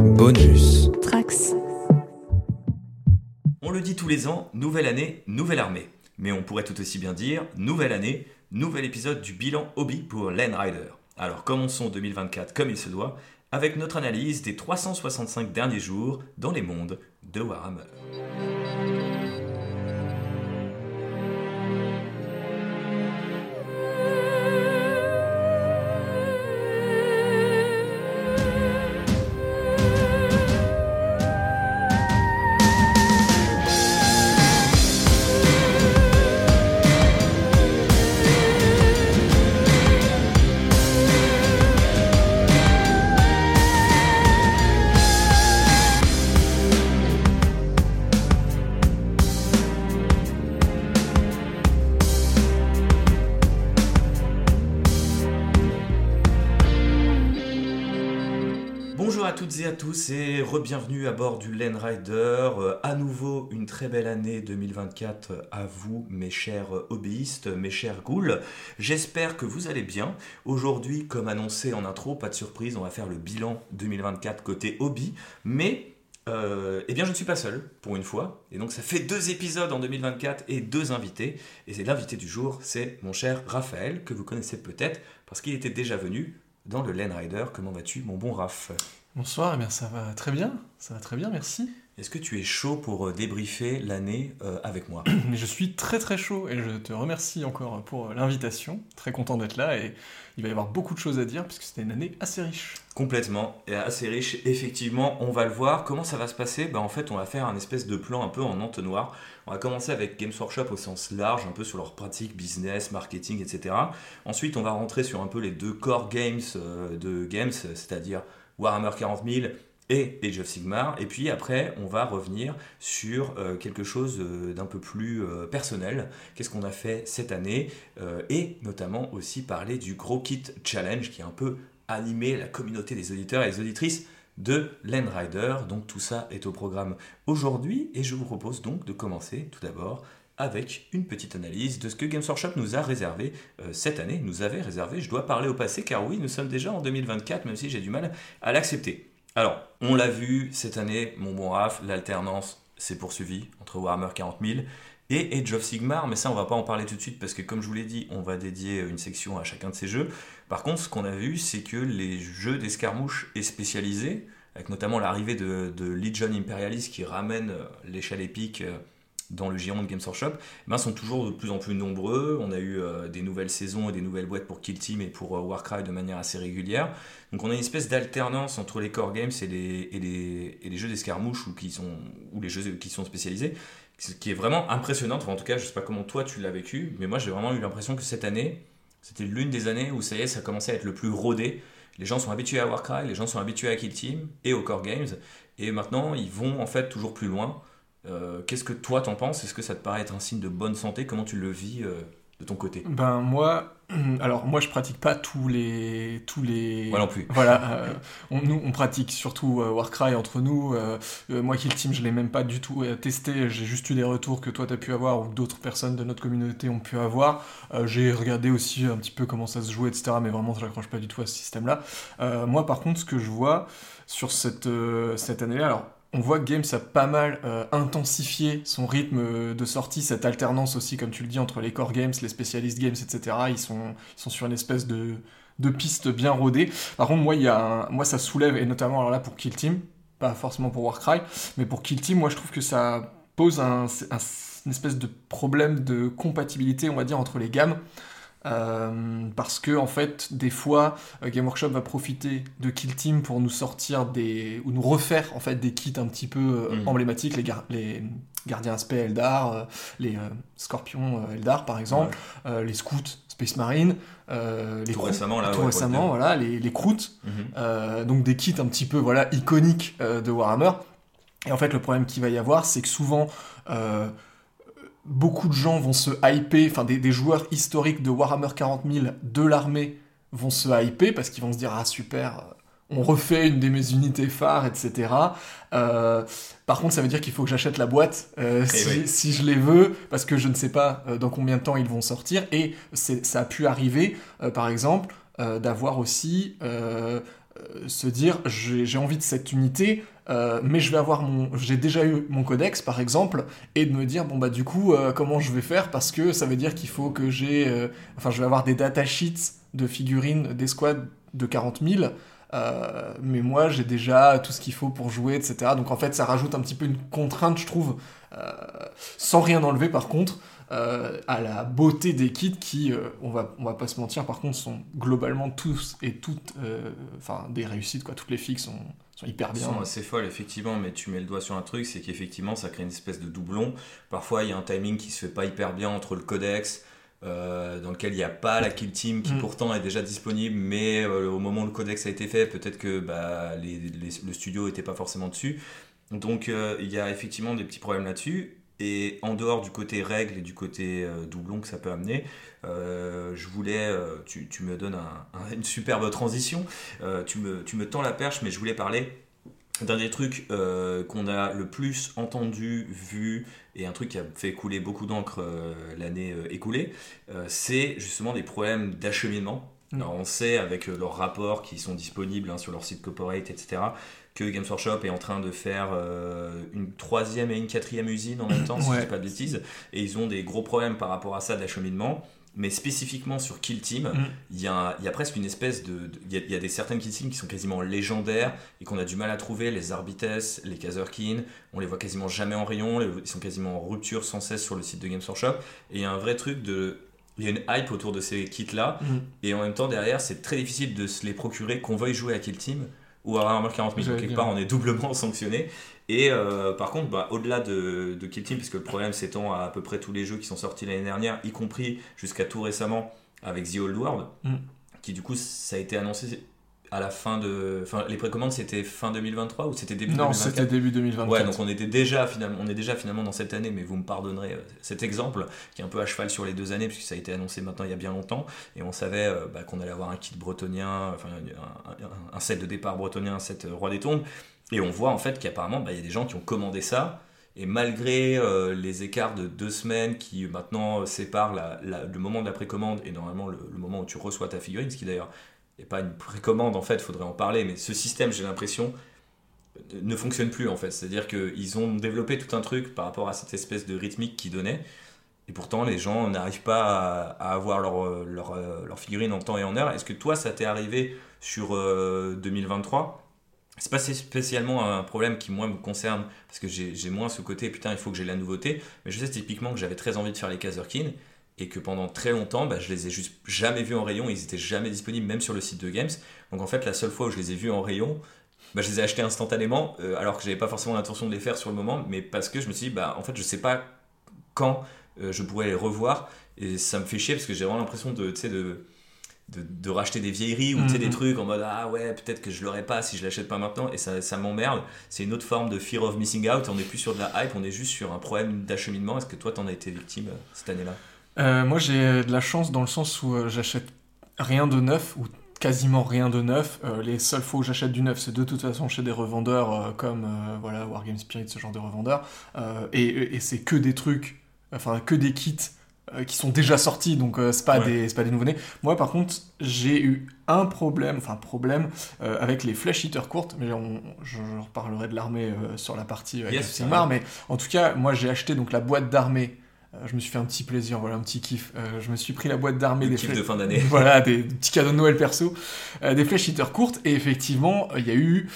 Bonus. Trax. On le dit tous les ans, nouvelle année, nouvelle armée. Mais on pourrait tout aussi bien dire, nouvelle année, nouvel épisode du bilan hobby pour Len Rider. Alors commençons 2024 comme il se doit, avec notre analyse des 365 derniers jours dans les mondes de Warhammer. À bord du Len Rider. Euh, à nouveau une très belle année 2024 à vous mes chers hobbyistes, mes chers ghouls. J'espère que vous allez bien. Aujourd'hui, comme annoncé en intro, pas de surprise, on va faire le bilan 2024 côté hobby. Mais euh, eh bien, je ne suis pas seul pour une fois. Et donc, ça fait deux épisodes en 2024 et deux invités. Et c'est l'invité du jour, c'est mon cher Raphaël, que vous connaissez peut-être parce qu'il était déjà venu dans le Len Rider. Comment vas-tu, mon bon Raph? Bonsoir, eh bien ça va très bien, ça va très bien, merci. Est-ce que tu es chaud pour euh, débriefer l'année euh, avec moi? Mais je suis très très chaud et je te remercie encore pour l'invitation. Très content d'être là et il va y avoir beaucoup de choses à dire puisque c'était une année assez riche. Complètement, et assez riche. Effectivement, on va le voir. Comment ça va se passer? Bah, En fait, on va faire un espèce de plan un peu en entonnoir. On va commencer avec Games Workshop au sens large, un peu sur leurs pratiques, business, marketing, etc. Ensuite, on va rentrer sur un peu les deux core games euh, de Games, c'est-à-dire Warhammer 40 000 et Age of Sigmar. Et puis après, on va revenir sur euh, quelque chose euh, d'un peu plus euh, personnel. Qu'est-ce qu'on a fait cette année Et notamment aussi parler du Gros Kit Challenge qui a un peu animé la communauté des auditeurs et des auditrices de Land Rider. Donc tout ça est au programme aujourd'hui. Et je vous propose donc de commencer tout d'abord avec une petite analyse de ce que Games Workshop nous a réservé euh, cette année, nous avait réservé. Je dois parler au passé car oui, nous sommes déjà en 2024, même si j'ai du mal à l'accepter. Alors, on l'a vu cette année, mon bon Raph, l'alternance s'est poursuivie entre Warhammer 40 000 et Age of Sigmar, mais ça on va pas en parler tout de suite parce que comme je vous l'ai dit, on va dédier une section à chacun de ces jeux. Par contre, ce qu'on a vu, c'est que les jeux d'escarmouche et spécialisés, avec notamment l'arrivée de, de Legion Imperialis qui ramène euh, l'échelle épique euh, dans le giron de Games Workshop, ben, sont toujours de plus en plus nombreux. On a eu euh, des nouvelles saisons et des nouvelles boîtes pour Kill Team et pour euh, Warcry de manière assez régulière. Donc on a une espèce d'alternance entre les core games et les, jeux d'escarmouche ou, ou les jeux qui sont spécialisés, ce qui est vraiment impressionnante. Enfin, en tout cas, je sais pas comment toi tu l'as vécu, mais moi j'ai vraiment eu l'impression que cette année, c'était l'une des années où ça y est, ça à être le plus rodé. Les gens sont habitués à Warcry, les gens sont habitués à Kill Team et aux core games, et maintenant ils vont en fait toujours plus loin. Euh, Qu'est-ce que toi t'en penses? Est-ce que ça te paraît être un signe de bonne santé? Comment tu le vis euh, de ton côté? Ben moi, alors moi je pratique pas tous les tous les. Moi non plus. Voilà, euh, on, nous on pratique surtout Warcry entre nous. Moi Kill Team je l'ai même pas du tout testé. J'ai juste eu des retours que toi t'as pu avoir ou que d'autres personnes de notre communauté ont pu avoir. J'ai regardé aussi un petit peu comment ça se jouait etc. Mais vraiment je n'accroche pas du tout à ce système-là. Euh, moi par contre ce que je vois sur cette cette année-là, alors on voit que Games a pas mal euh, intensifié son rythme euh, de sortie, cette alternance aussi, comme tu le dis, entre les core games, les spécialistes games, etc. Ils sont, sur une espèce de, de piste bien rodée. Par contre, moi, moi, ça soulève, et notamment alors là pour Kill Team, pas forcément pour Warcry, mais pour Kill Team, moi, je trouve que ça pose un, un- une espèce de problème de compatibilité, on va dire, entre les gammes. Euh, parce que en fait, des fois, euh, Game Workshop va profiter de Kill Team pour nous sortir des ou nous refaire en fait des kits un petit peu euh, Mhm. emblématiques, les, gar- les gardiens SP Eldar, euh, les scorpions Eldar par exemple, les scouts Space Marine, les Tout récemment, là, tout ouais, récemment, voilà, les, les Kroots, Mhm. donc des kits un petit peu voilà iconiques de Warhammer. Et en fait, le problème qu'il va y avoir, c'est que souvent, beaucoup de gens vont se hyper, enfin des, des joueurs historiques de Warhammer 40 000 de l'armée vont se hyper parce qu'ils vont se dire ah super, euh, on refait une de mes unités phares, etc. Euh, par contre, ça veut dire qu'il faut que j'achète la boîte euh, si, oui. si je les veux, parce que je ne sais pas dans combien de temps ils vont sortir. Et ça a pu arriver, euh, par exemple, d'avoir aussi se dire j'ai envie de cette unité, mais je vais avoir mon, j'ai déjà eu mon codex par exemple, et de me dire bon bah du coup comment je vais faire? Parce que ça veut dire qu'il faut que j'ai, enfin je vais avoir des datasheets de figurines d'escouade de 40 000. Euh, mais moi, j'ai déjà tout ce qu'il faut pour jouer, etc. Donc en fait, ça rajoute un petit peu une contrainte, je trouve, euh, sans rien enlever par contre, euh, à la beauté des kits qui, on, va, on va pas se mentir, par contre, sont globalement tous et toutes, enfin, des réussites, quoi. Toutes les filles sont, sont hyper bien. sont assez folles, effectivement, mais tu mets le doigt sur un truc, c'est qu'effectivement, ça crée une espèce de doublon. Parfois, il y a un timing qui se fait pas hyper bien entre le codex euh, dans lequel il n'y a pas la kill team qui mm. pourtant est déjà disponible, mais euh, au moment où le codex a été fait, peut-être que bah, le studio n'était pas forcément dessus. Donc euh, il y a effectivement des petits problèmes là-dessus. Et en dehors du côté règle et du côté doublon que ça peut amener, je voulais, tu, tu, me donnes une superbe transition, tu, me, tu me tends la perche, mais je voulais parler d'un des trucs euh, qu'on a le plus entendu, vu, et un truc qui a fait couler beaucoup d'encre euh, l'année euh, écoulée, c'est justement des problèmes d'acheminement. Mm. Alors on sait avec leurs rapports qui sont disponibles hein, sur leur site corporate, etc., que Games Workshop est en train de faire une troisième et une quatrième usine en même temps, si je ne dis pas de bêtises, et ils ont des gros problèmes par rapport à ça d'acheminement mais spécifiquement sur Kill Team, mm. il y, a, y, a, presque une espèce de. Il y, a des certaines Kill Team qui sont quasiment légendaires et qu'on a du mal à trouver. Les Arbites, les Kazerkin, on les voit quasiment jamais en rayon, ils sont quasiment en rupture sans cesse sur le site de Games Workshop. Et il y a un vrai truc de. Il y a une hype autour de ces kits-là, mm. et en même temps, derrière, c'est très difficile de se les procurer, qu'on veuille jouer à Kill Team ou à Warhammer 40 000. quelque part, on est doublement sanctionné. Et euh, par contre, bah, au-delà de, de Kill Team, puisque le problème s'étend à à peu près tous les jeux qui sont sortis l'année dernière, y compris jusqu'à tout récemment avec The Old World, mm. qui du coup, ça a été annoncé à la fin de. Enfin, les précommandes c'était fin 2023 ou c'était début 2024 Non, c'était début 2024. Ouais, donc on était déjà finalement, on est déjà finalement dans cette année, mais vous me pardonnerez euh, cet exemple qui est un peu à cheval sur les deux années puisque ça a été annoncé maintenant il y a bien longtemps et on savait euh, bah, qu'on allait avoir un kit bretonien, enfin un, un, set de départ bretonien, un set roi des tombes et on voit en fait qu'apparemment, bah, il y a des gens qui ont commandé ça. Et malgré euh, les écarts de deux semaines qui maintenant séparent le moment de la précommande et normalement le, moment où tu reçois ta figurine, ce qui d'ailleurs n'est pas une précommande en fait, faudrait en parler, mais ce système, j'ai l'impression, ne fonctionne plus en fait. C'est-à-dire qu'ils ont développé tout un truc par rapport à cette espèce de rythmique qu'ils donnaient. Et pourtant, les gens n'arrivent pas à, avoir leur, leur, leur, figurine en temps et en heure. Est-ce que toi, ça t'est arrivé sur 2023 euh, c'est pas spécialement un problème qui moi me concerne parce que j'ai moins ce côté putain il faut que j'ai la nouveauté mais je sais typiquement que j'avais très envie de faire les Kazerkin et que pendant très longtemps bah, je les ai juste jamais vus en rayon. Ils étaient jamais disponibles même sur le site de Games. Donc en fait la seule fois où je les ai vus en rayon bah, je les ai achetés instantanément euh, alors que j'avais pas forcément l'intention de les faire sur le moment mais parce que je me suis dit bah en fait je sais pas quand euh, je pourrais les revoir. Et ça me fait chier parce que j'ai vraiment l'impression de, de de, racheter des vieilleries ou des mhm. trucs en mode ah ouais peut-être que je l'aurais pas si je l'achète pas maintenant. Et ça, ça m'emmerde. C'est une autre forme de fear of missing out. On n'est plus sur de la hype. On est juste sur un problème d'acheminement. Est-ce que toi t'en as été victime euh, cette année-là? Euh, moi j'ai de la chance dans le sens où euh, j'achète rien de neuf ou quasiment rien de neuf. Les seules fois où j'achète du neuf c'est de toute façon chez des revendeurs comme voilà Wargame Spirit ce genre de revendeurs. Et, et c'est que des trucs enfin que des kits euh, qui sont déjà sortis, donc euh, c'est pas, des, pas des nouveaux-nés. Moi, par contre, j'ai eu un problème, enfin problème, euh, avec les flash hitters courtes, mais on, je, reparlerai de l'armée sur la partie yes, mais en tout cas, moi j'ai acheté donc la boîte d'armée euh, je me suis fait un petit plaisir, voilà, un petit kiff. Euh, je me suis pris la boîte d'armée des flèches. de fin d'année. voilà, des, petits cadeaux de Noël perso. Euh, des flèches hitter courtes. Et effectivement, il y a eu.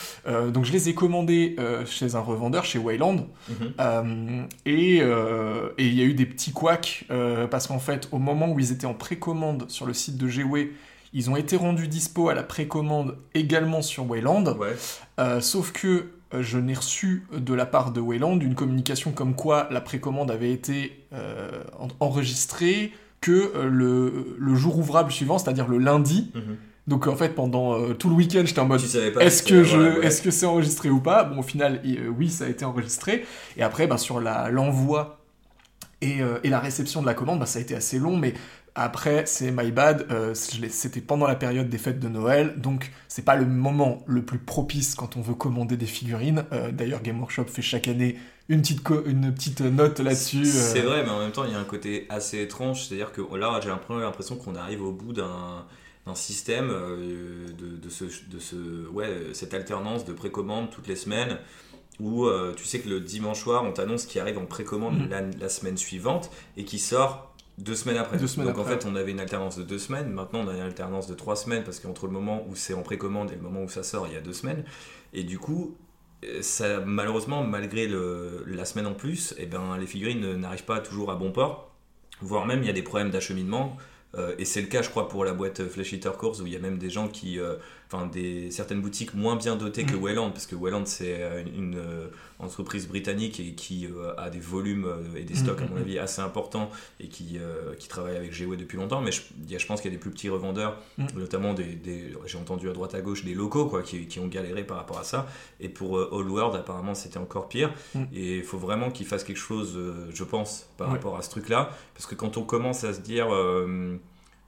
donc, je les ai commandés chez un revendeur, chez Wayland. Mhm. et il y a eu des petits couacs. parce qu'en fait, au moment où ils étaient en précommande sur le site de GW, ils ont été rendus dispo à la précommande également sur Wayland. sauf que euh, je n'ai reçu de la part de Wayland une communication comme quoi la précommande avait été euh, enregistrée que euh, le, jour ouvrable suivant, c'est-à-dire le lundi. Mhm. Donc en fait pendant tout le week-end j'étais en mode est-ce que je est-ce que c'est enregistré ou pas? Bon au final oui ça a été enregistré et après ben, sur l'envoi et, et, la réception de la commande ben, ça a été assez long mais après, c'est my bad, euh, c'était pendant la période des fêtes de Noël, donc c'est pas le moment le plus propice quand on veut commander des figurines. Euh, d'ailleurs, Game Workshop fait chaque année une petite, une petite note là-dessus. Euh. C'est vrai, mais en même temps, il y a un côté assez étrange, c'est-à-dire que là, j'ai l'impression qu'on arrive au bout d'un d'un système de, de, ce, de ce, ouais, cette alternance de précommande toutes les semaines où tu sais que le dimanche soir, on t'annonce qu'il arrive en précommande mm. la, la, semaine suivante et qui sort deux semaines après. Donc en fait, on avait une alternance de deux semaines. Maintenant, on a une alternance de trois semaines parce qu'entre le moment où c'est en précommande et le moment où ça sort, il y a deux semaines. Et du coup, ça, malheureusement, malgré le, la semaine en plus, eh ben, les figurines n'arrivent pas toujours à bon port. Voire même, il y a des problèmes d'acheminement. Euh, et c'est le cas, je crois, pour la boîte Flash Eater Course où il y a même des gens qui, euh, enfin, des certaines boutiques moins bien dotées que mm. Welland, parce que Welland c'est euh, une, entreprise britannique et qui a des volumes et des stocks, à mon mm, mm, avis, assez importants et qui, qui travaille avec GW depuis longtemps. Mais je, je pense qu'il y a des plus petits revendeurs, notamment des, j'ai entendu à droite à gauche des locaux quoi, qui, qui, ont galéré par rapport à ça. Et pour All World, apparemment, c'était encore pire. Et il faut vraiment qu'ils fassent quelque chose, je pense, par rapport à ce truc-là, parce que quand on commence à se dire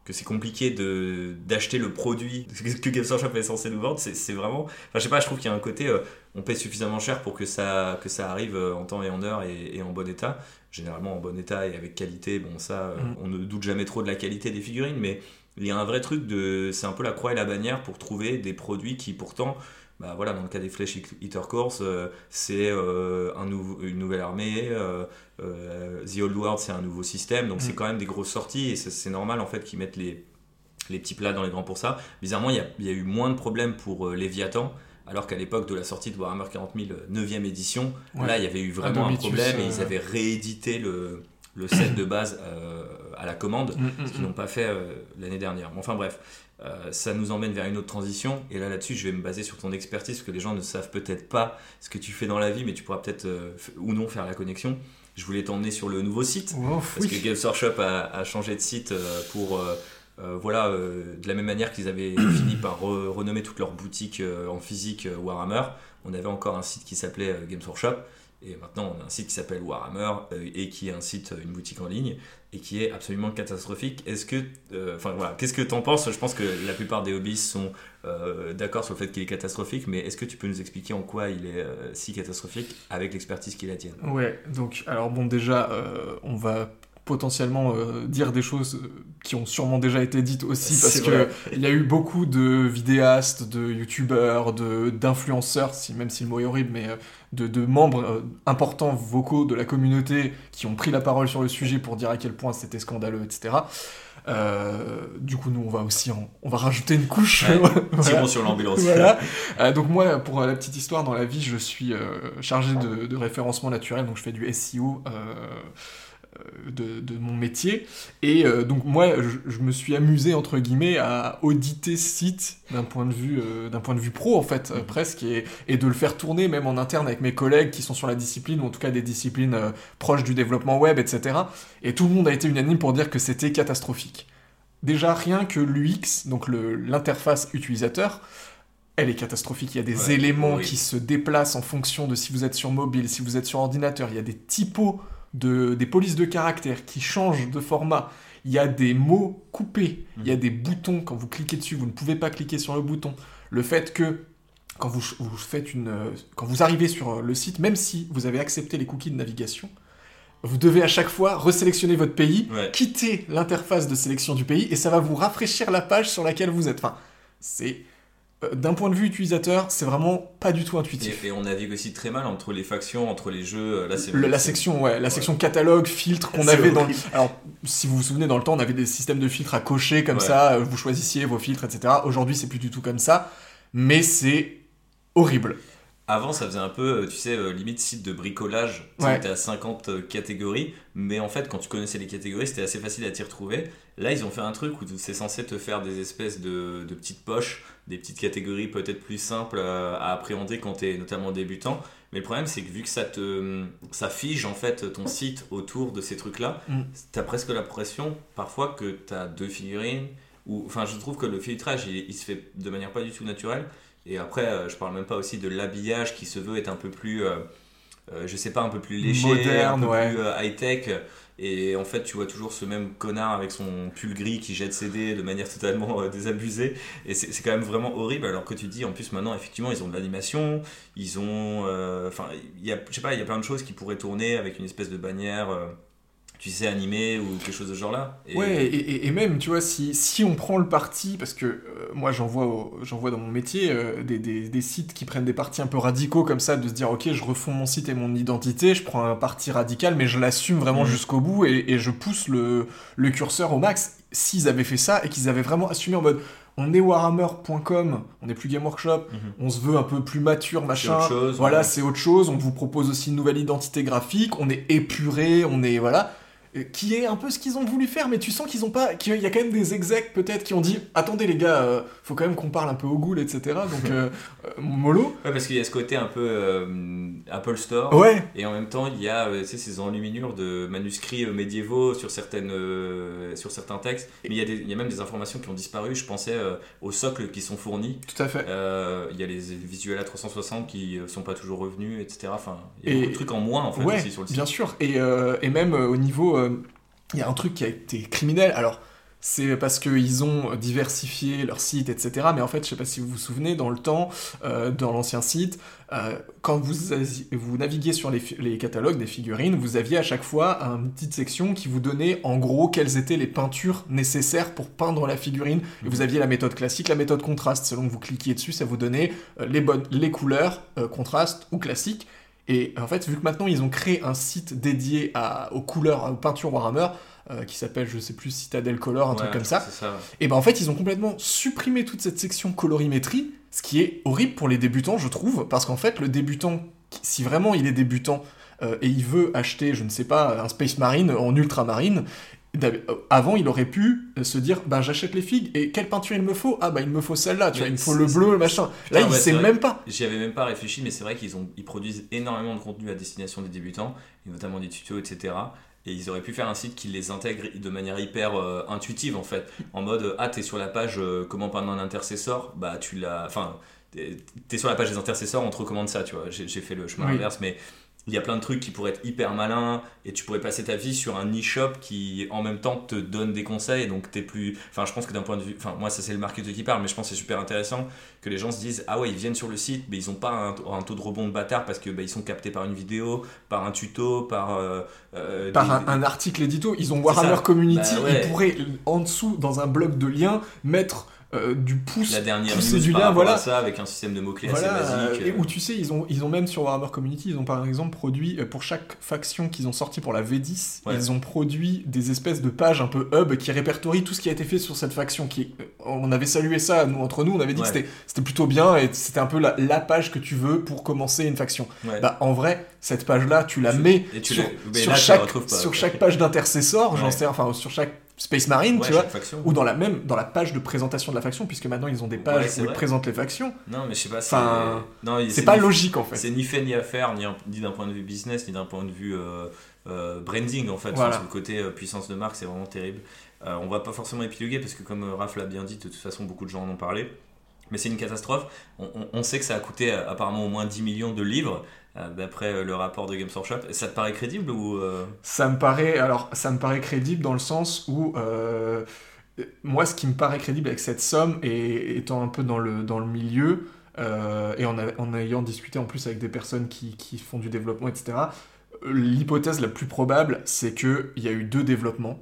que c'est compliqué de d'acheter le produit que Games Workshop est censé nous vendre c'est vraiment enfin je sais pas je trouve qu'il y a un côté euh, on paye suffisamment cher pour que ça que ça arrive euh, en temps et en heure et, en bon état généralement en bon état et avec qualité bon ça euh, mm. on ne doute jamais trop de la qualité des figurines mais il y a un vrai truc de c'est un peu la croix et la bannière pour trouver des produits qui pourtant bah voilà, dans le cas des Flash Eater Course, c'est un une nouvelle armée, euh, The Old World, c'est un nouveau système, donc c'est mm. quand même des grosses sorties et c'est normal en fait qu'ils mettent les, les petits plats dans les grands pour ça. Bizarrement, il y, a, eu moins de problèmes pour euh, Léviathan. Alors qu'à l'époque de la sortie de Warhammer 40 000 9e édition, là il y avait eu vraiment un problème et ils euh, avaient réédité le, le set de base à la commande, mm, mm, ce qu'ils n'ont pas fait l'année dernière. Enfin bref, ça nous emmène vers une autre transition. Et là, là-dessus, je vais me baser sur ton expertise, parce que les gens ne savent peut-être pas ce que tu fais dans la vie, mais tu pourras peut-être ou non faire la connexion je voulais t'emmener sur le nouveau site. parce que Games Workshop a, changé de site euh, pour. Euh, euh, voilà, de la même manière qu'ils avaient fini par renommer toutes leurs boutiques en physique Warhammer, on avait encore un site qui s'appelait Games Workshop. Et maintenant, on a un site qui s'appelle Warhammer et qui est un site, une boutique en ligne et qui est absolument catastrophique. Est-ce que, enfin voilà, qu'est-ce que tu en penses? Je pense que la plupart des hobbies sont euh, d'accord sur le fait qu'il est catastrophique, mais est-ce que tu peux nous expliquer en quoi il est euh, si catastrophique avec l'expertise qu'il a tienne Ouais, donc alors bon déjà, euh, on va potentiellement dire des choses qui ont sûrement déjà été dites aussi parce que il y a eu beaucoup de vidéastes, de youtubeurs, de d'influenceurs, si, même si le mot est horrible, mais de, de, membres importants vocaux de la communauté qui ont pris la parole sur le sujet pour dire à quel point c'était scandaleux, etc. Euh, du coup, nous, on va aussi on va rajouter une couche. Tirons sur l'ambulance. voilà. Euh, donc moi, pour la petite histoire, dans la vie, je suis euh, chargé de, de, référencement naturel, donc je fais du SEO de, mon métier. Et euh, donc moi, je, me suis amusé, entre guillemets, à auditer ce site d'un point, de vue, euh, d'un point de vue pro, en fait, euh, presque, et, et, de le faire tourner même en interne avec mes collègues qui sont sur la discipline, ou en tout cas des disciplines proches du développement web, etc. Et tout le monde a été unanime pour dire que c'était catastrophique. Déjà, rien que l'UX, donc l'interface utilisateur, elle est catastrophique. Il y a des éléments qui se déplacent en fonction de si vous êtes sur mobile, si vous êtes sur ordinateur. Il y a des typos des polices de caractère qui changent de format. Il y a des mots coupés, il y a mhm. des boutons, quand vous cliquez dessus, vous ne pouvez pas cliquer sur le bouton. Le fait que quand vous, faites une, quand vous arrivez sur le site, même si vous avez accepté les cookies de navigation, vous devez à chaque fois resélectionner votre pays, quitter l'interface de sélection du pays, et ça va vous rafraîchir la page sur laquelle vous êtes. Enfin, c'est d'un point de vue utilisateur, c'est vraiment pas du tout intuitif. Et, on navigue aussi très mal entre les factions, entre les jeux. Euh, là, c'est la section, ouais, la section catalogue, filtre qu'on avait dans. Alors, si vous vous souvenez, dans le temps, on avait des systèmes de filtres à cocher comme ça. Euh, vous choisissiez vos filtres, etc. Aujourd'hui, c'est plus du tout comme ça, mais c'est horrible. Avant, ça faisait un peu, tu sais, limite site de bricolage. Tu étais à 50 catégories, mais en fait, quand tu connaissais les catégories, c'était assez facile à t'y retrouver. Là, ils ont fait un truc où c'est censé te faire des espèces de, de petites poches des petites catégories peut-être plus simples à, appréhender quand tu es notamment débutant. Mais le problème, c'est que vu que ça te ça fige en fait ton site autour de ces trucs-là, mm. tu as presque l'impression parfois que tu as deux figurines. Ou, enfin, je trouve que le filtrage, il, se fait de manière pas du tout naturelle. Et après, euh, je parle même pas aussi de l'habillage qui se veut être un peu plus, euh, euh, je sais pas, un peu plus léger, Moderne, un peu plus high-tech. Et en fait, tu vois toujours ce même connard avec son pull gris qui jette ses dés de manière totalement euh, désabusée. Et c'est quand même vraiment horrible. Alors que tu dis, en plus, maintenant, effectivement, ils ont de l'animation. Ils ont. Euh, enfin, il y a, je sais pas, il y a plein de choses qui pourraient tourner avec une espèce de bannière. Tu sais, animé ou quelque chose de ce genre-là. Et... Ouais, et, et, même, tu vois, si, si on prend le parti, parce que euh, moi j'en vois, j'en vois dans mon métier euh, des, des, des, sites qui prennent des partis un peu radicaux comme ça, de se dire, ok, je refonds mon site et mon identité, je prends un parti radical, mais je l'assume vraiment mm. jusqu'au bout et, je pousse le, le curseur au max. S'ils avaient fait ça et qu'ils avaient vraiment assumé en mode, on est Warhammer.com, on n'est plus Game Workshop, mhm. on se veut un peu plus mature, machin. voilà, c'est autre chose. On vous propose aussi une nouvelle identité graphique. On est épuré, on est voilà. Euh, qui est un peu ce qu'ils ont voulu faire, mais tu sens qu'ils ont pas, qu'il y a quand même des execs peut-être qui ont dit, attendez les gars, euh, faut quand même qu'on parle un peu au ghoul, etc. Donc euh, mollo. Ouais, parce qu'il y a ce côté un peu Apple Store. Ouais. Et en même temps, il y a ces enluminures de manuscrits médiévaux sur certaines, sur certains textes. Mais il y, a il y a même des informations qui ont disparu. Je pensais aux socles qui sont fournis. Tout à fait. il y a les visuels à 360 qui sont pas toujours revenus, etc. Enfin, il y a beaucoup de trucs en moins en fait aussi sur le site. Bien sûr. Et, et même au niveau il y a un truc qui a été criminel. Alors, c'est parce qu'ils ont diversifié leur site, etc. Mais en fait, je sais pas si vous vous souvenez, dans le temps, euh, dans l'ancien site, euh, quand vous, vous sur les, catalogues des figurines, vous aviez à chaque fois une petite section qui vous donnait en gros quelles étaient les peintures nécessaires pour peindre la figurine. Et vous aviez la méthode classique, la méthode contraste. Selon que vous cliquiez dessus, ça vous donnait euh, les couleurs, contraste ou classique. Et en fait, vu que maintenant ils ont créé un site dédié à, aux couleurs, aux peintures Warhammer, euh, qui s'appelle, je sais plus, Citadel Color, un truc comme ça, et ben en fait, ils ont complètement supprimé toute cette section colorimétrie, ce qui est horrible pour les débutants, je trouve, parce qu'en fait, le débutant, si vraiment il est débutant, euh, et il veut acheter, je ne sais pas, un Space Marine en ultramarine, euh, avant, il aurait pu euh, se dire bah, j'achète les figues et quelle peinture il me faut? Ah bah il me faut celle-là, tu vois, il me faut le bleu, le machin. Là, il sait même pas. J'y avais même pas réfléchi, mais c'est vrai qu'ils ont ils produisent énormément de contenu à destination des débutants, et notamment des tutos, etc. Et ils auraient pu faire un site qui les intègre de manière hyper euh, intuitive en fait, en mode ah t'es sur la page comment peindre un intercesseur, bah tu l'as, enfin t'es sur la page des intercesseurs, on te recommande ça, tu vois. J'ai fait le chemin inverse, mais il y a plein de trucs qui pourraient être hyper malins et tu pourrais passer ta vie sur un e-shop qui en même temps te donne des conseils donc t'es plus enfin je pense que d'un point de vue enfin moi ça c'est le marketeur qui parle mais je pense que c'est super intéressant que les gens se disent ah ouais ils viennent sur le site mais ils ont pas un, taux de rebond de bâtard parce que bah, ils sont captés par une vidéo par un tuto par euh, euh, par un, article édito ils ont Warhammer Community bah ils pourraient en dessous dans un bloc de liens mettre euh, du pouce la dernière du lien voilà. ça avec un système de mots clés assez basique et où tu sais ils ont ils ont même sur Warhammer Community ils ont par exemple produit euh, pour chaque faction qu'ils ont sorti pour la V10 ils ont produit des espèces de pages un peu hub qui répertorient tout ce qui a été fait sur cette faction qui euh, on avait salué ça nous entre nous on avait dit que c'était plutôt bien et c'était un peu la, la, page que tu veux pour commencer une faction. Bah en vrai cette page là tu la mets sur, chaque, sur chaque page d'intercesseur j'en sais enfin sur chaque Space Marine, tu vois, ou dans la même dans la page de présentation de la faction, puisque maintenant ils ont des pages où ils présentent les factions. Non, mais je sais pas. c'est pas logique en fait. C'est ni fait ni à faire, ni, d'un point de vue business, ni d'un point de vue euh, euh, branding en fait. Sur le côté euh, puissance de marque, c'est vraiment terrible. on va pas forcément épiloguer parce que comme Raph l'a bien dit, de toute façon beaucoup de gens en ont parlé. Mais c'est une catastrophe. On, on, sait que ça a coûté apparemment au moins 10 millions de livres. Euh, d'après euh, le rapport de Games Workshop. Ça te paraît crédible ou euh Ça me paraît alors ça me crédible dans le sens où moi ce qui me paraît crédible avec cette somme et étant un peu dans le dans le milieu et en, en, ayant discuté en plus avec des personnes qui, qui font du développement etc. L'hypothèse la plus probable c'est qu'il y a eu deux développements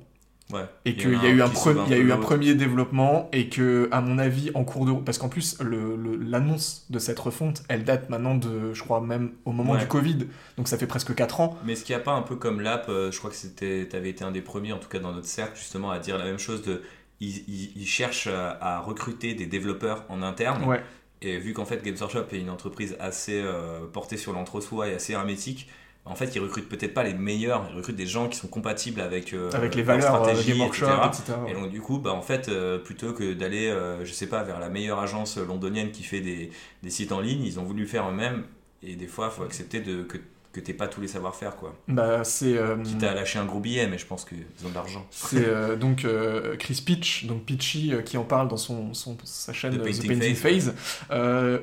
et qu'il y, a eu un, il y a eu un premier développement et que, à mon avis, en cours de parce qu'en plus, l'annonce de cette refonte, elle date maintenant de, je crois, même au moment du Covid, donc ça fait presque 4 ans. Mais est-ce qu'il n'y a pas un peu comme l'app, euh, je crois que c'était, tu avais été un des premiers, en tout cas dans notre cercle, justement, à dire la même chose de. Ils, cherchent à, recruter des développeurs en interne. Et vu qu'en fait, Games Workshop est une entreprise assez euh, portée sur l'entre-soi et assez hermétique, en fait, ils recrutent peut-être pas les meilleurs, ils recrutent des gens qui sont compatibles avec, euh, avec les valeurs euh, stratégie, etc. Et donc, du coup, bah, en fait, euh, plutôt que d'aller, je sais pas, vers la meilleure agence londonienne qui fait des, des sites en ligne, ils ont voulu faire eux-mêmes. Et des fois, il faut accepter de, que que t'aies pas tous les savoir-faire quoi. Bah c'est. Euh, Quitte à lâcher un gros billet, mais je pense qu'ils ont de l'argent. C'est euh, donc euh, Chris Pitch, donc Pitchy, qui en parle dans son, son sa chaîne The Painting, Phase,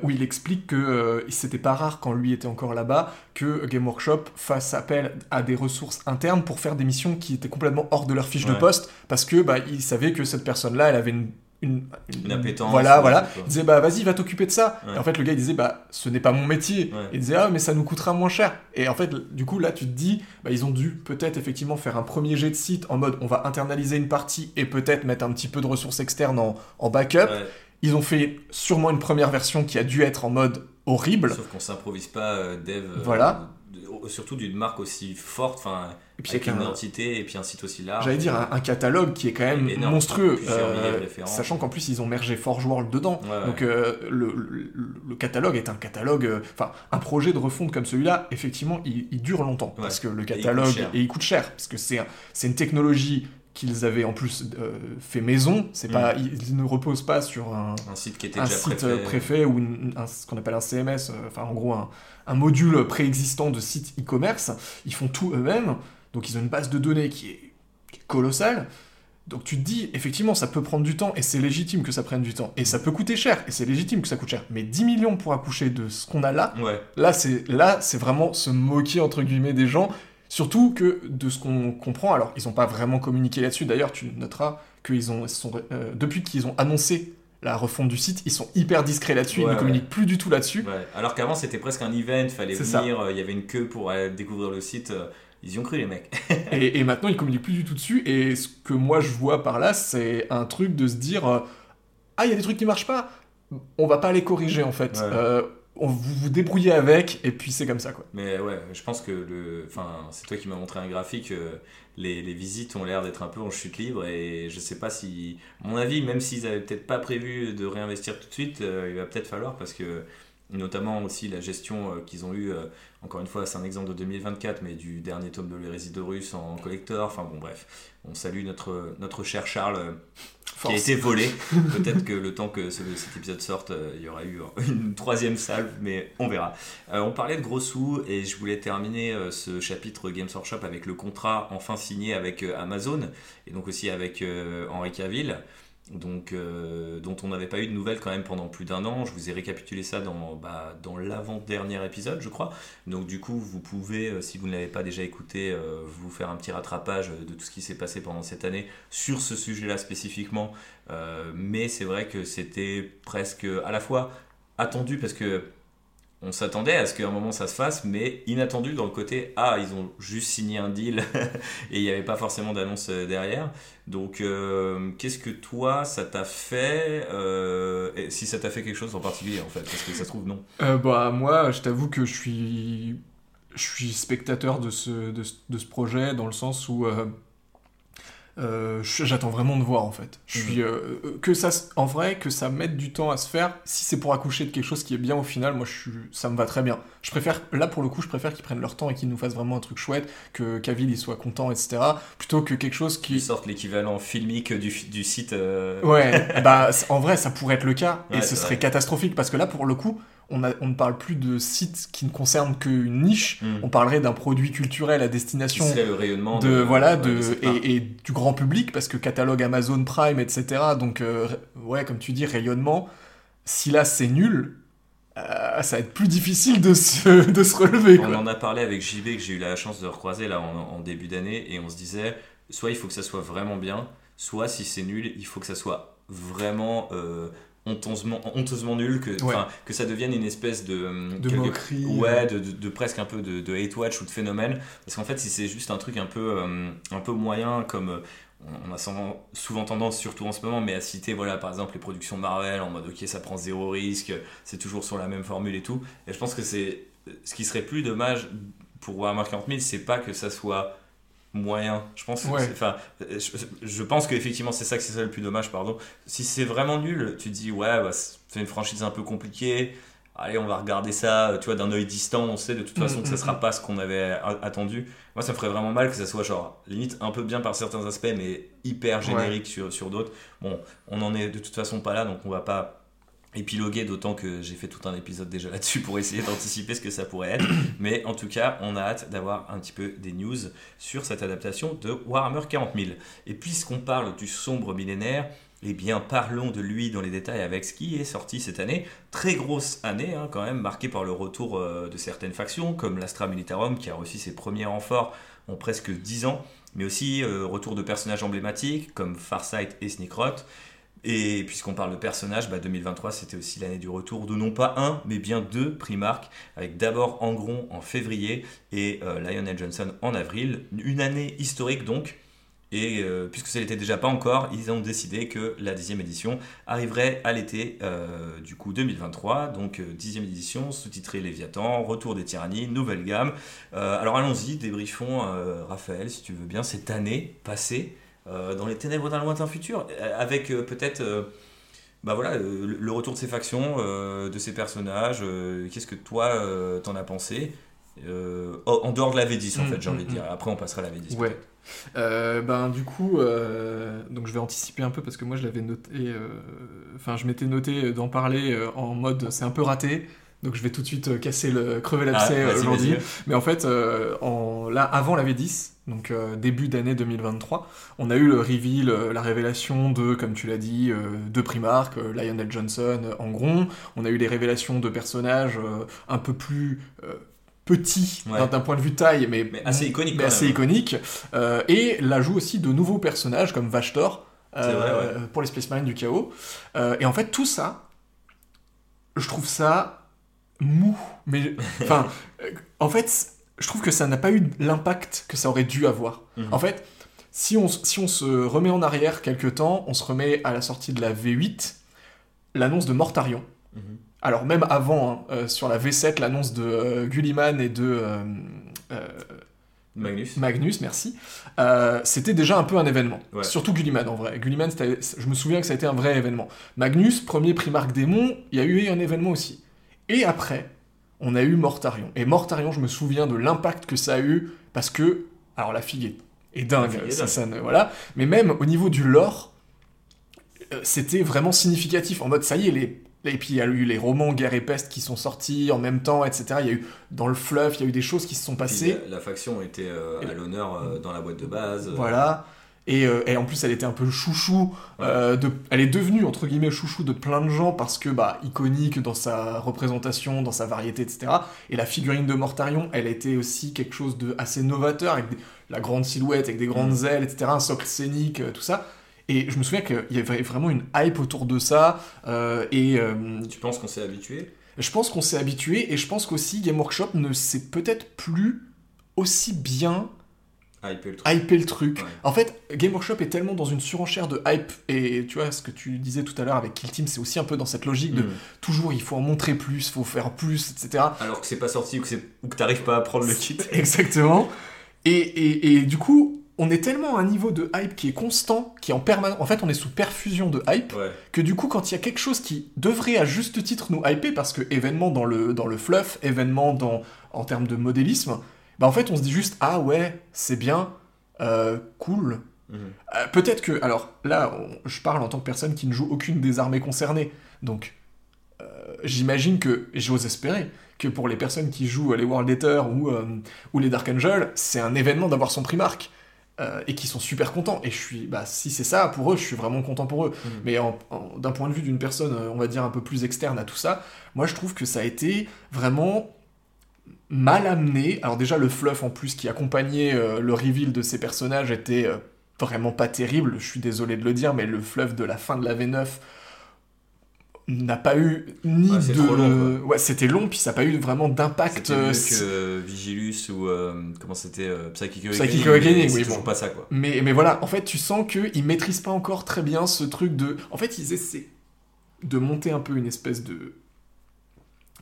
où il explique que c'était pas rare quand lui était encore là-bas que Game Workshop fasse appel à des ressources internes pour faire des missions qui étaient complètement hors de leur fiche de poste parce que bah il savait que cette personne-là, elle avait une une, Une appétence, Voilà, voilà. Il disait bah vas-y, va t'occuper de ça. Ouais. Et en fait, le gars il disait bah ce n'est pas mon métier. Ouais. Il disait ah mais ça nous coûtera moins cher. Et en fait, du coup là tu te dis bah ils ont dû peut-être effectivement faire un premier jet de site en mode on va internaliser une partie et peut-être mettre un petit peu de ressources externes en, en backup. Ouais. Ils ont fait sûrement une première version qui a dû être en mode horrible. Sauf qu'on s'improvise pas euh, dev. euh, Voilà. surtout d'une marque aussi forte, enfin, Et puis avec une un- identité et puis un site aussi large. J'allais dire un, un catalogue qui est quand même Énorme. monstrueux, euh, sachant qu'en plus ils ont mergé Forge World dedans. Ouais, ouais. Donc euh, le, le- le catalogue est un catalogue, euh, enfin un projet de refonte comme celui-là, effectivement, il, il dure longtemps Ouais. parce que le catalogue et il coûte cher parce que c'est c'est une technologie qu'ils avaient en plus euh, fait maison. C'est Mm. pas, ils, ne reposent pas sur un, Un site qui était un déjà site préfet. préfet ou une- un- ce qu'on appelle un CMS, euh, enfin en gros un, un module préexistant de site e-commerce. Ils font tout eux-mêmes, donc ils ont une base de données qui est, qui est colossale. Donc tu te dis, effectivement, ça peut prendre du temps, et c'est légitime que ça prenne du temps, et ça peut coûter cher, et c'est légitime que ça coûte cher. Mais 10 millions pour accoucher de ce qu'on a là, Ouais, là c'est là c'est vraiment se moquer entre guillemets des gens. Surtout que de ce qu'on comprend, alors ils n'ont pas vraiment communiqué là-dessus. D'ailleurs, tu noteras qu'ils ont, sont, euh, depuis qu'ils ont annoncé la refonte du site, ils sont hyper discrets là-dessus. ils ne ouais. communiquent plus du tout là-dessus. Alors qu'avant c'était presque un event, fallait venir, euh, il y avait une queue pour découvrir le site. Ils y ont cru les mecs. Et, et maintenant, ils communiquent plus du tout dessus. Et ce que moi je vois par là, c'est un truc de se dire euh, ah, il y a des trucs qui marchent pas. On va pas les corriger en fait. Ouais. Euh, on, vous vous débrouillez avec, et puis c'est comme ça quoi. Mais ouais, je pense que le. Enfin, c'est toi qui m'as montré un graphique. euh, les, les visites ont l'air d'être un peu en chute libre et je sais pas si. à Mon avis, même s'ils avaient peut-être pas prévu de réinvestir tout de suite, il va peut-être falloir parce que. Notamment aussi la gestion euh, qu'ils ont eue, euh, encore une fois, c'est un exemple de 2024, mais du dernier tome de l'Hérésidorus en collector. Enfin bon, bref, on salue notre, notre cher Charles euh, qui a été volé. Peut-être que le temps que ce- cet épisode sorte, euh, il y aura eu une troisième salve, mais on verra. Euh, on parlait de gros sous et je voulais terminer euh, ce chapitre Games Workshop avec le contrat enfin signé avec Amazon et donc aussi avec Henri Cavill. Donc, euh, dont on n'avait pas eu de nouvelles quand même pendant plus d'un an. Je vous ai récapitulé ça dans, bah, l'avant-dernier épisode, je crois. Donc du coup, vous pouvez, euh, si vous ne l'avez pas déjà écouté, euh, vous faire un petit rattrapage de tout ce qui s'est passé pendant cette année sur ce sujet-là spécifiquement. Mais c'est vrai que c'était presque à la fois attendu parce que on s'attendait à ce qu'à un moment ça se fasse, mais inattendu dans le côté ah ils ont juste signé un deal et il n'y avait pas forcément d'annonce derrière. Donc euh, qu'est-ce que toi ça t'a fait euh, Si ça t'a fait quelque chose en particulier en fait, parce que ça se trouve non. Euh, bah moi, je t'avoue que je suis, je suis spectateur de ce, de, ce- de ce projet dans le sens où euh, j'attends vraiment de voir en fait. Je Mhm. suis euh, euh, que ça, en vrai, que ça mette du temps à se faire. Si c'est pour accoucher de quelque chose qui est bien au final, moi je suis, ça me va très bien. Je préfère, là pour le coup, je préfère qu'ils prennent leur temps et qu'ils nous fassent vraiment un truc chouette, que Cavill il soit content, etc. Plutôt que quelque chose Qui qui sortent l'équivalent filmique du, du site. euh, Ouais, bah en vrai, ça pourrait être le cas, et ce serait vrai. catastrophique, parce que là, pour le coup, on, a- on ne parle plus de sites qui ne concernent qu'une niche, hmm, on parlerait d'un produit culturel à destination le rayonnement de, voilà, de, et, et du grand public, parce que catalogue Amazon Prime, etc., donc, euh, ouais, comme tu dis, rayonnement, si là c'est nul, euh, ça va être plus difficile de se, de se relever, On en a parlé avec JB que j'ai eu la chance de recroiser là en, en début d'année et on se disait soit il faut que ça soit vraiment bien, soit si c'est nul, il faut que ça soit vraiment euh, honteusement, honteusement nul, que, Ouais. que ça devienne une espèce de. euh, De quelque- moquerie. Ouais, de, de- de presque un peu de, de hate watch ou de phénomène. Parce qu'en fait, si c'est juste un truc un peu, euh, un peu moyen, comme euh, on- on a souvent, souvent tendance, surtout en ce moment, mais à citer, voilà, par exemple, les productions Marvel en mode ok, ça prend zéro risque, c'est toujours sur la même formule et tout. Et je pense que c'est ce qui serait plus dommage pour Warhammer 40 000, c'est pas que ça soit moyen. Je pense, Ouais. enfin, je, je pense qu'effectivement c'est ça que c'est ça le plus dommage, pardon. Si c'est vraiment nul, tu te dis ouais, bah, c'est une franchise un peu compliquée. Allez, on va regarder ça, tu vois, d'un œil distant. On sait de toute Mm, façon que ça mm, sera mm. pas ce qu'on avait attendu. Moi, ça me ferait vraiment mal que ça soit genre limite un peu bien par certains aspects, mais hyper générique sur, sur d'autres. Bon, on en est de toute façon pas là, donc on va pas épiloguer, d'autant que j'ai fait tout un épisode déjà là-dessus pour essayer d'anticiper ce que ça pourrait être. Mais en tout cas, on a hâte d'avoir un petit peu des news sur cette adaptation de Warhammer 40 000. Et puisqu'on parle du sombre millénaire, eh bien parlons de lui dans les détails avec ce qui est sorti cette année. Très grosse année hein, quand même, marquée par le retour euh, de certaines factions, comme l'Astra Militarum qui a reçu ses premiers renforts en presque 10 ans, mais aussi euh, retour de personnages emblématiques comme Farsight et Sneakrot. Et puisqu'on parle de personnages, bah 2023 c'était aussi l'année du retour de non pas un, mais bien deux Primark, avec d'abord Angron en février et euh, Lionel Johnson en avril. Une année historique donc. Et euh, puisque ce n'était déjà pas encore, ils ont décidé que la dixième édition arriverait à l'été euh, du coup 2023. Donc dixième édition, sous-titré Léviathan, Retour des tyrannies, nouvelle gamme. alors allons-y, débriefons Raphaël si tu veux bien cette année passée dans les ténèbres d'un lointain futur, euh, avec euh, peut-être bah voilà, le retour de ces factions, de ces personnages. Qu'est-ce que toi t'en as pensé En dehors de la V10 en mm, fait, j'ai envie de mm, dire. Mm. Après on passera à la V10. Ouais. ben du coup, donc je vais anticiper un peu parce que moi je l'avais noté, enfin je m'étais noté d'en parler en mode c'est un peu raté. Donc je vais tout de suite casser le crever l'abcès ah, aujourd'hui. Mais en fait, en, là avant la V10, donc euh, début d'année 2023, on a eu le reveal, euh, la révélation de, comme tu l'as dit, euh, de Primark, Lionel Johnson, Angron. On a eu les révélations de personnages un peu plus petits d'un point de vue taille, mais, assez iconique. assez iconique. et l'ajout aussi de nouveaux personnages comme Vashtor pour les Space Marines du chaos. et en fait, tout ça, je trouve ça mou. Mais enfin, en fait je trouve que ça n'a pas eu l'impact que ça aurait dû avoir. Mhm. En fait, si on, si on se remet en arrière quelques temps, on se remet à la sortie de la V8, l'annonce de Mortarion. Mhm. Alors même avant, hein, euh, sur la V7, l'annonce de euh, Gulliman et de... Euh, Magnus. Magnus, merci. c'était déjà un peu un événement. Surtout Gulliman, en vrai. Gulliman, je me souviens que ça a été un vrai événement. Magnus, premier Primarque démon, il y a eu un événement aussi. Et après, on a eu Mortarion. Et Mortarion, je me souviens de l'impact que ça a eu, parce que, alors la fille est, dingue, ça, voilà, mais même au niveau du lore, euh, c'était vraiment significatif, en mode, ça y est, les... Et puis il y a eu les romans Guerre et Peste qui sont sortis en même temps, etc. Il y a eu dans le fluff, il y a eu des choses qui se sont passées. La, faction était euh, à l'honneur euh, dans la boîte de base. Voilà. Euh, et, en plus, elle était un peu chouchou. Euh, de, elle est devenue, entre guillemets, chouchou de plein de gens parce que, bah, iconique dans sa représentation, dans sa variété, etc. Et la figurine de Mortarion, elle était aussi quelque chose de assez novateur, avec la grande silhouette, avec des grandes mm. ailes, etc. Un socle scénique, euh, tout ça. Et je me souviens qu'il y avait vraiment une hype autour de ça. et, tu penses qu'on s'est habitué? Je pense qu'on s'est habitué, et je pense qu'aussi Game Workshop ne sait peut-être plus aussi bien hyper le truc. En fait, Game Workshop est tellement dans une surenchère de hype, et tu vois, ce que tu disais tout à l'heure avec Kill Team, c'est aussi un peu dans cette logique de mm. toujours il faut en montrer plus, il faut faire plus, etc. Alors que c'est pas sorti ou que, ou que t'arrives pas à prendre le kit. Exactement. Et, et, et, du coup, on est tellement à un niveau de hype qui est constant, qui est en permanence. En fait, on est sous perfusion de hype, que du coup, quand il y a quelque chose qui devrait à juste titre nous hyper, parce que événement dans le, dans le fluff, événement dans, en termes de modélisme, bah en fait on se dit juste ah ouais c'est bien euh, cool mhm. euh, peut-être que alors là je parle en tant que personne qui ne joue aucune des armées concernées donc euh, j'imagine que et j'ose espérer que pour les personnes qui jouent les World Eater ou, ou les Dark Angel c'est un événement d'avoir son Primark et qui sont super contents et je suis bah si c'est ça pour eux je suis vraiment content pour eux mhm. mais d'un point de vue d'une personne on va dire un peu plus externe à tout ça moi je trouve que ça a été vraiment mal amené. Alors déjà le fluff en plus qui accompagnait euh, le reveal de ces personnages était euh, vraiment pas terrible, je suis désolé de le dire, mais le fluff de la fin de la V9 n'a pas eu ni de ouais c'était long puis ça n'a pas eu vraiment d'impact mieux que Vigilus ou euh, comment c'était Psychic Awakening oui bon. pas ça quoi mais mais voilà en fait tu sens que ils maîtrisent pas encore très bien ce truc de en fait ils essaient de monter un peu une espèce de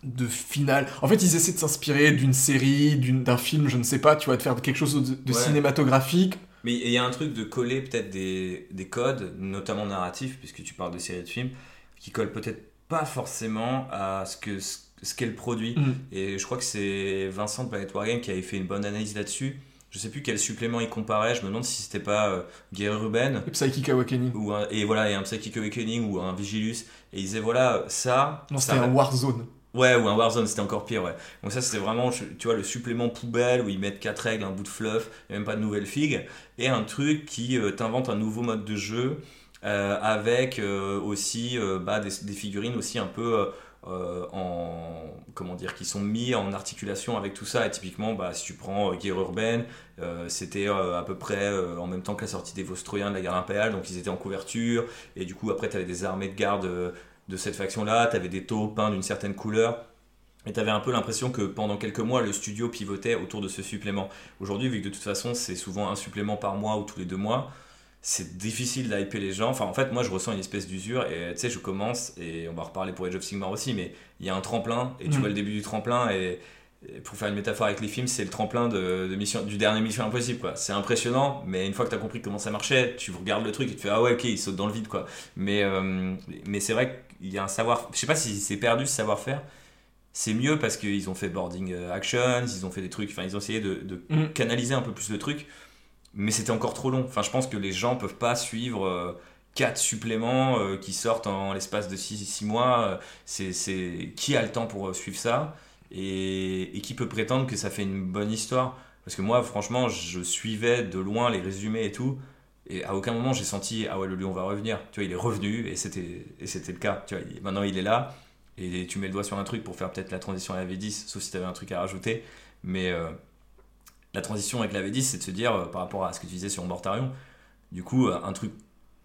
de finale. En fait, ils essaient de s'inspirer d'une série, d'un film, je ne sais pas, tu vois, de faire quelque chose de, cinématographique. Mais il y a un truc de coller peut-être des, codes, notamment narratifs, puisque tu parles de séries de films, qui collent peut-être pas forcément à ce que ce qu'est le produit. Mm. Et je crois que c'est Vincent de Planet Wargame qui avait fait une bonne analyse là-dessus. Je sais plus quel supplément il comparait, je me demande si c'était pas euh, Gary Ruben. Psychic Awakening. Ou et voilà, et un Psychic Awakening ou un Vigilus. Et il disait voilà, ça. Non, c'était un Warzone. Ouais, ou un Warzone, c'était encore pire, ouais. Donc ça, c'était vraiment, tu vois, le supplément poubelle où ils mettent quatre règles, un bout de fluff, et même pas de nouvelles figues, et un truc qui euh, t'invente un nouveau mode de jeu, euh, avec euh, aussi bah, des, figurines aussi un peu en comment dire qui sont mis en articulation avec tout ça et typiquement bah, si tu prends guerre urbaine c'était à peu près en même temps que la sortie des Vostroyens de la guerre impériale donc ils étaient en couverture et du coup après tu avais des armées de garde de cette faction là tu avais des taux peints d'une certaine couleur et tu avais un peu l'impression que pendant quelques mois, le studio pivotait autour de ce supplément. Aujourd'hui, vu que de toute façon, c'est souvent un supplément par mois ou tous les deux mois, c'est difficile d'hyper les gens. Enfin, en fait, moi, je ressens une espèce d'usure. Et tu sais, je commence, et on va reparler pour Age of Sigmar aussi, mais il y a un tremplin, et tu mm. vois le début du tremplin, et, pour faire une métaphore avec les films, c'est le tremplin de, mission, du dernier Mission Impossible. quoi. C'est impressionnant, mais une fois que tu as compris comment ça marchait, tu regardes le truc et tu fais Ah ouais, ok, il saute dans le vide. quoi. Mais, euh, mais c'est vrai qu'il y a un savoir. Je sais pas si c'est perdu ce savoir-faire c'est mieux parce qu'ils ont fait boarding euh, actions, ils ont fait des trucs, enfin ils ont essayé de, mm. canaliser un peu plus le truc, mais c'était encore trop long. Enfin je pense que les gens peuvent pas suivre euh, quatre suppléments euh, qui sortent en l'espace de 6 mois. c'est qui a le temps pour suivre ça? Et, qui peut prétendre que ça fait une bonne histoire? Parce que moi franchement je suivais de loin les résumés et tout. Et à aucun moment j'ai senti ah ouais le lion va revenir. Tu vois il est revenu et c'était et c'était le cas. Tu vois maintenant il est là et tu mets le doigt sur un truc pour faire peut-être la transition à la V10, sauf si tu avais un truc à rajouter. Mais euh, la transition avec la V10, c'est de se dire, euh, par rapport à ce que tu disais sur Mortarion, du coup, euh, un truc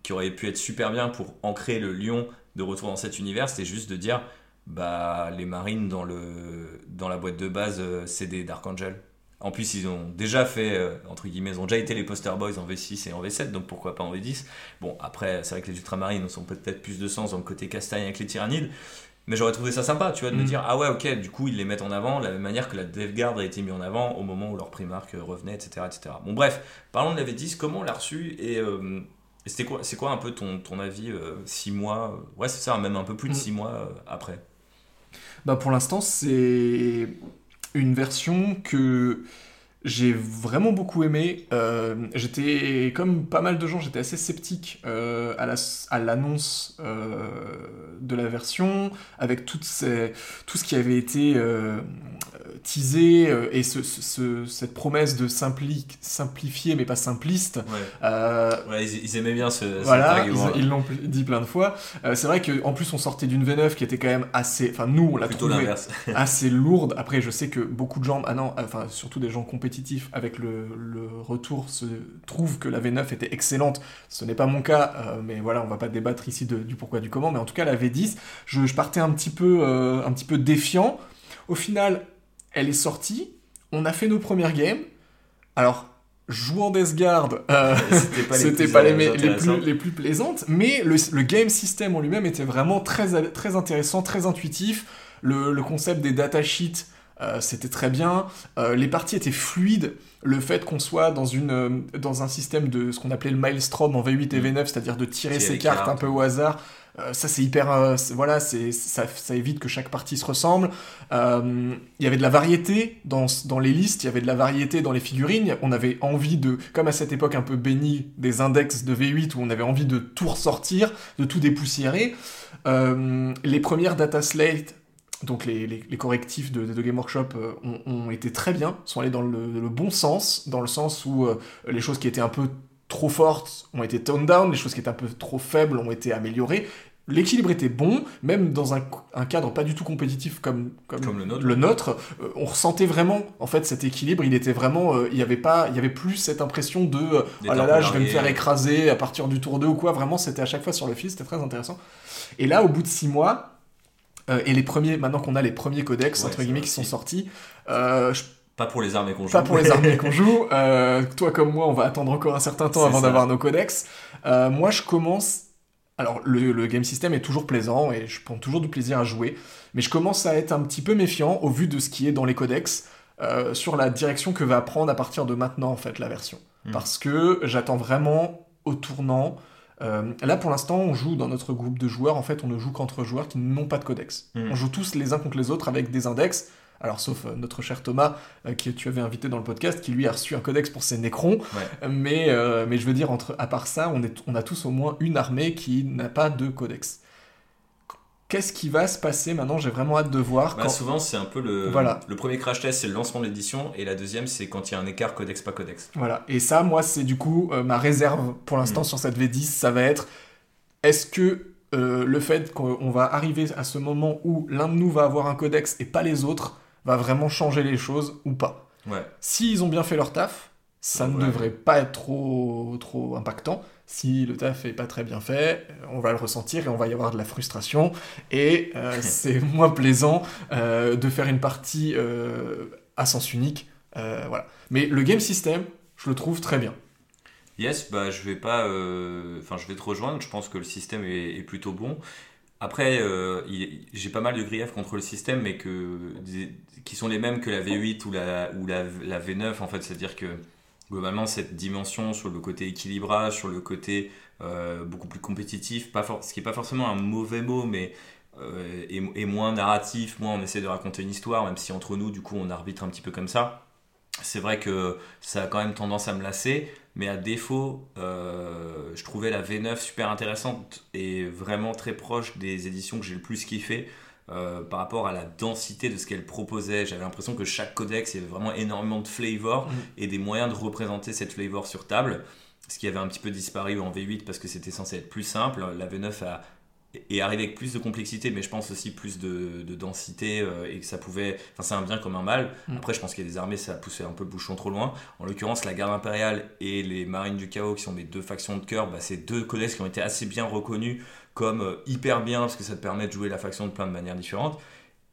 qui aurait pu être super bien pour ancrer le lion de retour dans cet univers, c'était juste de dire, bah, les marines dans, le, dans la boîte de base, c'est des Dark Angel. En plus, ils ont déjà fait, entre guillemets, ils ont déjà été les poster boys en V6 et en V7, donc pourquoi pas en V10 Bon, après, c'est vrai que les ultramarines ont peut-être plus de sens dans le côté castagne avec les tyrannides, mais j'aurais trouvé ça sympa, tu vois, de me mm. dire, ah ouais, ok, du coup, ils les mettent en avant, de la même manière que la DevGuard a été mis en avant au moment où leur Primark revenait, etc., etc. Bon, bref, parlons de la V10, comment on l'a reçu et, euh, c'était quoi, c'est quoi un peu ton, ton avis 6 euh, mois, euh, ouais, c'est ça, même un peu plus de 6 mm. mois après? Bah, pour l'instant, c'est une version que j'ai vraiment beaucoup aimé. Euh, j'étais, comme pas mal de gens, j'étais assez sceptique euh, à l'annonce euh, de la version, avec tout ce qui avait été teasé et ce, cette promesse de simplifier mais pas simpliste. Ouais. ils, aimaient bien ce, voilà, ils l'ont dit plein de fois. c'est vrai qu'en plus on sortait d'une V9 qui était quand même assez, enfin nous on l'a trouvé assez lourde. Après je sais que beaucoup de gens, ah non, enfin surtout des gens compétitifs avec le, retour se trouve que la V9 était excellente. Ce n'est pas mon cas, euh, mais voilà, on va pas débattre ici du pourquoi du comment. Mais en tout cas, la V10, je, partais un petit, peu, euh, un petit peu défiant. Au final, elle est sortie. On a fait nos premières games. Alors, jouant Death Guard, euh, c'était pas, les, plus, les, plus, plaisantes, mais le, game system en lui-même était vraiment très, très intéressant, très intuitif. Le, le concept des datasheets euh, c'était très bien. Euh, les parties étaient fluides. Le fait qu'on soit dans, une, euh, dans un système de ce qu'on appelait le Maelstrom en V8 et mm. V9, c'est-à-dire de tirer ses cartes, un peu au hasard, ça c'est hyper. voilà, c'est, ça, évite que chaque partie se ressemble. Il y avait de la variété dans, dans les listes, il y avait de la variété dans les figurines. On avait envie de, comme à cette époque un peu bénie des index de V8 où on avait envie de tout ressortir, de tout dépoussiérer. les premières data slates donc les, correctifs de, Game Workshop euh, ont, été très bien, sont allés dans le, bon sens, dans le sens où euh, les choses qui étaient un peu trop fortes ont été toned down, les choses qui étaient un peu trop faibles ont été améliorées. L'équilibre était bon, même dans un, cadre pas du tout compétitif comme, comme, le nôtre. Euh, on ressentait vraiment en fait cet équilibre. Il était vraiment, il y avait pas, il y avait plus cette impression de oh là là, je vais me faire écraser à partir du tour 2 ou quoi. Vraiment, c'était à chaque fois sur le fil, c'était très intéressant. Et là, au bout de six mois, euh, et les premiers, maintenant qu'on a les premiers codex, entre guillemets, qui sont sortis, euh, Pas pour les armées qu'on joue. Pas pour les armées qu'on joue. Euh, toi comme moi, on va attendre encore un certain temps avant d'avoir nos codex. moi, je commence... Alors, le, game system est toujours plaisant et je prends toujours du plaisir à jouer, mais je commence à être un petit peu méfiant au vu de ce qui est dans les codex sur la direction que va prendre à partir de maintenant, en fait, la version. Hmm. Parce que j'attends vraiment au tournant euh, là, pour l'instant, on joue dans notre groupe de joueurs. En fait, on ne joue qu'entre joueurs qui n'ont pas de codex. Hmm. On joue tous les uns contre les autres avec des index. Alors, sauf euh, notre cher Thomas, euh, qui tu avais invité dans le podcast, qui lui a reçu un codex pour ses nécrons. Mais, mais je veux dire, entre, à part ça, on, est, on a tous au moins une armée qui n'a pas de codex qu'est-ce qui va se passer maintenant? J'ai vraiment hâte de voir. Bah, souvent, c'est un peu le, voilà. le premier crash test, c'est le lancement de l'édition, et la deuxième, c'est quand il y a un écart codex pas codex. Voilà. Et ça, moi, c'est du coup euh, ma réserve pour l'instant mm. sur cette V10, ça va être est-ce que euh, le fait qu'on va arriver à ce moment où l'un de nous va avoir un codex et pas les autres va vraiment changer les choses ou pas. Ouais. S'ils ont bien fait leur taf, ça ne Ouais. devrait pas être trop, trop impactant. Si le taf est pas très bien fait, on va le ressentir et on va y avoir de la frustration. Et euh, c'est moins plaisant euh, de faire une partie euh, à sens unique. voilà. Mais le game system, je le trouve très bien. Yes, bah je vais pas, enfin je vais te rejoindre. Je pense que le système est, est plutôt bon. Après, euh, j'ai pas mal de griefs contre le système, mais que qui sont les mêmes que la V8 ou la ou la, la V9 en fait. C'est-à-dire que globalement cette dimension sur le côté équilibrage, sur le côté euh, beaucoup plus compétitif, pas ce qui est pas forcément un mauvais mot, mais euh, et, et moins narratif, moins on essaie de raconter une histoire, même si entre nous du coup on arbitre un petit peu comme ça. C'est vrai que ça a quand même tendance à me lasser. Mais à défaut, euh, je trouvais la V9 super intéressante et vraiment très proche des éditions que j'ai le plus kiffé euh, par rapport à la densité de ce qu'elle proposait. J'avais l'impression que chaque codex, avait vraiment énormément de flavor Mhm. et des moyens de représenter cette flavor sur table. Ce qui avait un petit peu disparu en V8 parce que c'était censé être plus simple. La V9 a, est arrivée avec plus de complexité, mais je pense aussi plus de, de densité euh, et que ça pouvait. Enfin, c'est un bien comme un mal. Mhm. Après, je pense qu'il y a des armées, ça a poussé un peu le bouchon trop loin. En l'occurrence, la garde impériale et les marines du chaos, qui sont mes deux factions de cœur, bah, c'est deux codex qui ont été assez bien reconnus comme euh, hyper bien, parce que ça te permet de jouer la faction de plein de manières différentes.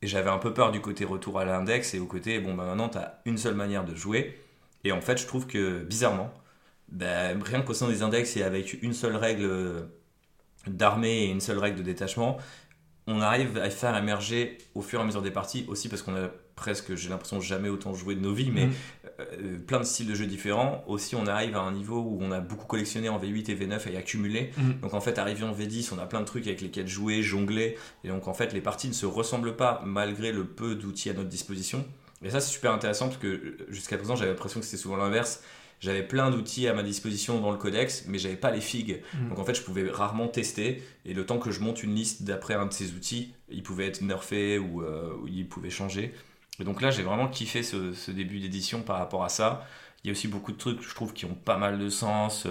Et j'avais un peu peur du côté retour à l'index et au côté, bon, bah maintenant, tu as une seule manière de jouer. Et en fait, je trouve que, bizarrement, bah, rien qu'au sein des index et avec une seule règle euh, d'armée et une seule règle de détachement, on arrive à faire émerger au fur et à mesure des parties, aussi parce qu'on a presque, j'ai l'impression, jamais autant joué de nos vies, mais Mhm. euh, plein de styles de jeux différents. Aussi, on arrive à un niveau où on a beaucoup collectionné en V8 et V9 et accumulé. Mhm. Donc en fait, arrivé en V10, on a plein de trucs avec lesquels jouer, jongler. Et donc en fait, les parties ne se ressemblent pas malgré le peu d'outils à notre disposition. Et ça, c'est super intéressant parce que jusqu'à présent, j'avais l'impression que c'était souvent l'inverse. J'avais plein d'outils à ma disposition dans le codex, mais j'avais pas les figues. Mhm. Donc en fait, je pouvais rarement tester. Et le temps que je monte une liste d'après un de ces outils, il pouvait être nerfé ou, euh, ou il pouvait changer. Et donc là, j'ai vraiment kiffé ce, ce début d'édition par rapport à ça. Il y a aussi beaucoup de trucs, je trouve, qui ont pas mal de sens.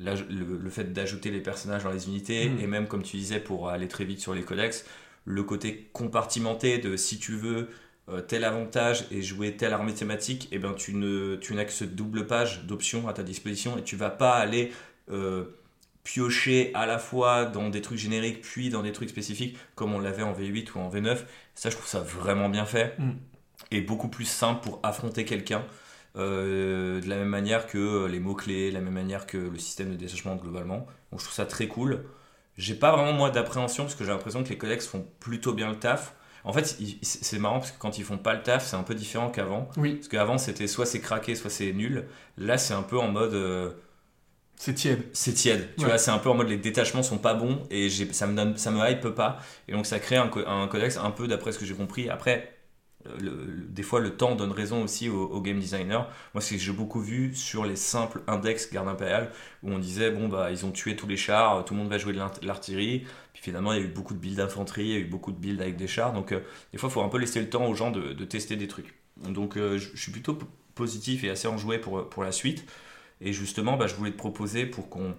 Le, le fait d'ajouter les personnages dans les unités, Mhm. et même, comme tu disais, pour aller très vite sur les codex, le côté compartimenté de si tu veux euh, tel avantage et jouer telle armée thématique, et ben tu ne tu n'as que ce double page d'options à ta disposition et tu vas pas aller euh, piocher à la fois dans des trucs génériques puis dans des trucs spécifiques comme on l'avait en V8 ou en V9. Ça, je trouve ça vraiment bien fait Mm. et beaucoup plus simple pour affronter quelqu'un. euh, de la même manière que les mots-clés, de la même manière que le système de détachement globalement. Donc je trouve ça très cool. J'ai pas vraiment moi d'appréhension parce que j'ai l'impression que les codex font plutôt bien le taf. En fait, c'est marrant parce que quand ils font pas le taf, c'est un peu différent qu'avant. Oui, Parce qu'avant, c'était soit c'est craqué, soit c'est nul. Là, c'est un peu en mode. euh, c'est tiède. c'est tiède. Tu Ouais. vois, c'est un peu en mode les détachements sont pas bons et ça me donne, ça me hype pas. Et donc ça crée un, co- un codex un peu d'après ce que j'ai compris. Après, le- le- des fois le temps donne raison aussi aux, game designers. Moi, c'est que j'ai beaucoup vu sur les simples index garde impériale où on disait bon bah ils ont tué tous les chars, tout le monde va jouer de l'art- l'artillerie. Finalement, il y a eu beaucoup de builds d'infanterie, il y a eu beaucoup de builds avec des chars. Donc euh, des fois, il faut un peu laisser le temps aux gens de, tester des trucs. Donc euh, je suis plutôt positif et assez enjoué pour, pour la suite. Et justement, bah, je voulais te proposer pour qu'on,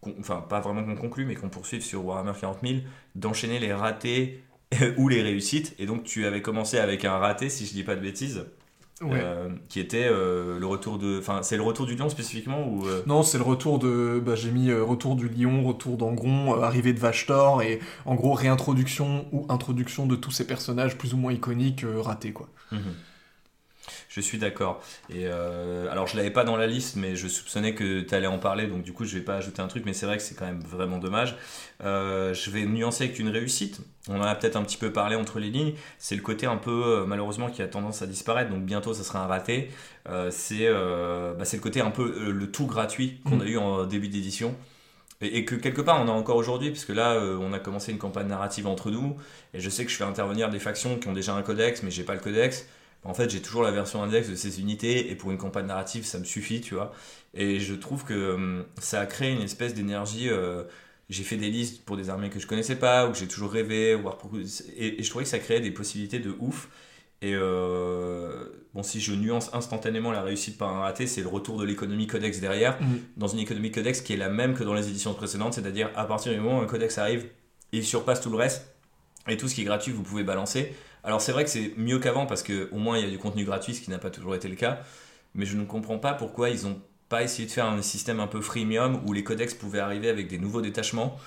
qu'on- enfin pas vraiment qu'on conclue, mais qu'on poursuive sur Warhammer 40 000, d'enchaîner les ratés ou les réussites. Et donc tu avais commencé avec un raté, si je dis pas de bêtises, Ouais. euh, qui était euh, le retour de, enfin c'est le retour du lion spécifiquement ou euh, Non, c'est le retour de. Bah, j'ai mis euh, retour du lion, retour d'Angron, euh, arrivée de Vashtor, et en gros réintroduction ou introduction de tous ces personnages plus ou moins iconiques ratés, quoi. Mhm. Je suis d'accord. Et euh, alors, je l'avais pas dans la liste, mais je soupçonnais que tu allais en parler, donc du coup, je vais pas ajouter un truc, mais c'est vrai que c'est quand même vraiment dommage. Euh, je vais nuancer avec une réussite. On en a peut-être un petit peu parlé entre les lignes. C'est le côté un peu, euh, malheureusement, qui a tendance à disparaître, donc bientôt, ça sera un raté. Euh, c'est bah, c'est le côté un peu le tout gratuit qu'on Mhm. a eu en début d'édition. Et, que quelque part on a encore aujourd'hui, puisque là euh, on a commencé une campagne narrative entre nous, et je sais que je fais intervenir des factions qui ont déjà un codex, mais j'ai pas le codex. En fait, j'ai toujours la version index de ces unités, et pour une campagne narrative, ça me suffit, tu vois. Et je trouve que hum, ça a créé une espèce d'énergie. euh, j'ai fait des listes pour des armées que je connaissais pas, ou que j'ai toujours rêvé, voire pour- et, et je trouvais que ça créait des possibilités de ouf. Et euh, bon, si je nuance instantanément la réussite par un raté, c'est le retour de l'économie codex derrière, Mhm. dans une économie codex qui est la même que dans les éditions précédentes, c'est-à-dire à partir du moment où un codex arrive, il surpasse tout le reste. Et tout ce qui est gratuit, vous pouvez balancer. Alors c'est vrai que c'est mieux qu'avant parce qu'au moins il y a du contenu gratuit, ce qui n'a pas toujours été le cas. Mais je ne comprends pas pourquoi ils n'ont pas essayé de faire un système un peu freemium où les codex pouvaient arriver avec des nouveaux détachements.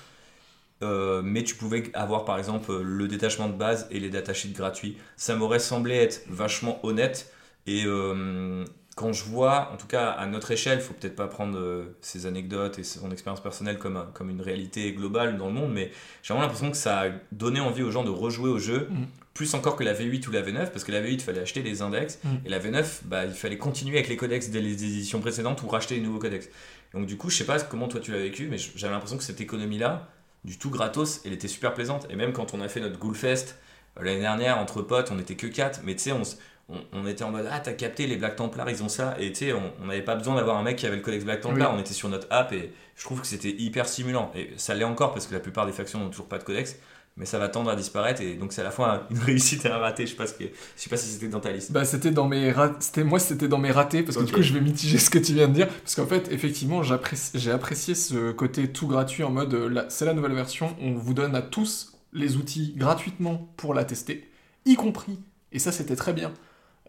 Euh, mais tu pouvais avoir par exemple le détachement de base et les datasheets gratuits. Ça m'aurait semblé être vachement honnête. Et euh, quand je vois, en tout cas à notre échelle, il faut peut-être pas prendre euh, ces anecdotes et son expérience personnelle comme, comme une réalité globale dans le monde, mais j'ai vraiment l'impression que ça a donné envie aux gens de rejouer au jeu, Mhm. Plus encore que la V8 ou la V9, parce que la V8, il fallait acheter des index, Mhm. et la V9, bah, il fallait continuer avec les codex des des éditions précédentes ou racheter les nouveaux codex. Donc du coup, je sais pas comment toi tu l'as vécu, mais j'avais l'impression que cette économie-là, du tout gratos, elle était super plaisante. Et même quand on a fait notre Ghoulfest euh, l'année dernière, entre potes, on était que 4, mais tu sais, on, on, on était en mode Ah, t'as capté, les Black Templars, ils ont ça. Et tu sais, on on n'avait pas besoin d'avoir un mec qui avait le codex Black Templar, on était sur notre app et je trouve que c'était hyper stimulant. Et ça l'est encore parce que la plupart des factions n'ont toujours pas de codex, mais ça va tendre à disparaître et donc c'est à la fois une réussite et un raté. Je sais pas, ce que- je sais pas si c'était dans ta liste. Bah, c'était dans mes c'était moi c'était dans mes ratés parce que du coup je vais mitiger ce que tu viens de dire parce qu'en fait effectivement j'apprécie- j'ai apprécié ce côté tout gratuit en mode là, c'est la nouvelle version on vous donne à tous les outils gratuitement pour la tester y compris et ça c'était très bien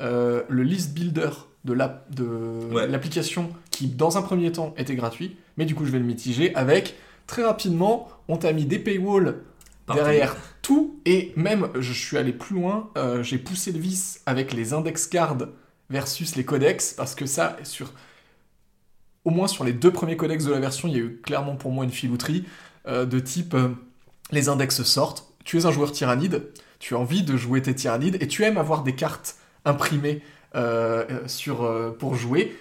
euh, le list builder de l'app- de Ouais. l'application qui dans un premier temps était gratuit mais du coup je vais le mitiger avec très rapidement on t'a mis des paywalls Derrière tout, et même, je suis allé plus loin, euh, j'ai poussé le vice avec les index cards versus les codex, parce que ça, sur, au moins sur les deux premiers codex de la version, il y a eu clairement pour moi une filouterie euh, de type, euh, les index sortent, tu es un joueur tyrannide, tu as envie de jouer tes tyrannides, et tu aimes avoir des cartes imprimées sur, pour jouer,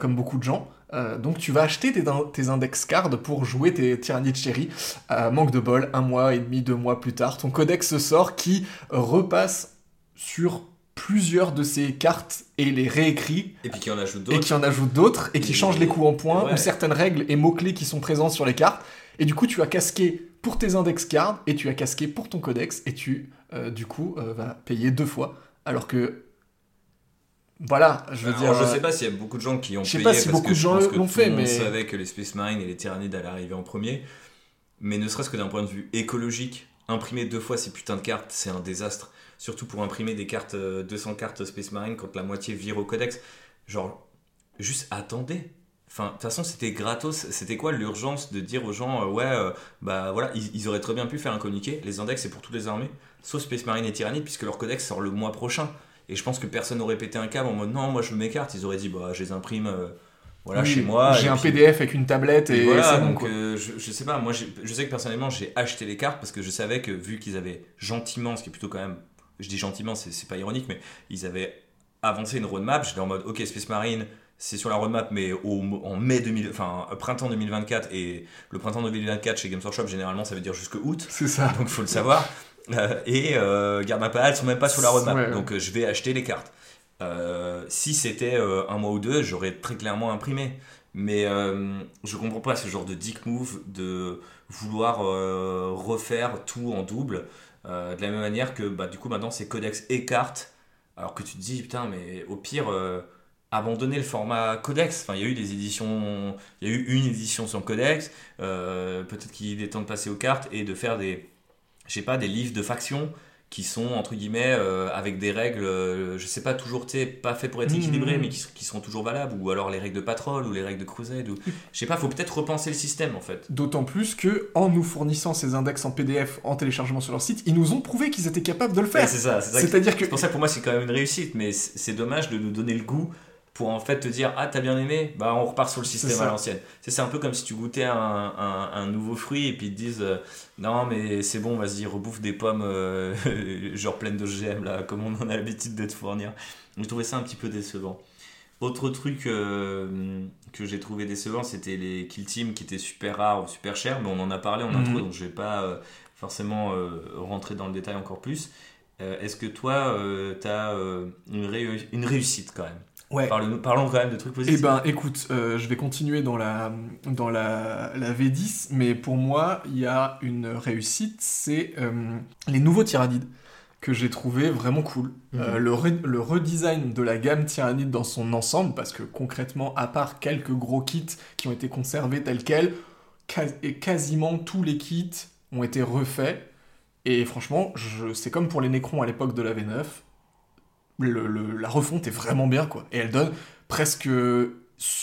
comme beaucoup de gens. Euh, donc tu vas acheter tes, tes index cards pour jouer tes tyrannides chéris. Euh, manque de bol, un mois et demi, deux mois plus tard, ton codex sort qui repasse sur plusieurs de ces cartes et les réécrit Et puis qui en ajoute et d'autres. qui en ajoute d'autres et qui Et- change les coups en points ouais. ou certaines règles et mots-clés qui sont présents sur les cartes. Et du coup, tu as casqué pour tes index cards et tu as casqué pour ton codex et tu, euh, du coup, vas payer deux fois. Alors que, voilà, je veux Alors, dire. je sais pas s'il y a beaucoup de gens qui ont je sais payé pas si parce beaucoup que de gens l'ont fait, mais- savait que les Space Marines et les Tyrannides allaient arriver en premier. Mais ne serait-ce que d'un point de vue écologique, imprimer deux fois ces putains de cartes, c'est un désastre. Surtout pour imprimer des cartes, euh, 200 cartes Space Marine quand la moitié vire au codex. Genre, juste attendez. Enfin, de toute façon, c'était gratos. C'était quoi l'urgence de dire aux gens, euh, ouais, euh, bah voilà, ils, ils auraient très bien pu faire un communiqué. Les index, c'est pour toutes les armées, sauf Space Marine et Tyrannide, puisque leur codex sort le mois prochain. Et je pense que personne n'aurait pété un câble en mode non, moi je veux mes cartes. Ils auraient dit, bah je les imprime euh, voilà, Oui, chez moi. J'ai un puis- PDF avec une tablette et, et voilà, c'est bon, donc quoi. euh, je, je sais pas, moi je sais que personnellement j'ai acheté les cartes parce que je savais que vu qu'ils avaient gentiment, ce qui est plutôt quand même, je dis gentiment, c'est c'est pas ironique, mais ils avaient avancé une roadmap, j'étais en mode ok Space Marine c'est sur la roadmap mais au, en mai 2000, enfin printemps 2024 et le printemps 2024 chez Games Workshop généralement ça veut dire jusque août C'est ça. donc faut le savoir. Euh, et euh, garde ma elles sont même pas sur la roadmap. Ouais. Donc euh, je vais acheter les cartes. Si c'était un mois ou deux, j'aurais très clairement imprimé. Mais euh, je comprends pas ce genre de dick move de vouloir euh, refaire tout en double. euh, de la même manière que bah, du coup maintenant c'est codex et cartes. Alors que tu te dis putain mais au pire abandonner le format codex. Enfin il y a eu des éditions, il y a eu une édition sur codex. Peut-être qu'il est temps de passer aux cartes et de faire des je sais pas, des livres de factions qui sont entre guillemets euh, avec des règles, euh, je sais pas toujours, tu pas fait pour être Mhm. équilibré, mais qui, qui seront toujours valables, ou alors les règles de patrol ou les règles de crusade, ou je sais pas, faut peut-être repenser le système en fait. D'autant plus que, en nous fournissant ces index en PDF en téléchargement sur leur site, ils nous ont prouvé qu'ils étaient capables de le Ouais, faire. c'est ça, c'est ça. que- C'est-à-dire que C'est pour ça que pour moi c'est quand même une réussite, mais c'est c'est dommage de nous donner le goût pour en fait te dire ah t'as bien aimé, bah on repart sur le système à l'ancienne. C'est un peu comme si tu goûtais un, un- un nouveau fruit et puis ils te disent euh, non mais c'est bon vas-y rebouffe des pommes euh, genre pleines de GM là comme on en a l'habitude de te fournir. J'ai trouvé ça un petit peu décevant. Autre truc euh, que j'ai trouvé décevant, c'était les kill teams qui étaient super rares ou super chers, mais on en a parlé en intro, Mhm. donc je vais pas forcément rentrer dans le détail encore plus. Est-ce que toi, tu as une, réu- une réussite quand même? Ouais. Parlons quand même de trucs Eh positifs. ben, écoute, euh, je vais continuer dans la, dans la, la V10, mais pour moi, il y a une réussite, c'est euh, les nouveaux tyrannides que j'ai trouvé vraiment cool. Mhm. Euh, le, re- le redesign de la gamme tyrannide dans son ensemble, parce que concrètement, à part quelques gros kits qui ont été conservés tels quels, et quasiment tous les kits ont été refaits. Et franchement, je- c'est comme pour les Necrons à l'époque de la V9. Le- le- la refonte est vraiment bien, quoi. Et elle donne presque.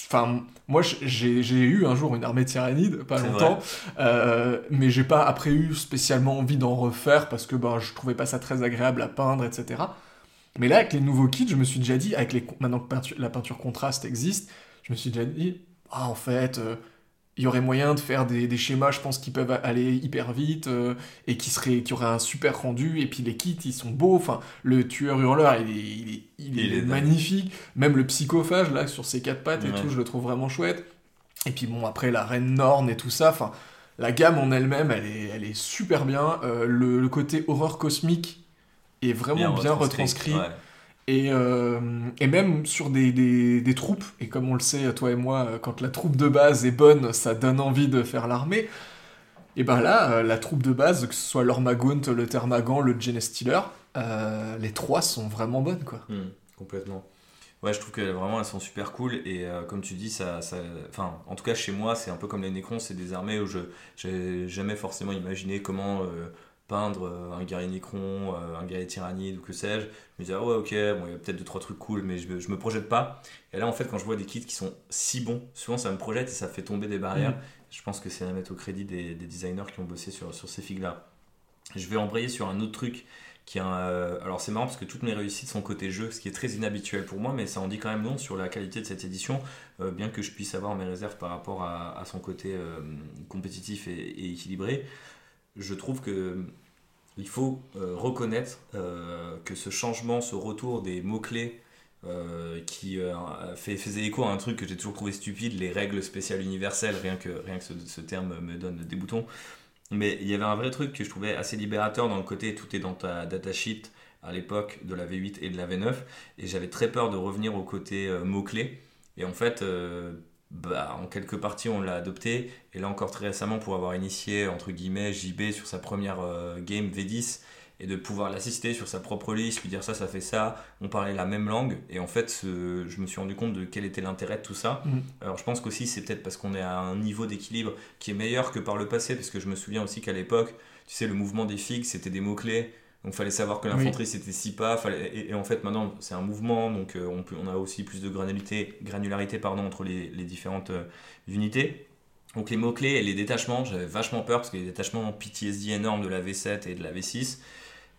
Enfin, moi, j'ai eu un jour une armée tyranide, pas longtemps, euh, mais j'ai pas après eu spécialement envie d'en refaire parce que ben, je trouvais pas ça très agréable à peindre, etc. Mais là, avec les nouveaux kits, je me suis déjà dit, avec les, maintenant que peinture- la peinture contraste existe, je me suis déjà dit, ah, en fait, euh, il y aurait moyen de faire des, des schémas, je pense, qui peuvent aller hyper vite euh, et qui, seraient, qui auraient un super rendu. Et puis les kits, ils sont beaux. Enfin, le tueur hurleur, il est, il est, il Il est magnifique. Même le psychophage, là, sur ses quatre pattes et tout, je le trouve vraiment chouette. Et puis bon, après, la reine Norne et tout ça, enfin, la gamme en elle-même, elle est, elle est super bien. Euh, le, le côté horreur cosmique est vraiment bien, retranscrit. ouais. Et, euh, et même sur des, troupes, et comme on le sait, toi et moi, euh, quand la troupe de base est bonne, ça donne envie de faire l'armée. Et ben là, euh, la troupe de base, que ce soit l'Ormagaunt, le Thermagan, le Genestealer, euh, les trois sont vraiment bonnes, quoi. Hmm, complètement. Ouais, je trouve que vraiment elles sont super cool et comme tu dis, ça, enfin, en tout cas chez moi, c'est un peu comme les Necrons, c'est des armées où je j'ai jamais forcément imaginé comment peindre euh, un guerrier Necron, euh, un guerrier Tyrannide ou que sais-je. Je me disais, ah ouais, ok, bon, il y a peut-être deux trois trucs cool, mais je, je me projette pas. Et là, en fait, quand je vois des kits qui sont si bons, souvent ça me projette et ça fait tomber des barrières. Mhm. Je pense que c'est à mettre au crédit des, des designers qui ont bossé sur, sur ces figues-là. Je vais embrayer sur un autre truc qui est un, euh, alors c'est marrant parce que toutes mes réussites sont côté jeu, ce qui est très inhabituel pour moi, mais ça en dit quand même long sur la qualité de cette édition, euh, bien que je puisse avoir mes réserves par rapport à, à son côté euh, compétitif et, et équilibré. Je trouve que il faut euh, reconnaître euh, que ce changement, ce retour des mots-clés euh, qui euh, faisait écho à un truc que j'ai toujours trouvé stupide, les règles spéciales universelles, rien que, ce, terme me donne des boutons. Mais il y avait un vrai truc que je trouvais assez libérateur dans le côté tout est dans ta datasheet à l'époque de la V8 et de la V9 et j'avais très peur de revenir au côté euh, mots-clés et en fait euh, bah, en quelques parties on l'a adopté et là encore très récemment pour avoir initié entre guillemets JB sur sa première euh, game V10 et de pouvoir l'assister sur sa propre liste, lui dire ça, ça fait ça, on parlait la même langue, et en fait, ce- je me suis rendu compte de quel était l'intérêt de tout ça. Mhm. Alors je pense qu'aussi, c'est peut-être parce qu'on est à un niveau d'équilibre qui est meilleur que par le passé, parce que je me souviens aussi qu'à l'époque, tu sais, le mouvement des figues, c'était des mots-clés, donc fallait savoir que l'infanterie c'était six pas, fallait- et, et en fait maintenant c'est un mouvement, donc euh, on, peut, on a aussi plus de granularité, granularité pardon, entre les, les différentes euh, unités. Donc les mots-clés et les détachements, j'avais vachement peur parce que les détachements PTSD énormes de la V7 et de la V6,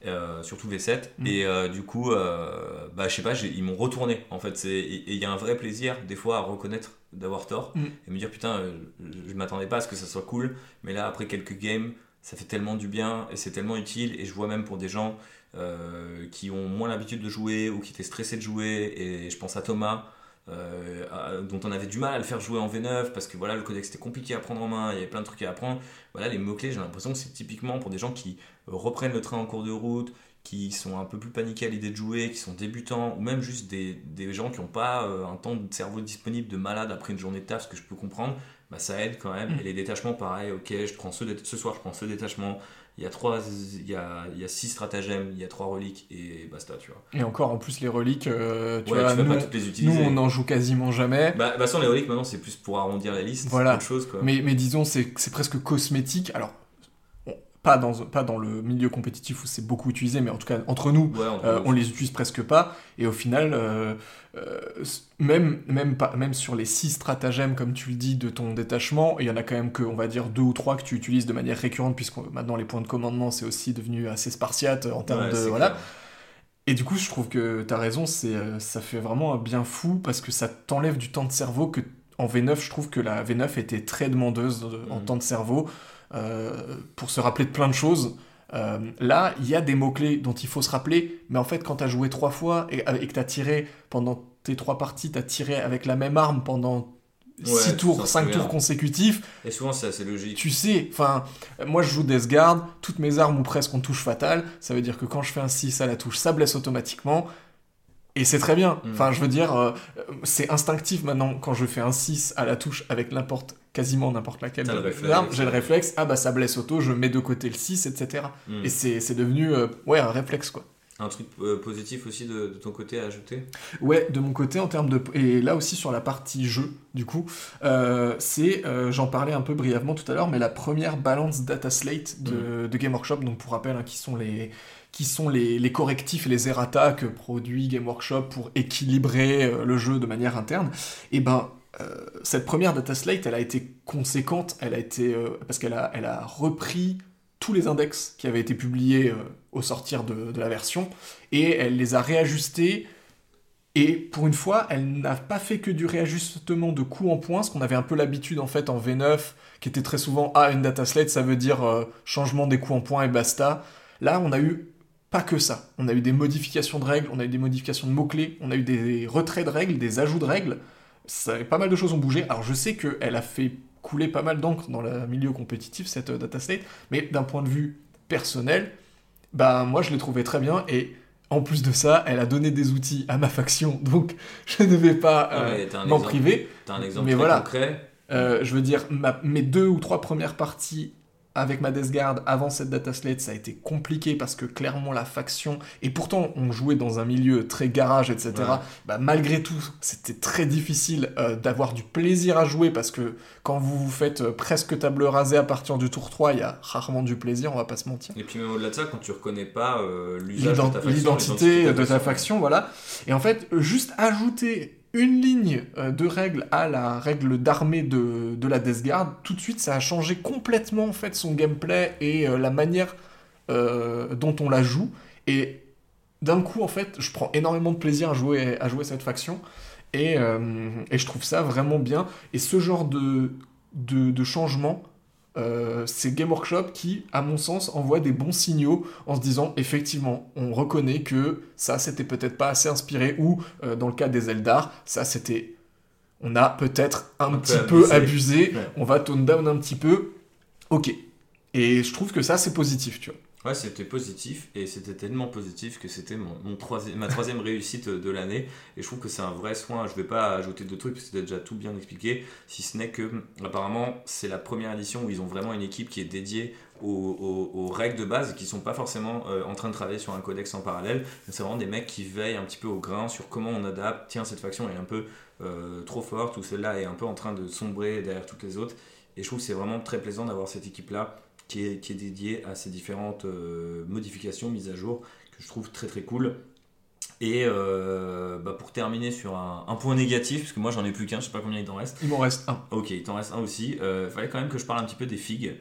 euh, surtout V7, Mhm. et euh, du coup, euh, bah, je sais pas, ils m'ont retourné en fait. c'est- Et il y a un vrai plaisir des fois à reconnaître d'avoir tort Mhm. et me dire putain, je, je m'attendais pas à ce que ça soit cool, mais là après quelques games, ça fait tellement du bien et c'est tellement utile. Et je vois même pour des gens euh, qui ont moins l'habitude de jouer ou qui étaient stressés de jouer, et je pense à Thomas. euh, dont on avait du mal à le faire jouer en V9 parce que voilà le codex était compliqué à prendre en main, il y avait plein de trucs à apprendre. Voilà les mots-clés, j'ai l'impression que c'est typiquement pour des gens qui reprennent le train en cours de route, qui sont un peu plus paniqués à l'idée de jouer, qui sont débutants, ou même juste des, des gens qui n'ont pas euh, un temps de cerveau disponible de malade après une journée de taf, ce que je peux comprendre, bah, ça aide quand même. Mm. Et les détachements, pareil, ok, je prends ce, ce soir, je prends ce détachement. Il y a trois, il y a, il y a six stratagèmes, il y a trois reliques et basta, tu vois. Et encore, en plus, les reliques, euh, tu ouais, vois, tu nous, pas toutes les utiliser. nous, on n'en joue quasiment jamais. Bah, bah, sans les reliques, maintenant, c'est plus pour arrondir la liste, Voilà. autre chose, quoi. Mais, mais disons, c'est c'est presque cosmétique. Alors, pas dans, pas dans le milieu compétitif où c'est beaucoup utilisé, mais en tout cas, entre nous, Ouais, on, euh, on les utilise presque pas. Et au final, euh, euh, même, même, pas, même sur les six stratagèmes, comme tu le dis, de ton détachement, il y en a quand même que, on va dire, deux ou trois que tu utilises de manière récurrente, puisque maintenant les points de commandement, c'est aussi devenu assez spartiate en termes Ouais, de. Voilà. clair. Et du coup, je trouve que t'as raison, c'est, euh, ça fait vraiment un bien fou parce que ça t'enlève du temps de cerveau que en V9, je trouve que la V9 était très demandeuse de- en Mhm. temps de cerveau euh, pour se rappeler de plein de choses. Euh, là, il y a des mots-clés dont il faut se rappeler, mais en fait, quand t'as joué trois fois et, et que t'as tiré pendant tes trois parties, t'as tiré avec la même arme pendant Ouais, six tu tours, cinq tours consécutifs, Et souvent, c'est assez logique. tu sais, enfin, moi je joue Death Guard, toutes mes armes ou presque ont touche fatale, ça veut dire que quand je fais un 6 à la touche, ça blesse automatiquement, et c'est très bien. Mm. Enfin, je veux dire, euh, c'est instinctif maintenant, quand je fais un 6 à la touche avec n'importe, quasiment n'importe laquelle de j'ai le réflexe, ah bah ça blesse auto, je mets de côté le 6, etc. Mm. Et c'est devenu, euh, ouais, un réflexe quoi. Un truc euh, positif aussi de, ton côté à ajouter? Ouais, de mon côté en termes de... Et là aussi sur la partie jeu, du coup, euh, c'est, euh, j'en parlais un peu brièvement tout à l'heure, mais la première balance data slate de, mm. Game Workshop, donc pour rappel, hein, qui sont les qui sont les, les, correctifs et les errata que produit Game Workshop pour équilibrer le jeu de manière interne, et eh ben cette première data slate, elle a été conséquente, elle a été parce qu'elle a, elle a repris tous les index qui avaient été publiés euh, au sortir de, la version, et elle les a réajustés. Et pour une fois, elle n'a pas fait que du réajustement de coûts en points, ce qu'on avait un peu l'habitude en fait en V9, qui était très souvent ah une data slate, ça veut dire euh, changement des coûts en points et basta. Là, on a eu pas que ça. On a eu des modifications de règles, on a eu des modifications de mots-clés, on a eu des retraits de règles, des ajouts de règles. Ça, pas mal de choses ont bougé. Alors je sais qu'elle a fait couler pas mal d'encre dans le milieu compétitif, cette euh, data state, mais d'un point de vue personnel, bah moi je l'ai trouvé très bien et en plus de ça, elle a donné des outils à ma faction, donc je ne vais pas euh, m'en priver. T'as un exemple mais voilà, concret euh, Je veux dire, mes deux ou trois premières parties avec ma Death Guard avant cette data slate, ça a été compliqué parce que clairement la faction, et pourtant on jouait dans un milieu très garage, etc. Bah, malgré tout, c'était très difficile euh, d'avoir du plaisir à jouer parce que quand vous vous faites euh, presque table rasée à partir du tour 3, il y a rarement du plaisir, on va pas se mentir. Et puis même au-delà de ça, quand tu reconnais pas euh, l'usage de ta faction, l'identité de ta faction, voilà. Et en fait, juste ajouter une ligne euh, de règles à la règle d'armée de, la Death Guard, tout de suite ça a changé complètement en fait son gameplay et euh, la manière euh, dont on la joue. Et d'un coup en fait je prends énormément de plaisir à jouer, à cette faction et, je trouve ça vraiment bien. Et ce genre de changement euh, c'est Game Workshop qui, à mon sens, envoie des bons signaux en se disant effectivement, on reconnaît que ça c'était peut-être pas assez inspiré ou euh, dans le cas des Eldar, ça c'était on a peut-être un, petit peu abusé, on va tone down un petit peu. OK. Et je trouve que ça c'est positif, tu vois. Ouais, c'était positif et c'était tellement positif que c'était ma troisième réussite de l'année. Et je trouve que c'est un vrai soin. Je vais pas ajouter de trucs parce que as déjà tout bien expliqué. Si ce n'est que, apparemment, c'est la première édition où ils ont vraiment une équipe qui est dédiée aux, règles de base qui sont pas forcément euh, en train de travailler sur un codex en parallèle. C'est vraiment des mecs qui veillent un petit peu au grain sur comment on adapte. Tiens, cette faction est un peu euh, trop forte ou celle-là est un peu en train de sombrer derrière toutes les autres. Et je trouve que c'est vraiment très plaisant d'avoir cette équipe-là qui est, qui est dédié à ces différentes euh, modifications, mises à jour, que je trouve très très cool. Et euh, bah pour terminer sur un, point négatif, parce que moi j'en ai plus qu'un, je sais pas combien il t'en reste. Il m'en reste un. Ok, il t'en reste un aussi. Il euh, fallait quand même que je parle un petit peu des figues.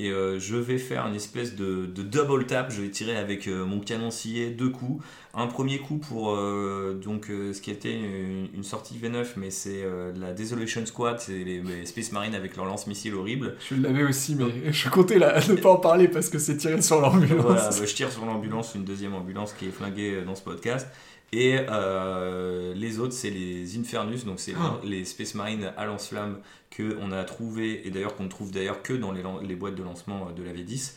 Et euh, je vais faire une espèce de, double tap. Je vais tirer avec mon canon scié deux coups. Un premier coup pour donc ce qui était une, sortie V9, mais c'est la Desolation Squad, c'est les, Space Marines avec leur lance-missile horrible. Je l'avais aussi, mais je comptais là, ne pas en parler parce que c'est tiré sur l'ambulance. Voilà, bah, je tire sur l'ambulance, une deuxième ambulance qui est flinguée dans ce podcast. Et euh, les autres, c'est les Infernus, donc c'est ah. les Space Marines à lance-flamme qu'on a trouvé, et d'ailleurs qu'on ne trouve d'ailleurs que dans les, les, boîtes de lancement de la V10.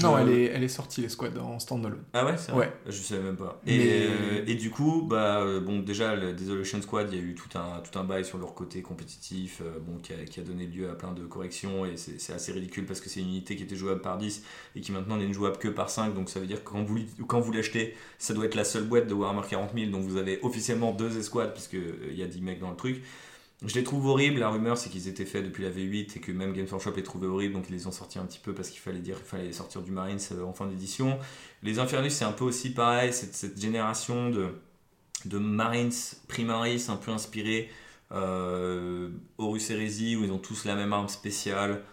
Non, elle est, elle est sortie, les squads, en standalone. Ah ouais, c'est Ouais. Je savais même pas. Et, euh, et, du coup, bah, euh, bon, déjà, le Desolation Squad, il y a eu tout un, tout un bail sur leur côté compétitif, euh, bon, qui a, qui, a, donné lieu à plein de corrections, et c'est assez ridicule parce que c'est une unité qui était jouable par 10 et qui maintenant n'est jouable que par 5, donc ça veut dire que quand vous, quand vous l'achetez, ça doit être la seule boîte de Warhammer 40 000, donc vous avez officiellement deux escouades, puisqu'il y a 10 mecs dans le truc. Je les trouve horribles. La rumeur, c'est qu'ils étaient faits depuis la V8 et que même Games Workshop les trouvait horribles, donc ils les ont sortis un petit peu parce qu'il fallait qu'il fallait sortir du Marines euh, en fin d'édition. Les Infernus, c'est un peu aussi pareil, cette, cette génération de, de Marines Primaris un peu inspirés euh, Horus Heresy où ils ont tous la même arme spéciale.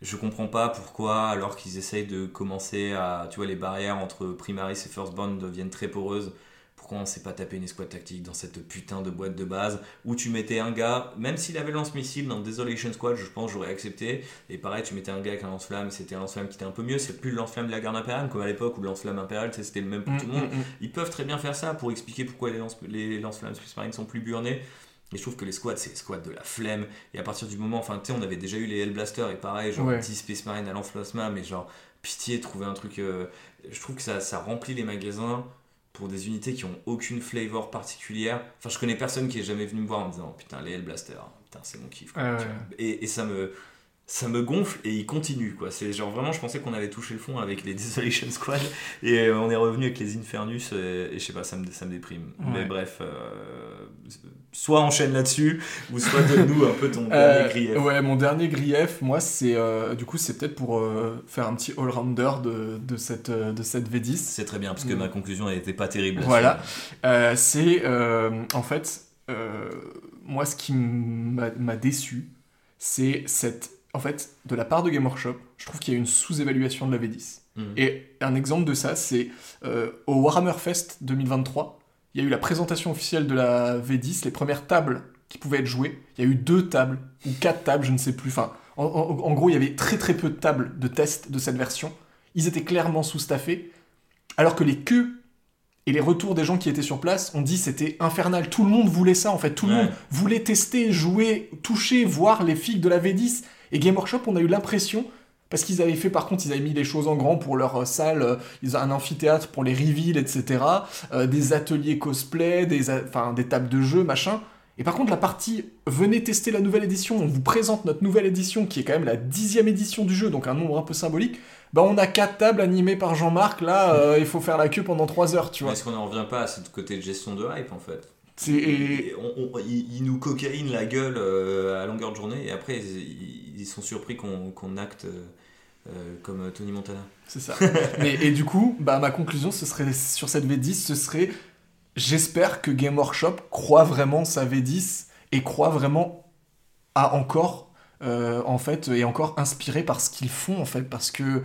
Je comprends pas pourquoi, alors qu'ils essayent de commencer à. Tu vois, les barrières entre Primaris et Firstborn deviennent très poreuses pourquoi on s'est pas tapé une escouade tactique dans cette putain de boîte de base où tu mettais un gars, même s'il avait lance-missile dans Desolation Squad, je pense j'aurais accepté. Et pareil, tu mettais un gars avec un lance-flamme, c'était un lance-flamme qui était un peu mieux, c'est plus le lance-flamme de la garde impériale comme à l'époque où le lance-flamme impérial c'était le même pour mm, tout le monde. Mm, mm. Ils peuvent très bien faire ça pour expliquer pourquoi les, lance- les lance-flammes Space Marines sont plus burnés. Et je trouve que les squads, c'est les squads de la flemme. Et à partir du moment, enfin, tu sais, on avait déjà eu les Hellblasters et pareil, genre 10 Space Marines à lance-plasma, mais genre, pitié, trouver un truc. Euh, je trouve que ça, ça remplit les magasins pour des unités qui ont aucune flavor particulière. Enfin, je connais personne qui est jamais venu me voir en me disant putain, les Hellblaster, putain, c'est mon kiff. et, et, ça me. Ça me gonfle et il continue quoi. C'est genre vraiment, je pensais qu'on avait touché le fond avec les Desolation Squad et euh, on est revenu avec les Infernus et, et je sais pas, ça me, ça me déprime. Mais bref, euh, soit enchaîne là-dessus ou soit donne-nous un peu ton Euh, dernier grief. Ouais, mon dernier grief, moi, c'est euh, du coup, c'est peut-être pour faire un petit all-rounder de, de, cette, de cette V10. C'est très bien parce que Mm. ma conclusion elle était pas terrible. Voilà. C'est en fait, moi, ce qui m'a déçu, c'est cette. En fait, de la part de Game Workshop, je trouve qu'il y a une sous-évaluation de la V10. Mm. Et un exemple de ça, c'est euh, au Warhammer Fest 2023, il y a eu la présentation officielle de la V10, les premières tables qui pouvaient être jouées. Il y a eu deux tables, ou quatre tables, je ne sais plus. Enfin, en, en- en gros, il y avait très très peu de tables de test de cette version. Ils étaient clairement sous-staffés, alors que les queues et les retours des gens qui étaient sur place ont dit c'était infernal. Tout le monde voulait ça, en fait. Tout le monde voulait tester, jouer, toucher, voir les figues de la V10. Et Game Workshop, on a eu l'impression parce qu'ils avaient fait, par contre, ils avaient mis les choses en grand pour leur euh, salle, euh, ils ont un amphithéâtre pour les reveals, etc. euh, des ateliers cosplay, des, des tables de jeu, machin. Et par contre, la partie venez tester la nouvelle édition, on vous présente notre nouvelle édition qui est quand même la dixième édition du jeu, donc un nombre un peu symbolique. Bah, on a quatre tables animées par Jean-Marc, là, il faut faire la queue pendant trois heures, tu vois. Est-ce qu'on n'en revient pas à ce côté de gestion de hype en fait? Et on- on- ils, ils nous cocaïnent la gueule euh, à longueur de journée et après ils, ils sont surpris qu'on qu'on acte euh, euh, comme Tony Montana. C'est ça. Mais, et du coup, bah, ma conclusion ce serait, sur cette V10, ce serait j'espère que Game Workshop croit vraiment sa V10 et croit vraiment à encore, euh, en fait, et encore inspiré par ce qu'ils font, en fait, parce que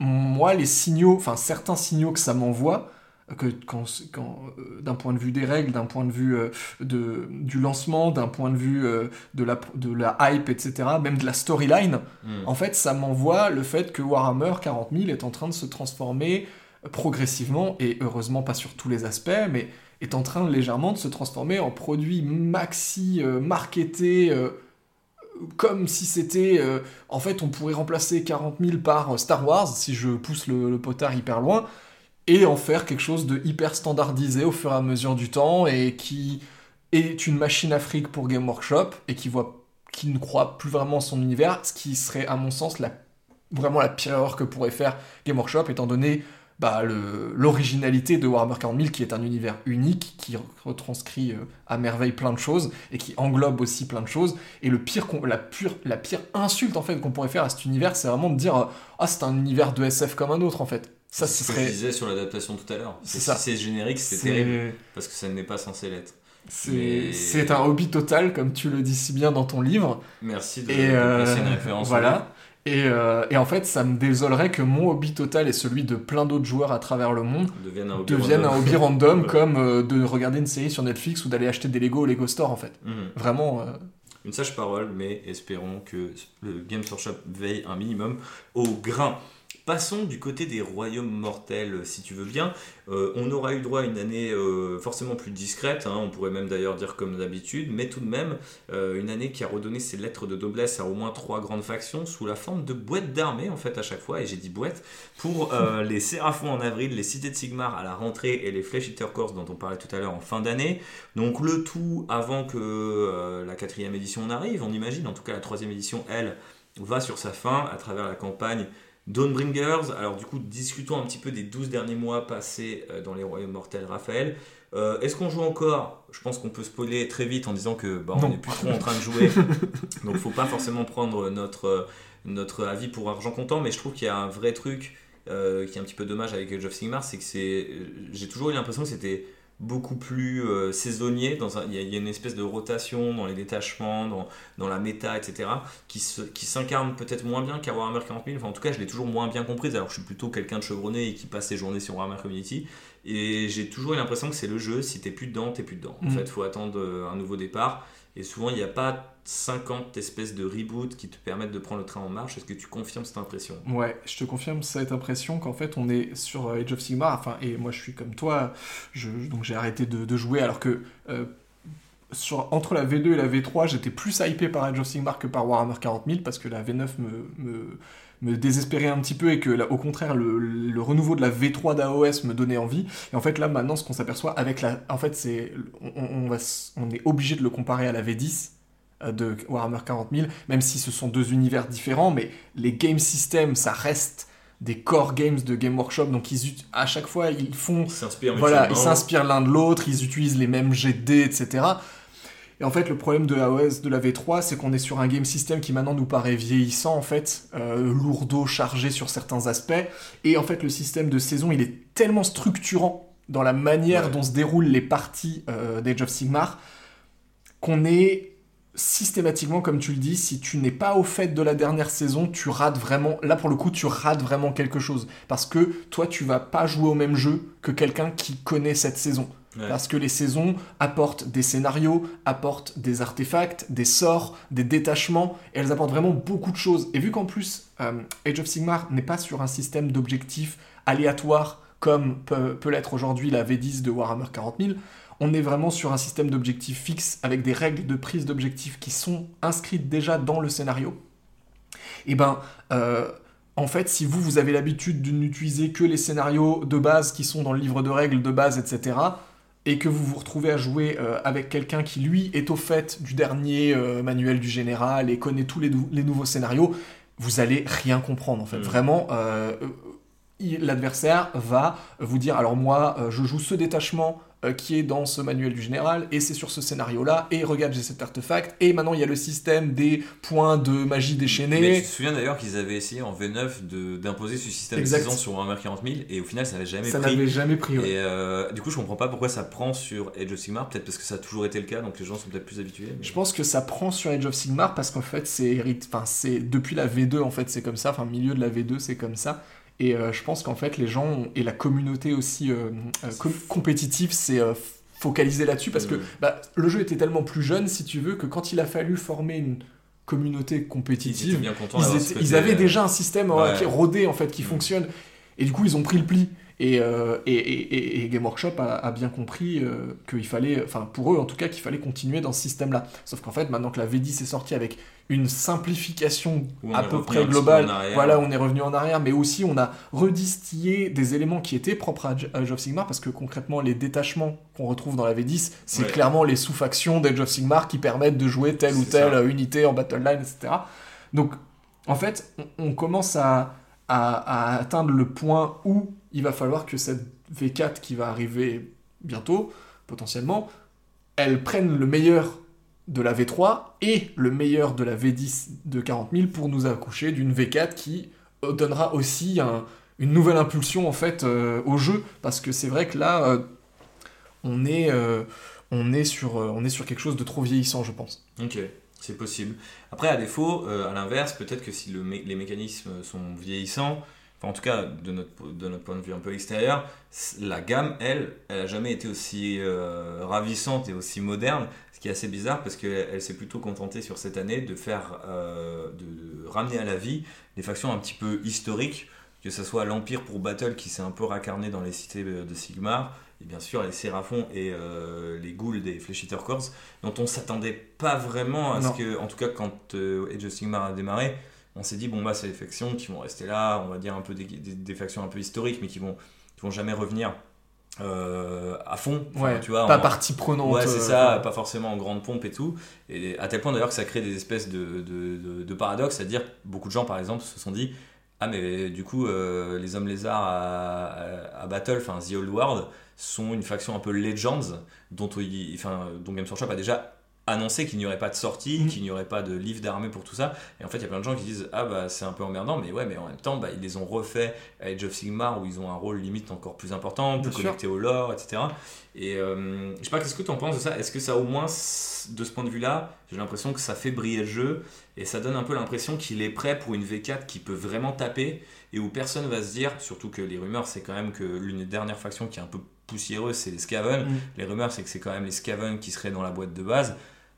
moi, les signaux, enfin certains signaux que ça m'envoie, que quand, quand euh, d'un point de vue des règles, d'un point de vue euh, de, du lancement, d'un point de vue euh, de, la, de la hype, etc., même de la storyline, Mm. en fait, ça m'envoie le fait que Warhammer 40 000 est en train de se transformer progressivement, et heureusement pas sur tous les aspects, mais est en train légèrement de se transformer en produit maxi euh, marketé, comme si c'était... euh, en fait, on pourrait remplacer 40 000 par Star Wars, si je pousse le, le potard hyper loin, et en faire quelque chose de hyper standardisé au fur et à mesure du temps, et qui est une machine fric pour Game Workshop, et qui ne croit plus vraiment en son univers, ce qui serait à mon sens la, vraiment la pire erreur que pourrait faire Game Workshop, étant donné bah, l'originalité de Warhammer 40 000, qui est un univers unique, qui retranscrit euh, à merveille plein de choses, et qui englobe aussi plein de choses. Et le pire, la pire insulte en fait qu'on pourrait faire à cet univers, c'est vraiment de dire euh, ah c'est un univers de SF comme un autre en fait. Ça, C'est ce ce que je serait disais sur l'adaptation tout à l'heure. C'est Si ça. c'est générique, c'est terrible parce que ça n'est pas censé l'être. C'est Mais- un hobby total, comme tu le dis si bien dans ton livre. Merci de, Et de euh, placer une référence. voilà. Et, euh, et en fait, ça me désolerait que mon hobby total et celui de plein d'autres joueurs à travers le monde Devienne un hobby deviennent un random. hobby random comme euh, de regarder une série sur Netflix ou d'aller acheter des Lego au Lego Store en fait. Mhm. Vraiment, euh, Une sage parole, mais espérons que le Games Workshop veille un minimum au grain. Passons du côté des royaumes mortels, si tu veux bien. Euh, on aura eu droit à une année euh, forcément plus discrète, hein, on pourrait même d'ailleurs dire comme d'habitude, mais tout de même euh, une année qui a redonné ses lettres de noblesse à au moins trois grandes factions sous la forme de boîtes d'armée en fait à chaque fois, et j'ai dit boîtes, pour les Séraphons en avril, les Cités de Sigmar à la rentrée et les Flesh Eater Corps dont on parlait tout à l'heure en fin d'année. Donc le tout avant que la quatrième édition n'arrive, on imagine, en tout cas la troisième édition, elle, va sur sa fin à travers la campagne Dawnbringers. Alors du coup, discutons un petit peu des 12 derniers mois passés euh, dans les royaumes mortels, Raphaël. Euh, Est-ce qu'on joue encore? Je pense qu'on peut spoiler très vite en disant que bah, on n'est plus trop en train de jouer. Donc faut pas forcément prendre notre, euh, notre avis pour argent comptant, mais je trouve qu'il y a un vrai truc euh, qui est un petit peu dommage avec Age of Sigmar, c'est que j'ai toujours eu l'impression que c'était beaucoup plus euh, saisonnier. Dans un- il, y a, il y a une espèce de rotation dans les détachements, dans, dans la méta, etc., qui, se, qui s'incarne peut-être moins bien qu'à Warhammer 40 000. Enfin, en tout cas, je l'ai toujours moins bien comprise, alors je suis plutôt quelqu'un de chevronné et qui passe ses journées sur Warhammer Community. Et j'ai toujours eu l'impression que c'est le jeu, si t'es plus dedans, t'es plus dedans. En Mm. fait, faut attendre euh, un nouveau départ. Et souvent, il n'y a pas 50 espèces de reboots qui te permettent de prendre le train en marche. Est-ce que tu confirmes cette impression? Ouais, je te confirme cette impression qu'en fait on est sur euh, Age of Sigmar, enfin, et moi je suis comme toi, donc j'ai arrêté de, jouer alors que euh, entre la V2 et la V3, j'étais plus hypé par Age of Sigmar que par Warhammer 40 000 parce que la V9 me, me, me désespérait un petit peu et que là, au contraire le, le renouveau de la V3 d'AOS me donnait envie. Et en fait là maintenant ce qu'on s'aperçoit avec la, en fait c'est, on, on va, s- on est obligé de le comparer à la V10 euh, de Warhammer 40 000, même si ce sont deux univers différents, mais les game systems, ça reste des core games de Game Workshop, donc ils, à chaque fois ils font Ils voilà, ils s'inspirent l'un de l'autre, ils utilisent les mêmes dés, etc. Et en fait, le problème de AOS de la V3, c'est qu'on est sur un game system qui maintenant nous paraît vieillissant, en fait, euh, lourdeau, chargé sur certains aspects. Et en fait, le système de saison, il est tellement structurant dans la manière Ouais. dont se déroulent les parties euh, d'Age of Sigmar qu'on est systématiquement, comme tu le dis, si tu n'es pas au fait de la dernière saison, tu rates vraiment, là pour le coup, tu rates vraiment quelque chose. Parce que toi, tu vas pas jouer au même jeu que quelqu'un qui connaît cette saison. Parce que les saisons apportent des scénarios, apportent des artefacts, des sorts, des détachements, et elles apportent vraiment beaucoup de choses. Et vu qu'en plus, euh, Age of Sigmar n'est pas sur un système d'objectifs aléatoires comme peut, l'être aujourd'hui la V10 de Warhammer 40 000, on est vraiment sur un système d'objectifs fixe avec des règles de prise d'objectifs qui sont inscrites déjà dans le scénario. Et ben, euh, en fait, si vous, vous avez l'habitude de n'utiliser que les scénarios de base qui sont dans le livre de règles de base, etc., et que vous vous retrouvez à jouer euh, avec quelqu'un qui, lui, est au fait du dernier euh, manuel du général et connaît tous les, nou- les nouveaux scénarios, vous allez rien comprendre, en fait. Mm. Vraiment, euh, l'adversaire va vous dire, alors moi, je joue ce détachement qui est dans ce manuel du général, et c'est sur ce scénario-là, et regarde, j'ai cet artefact, et maintenant, il y a le système des points de magie déchaînés. Mais tu te souviens d'ailleurs qu'ils avaient essayé en V9 de- d'imposer ce système Exact. de saison sur Warhammer 40 000 et au final ça n'avait jamais ça pris. n'avait jamais pris. ouais. Et euh, du coup, je comprends pas pourquoi ça prend sur Age of Sigmar. Peut-être parce que ça a toujours été le cas, donc les gens sont peut-être plus habitués. mais- Je pense que ça prend sur Age of Sigmar parce qu'en fait, c'est enfin, depuis la V2 en fait, c'est comme ça. Enfin, milieu de la V2, c'est comme ça. Et euh, je pense qu'en fait, les gens ont- et la communauté aussi euh, euh, com- compétitive, c'est focalisé là-dessus parce que Mm. bah, le jeu était tellement plus jeune, si tu veux, que quand il a fallu former une communauté Ils compétitive, bien ils, étaient- avaient déjà un système qui rodé en fait, qui Mm. fonctionne. Et du coup, ils ont pris le pli. Et, euh, et, et- et- Game Workshop a, a bien compris euh, qu'il fallait, enfin pour eux en tout cas, qu'il fallait continuer dans ce système-là. Sauf qu'en fait, maintenant que la V10 est sortie avec une simplification à peu près globale, voilà, on est revenu en arrière, mais aussi on a redistillé des éléments qui étaient propres à Age- of Sigmar, parce que concrètement, les détachements qu'on retrouve dans la V10, c'est Ouais. clairement les sous-factions d'Age of Sigmar qui permettent de jouer telle ou telle ça. unité en battle line, etc. Donc, en fait, on, on commence à, à- à atteindre le point où il va falloir que cette V4 qui va arriver bientôt, potentiellement, elle prenne le meilleur de la V3 et le meilleur de la V10 de 40 000 pour nous accoucher d'une V4 qui donnera aussi un- une nouvelle impulsion en fait euh, au jeu parce que c'est vrai que là euh, on est euh, on est sur quelque chose de trop vieillissant je pense. Ok, c'est possible. Après, à défaut, à l'inverse, peut-être que si les mécanismes sont vieillissants, en tout cas de notre, de notre point de vue un peu extérieur, la gamme, elle, elle a jamais été aussi euh, ravissante et aussi moderne, ce qui est assez bizarre parce qu'elle elle, s'est plutôt contentée sur cette année de faire, euh, de, de ramener à la vie des factions un petit peu historiques, que ce soit l'Empire pour Battle qui s'est un peu racarné dans les cités de de Sigmar, et bien sûr les Séraphons et euh, les Ghouls des Eater Corps, dont on s'attendait pas vraiment à Non. ce que, en tout cas quand euh, Age of Sigmar a démarré, on s'est dit bon bah c'est des factions qui vont rester là, on va dire un peu des, des- des factions un peu historiques, mais qui vont, qui vont jamais revenir euh, à fond, Enfin, Ouais, tu vois, pas en- partie prenante. Ouais, c'est euh, ça, pas forcément en grande pompe et tout. Et à tel point d'ailleurs que ça crée des espèces de, de, de- de paradoxes, c'est-à-dire beaucoup de gens par exemple se sont dit Ah, mais du coup, euh, les hommes lézards à, à- à Battle, enfin The Old World, sont une faction un peu Legends dont, enfin, dont Games Workshop a déjà annoncé qu'il n'y aurait pas de sortie, Mhm. qu'il n'y aurait pas de livre d'armée pour tout ça. Et en fait, il y a plein de gens qui disent Ah, bah c'est un peu emmerdant, mais ouais, mais en même temps, bah, ils les ont refait à Age of Sigmar où ils ont un rôle limite encore plus important, plus connecté au lore, etc. Et euh, je sais pas, qu'est-ce que tu en penses de ça? Est-ce que ça, au moins, de ce point de vue-là, j'ai l'impression que ça fait briller le jeu et ça donne un peu l'impression qu'il est prêt pour une V4 qui peut vraiment taper et où personne va se dire, surtout que les rumeurs, c'est quand même que l'une des dernières factions qui est un peu poussiéreuse, c'est les Skaven. Mm. Les rumeurs, c'est que c'est quand même les Skaven qui seraient dans la boîte de base.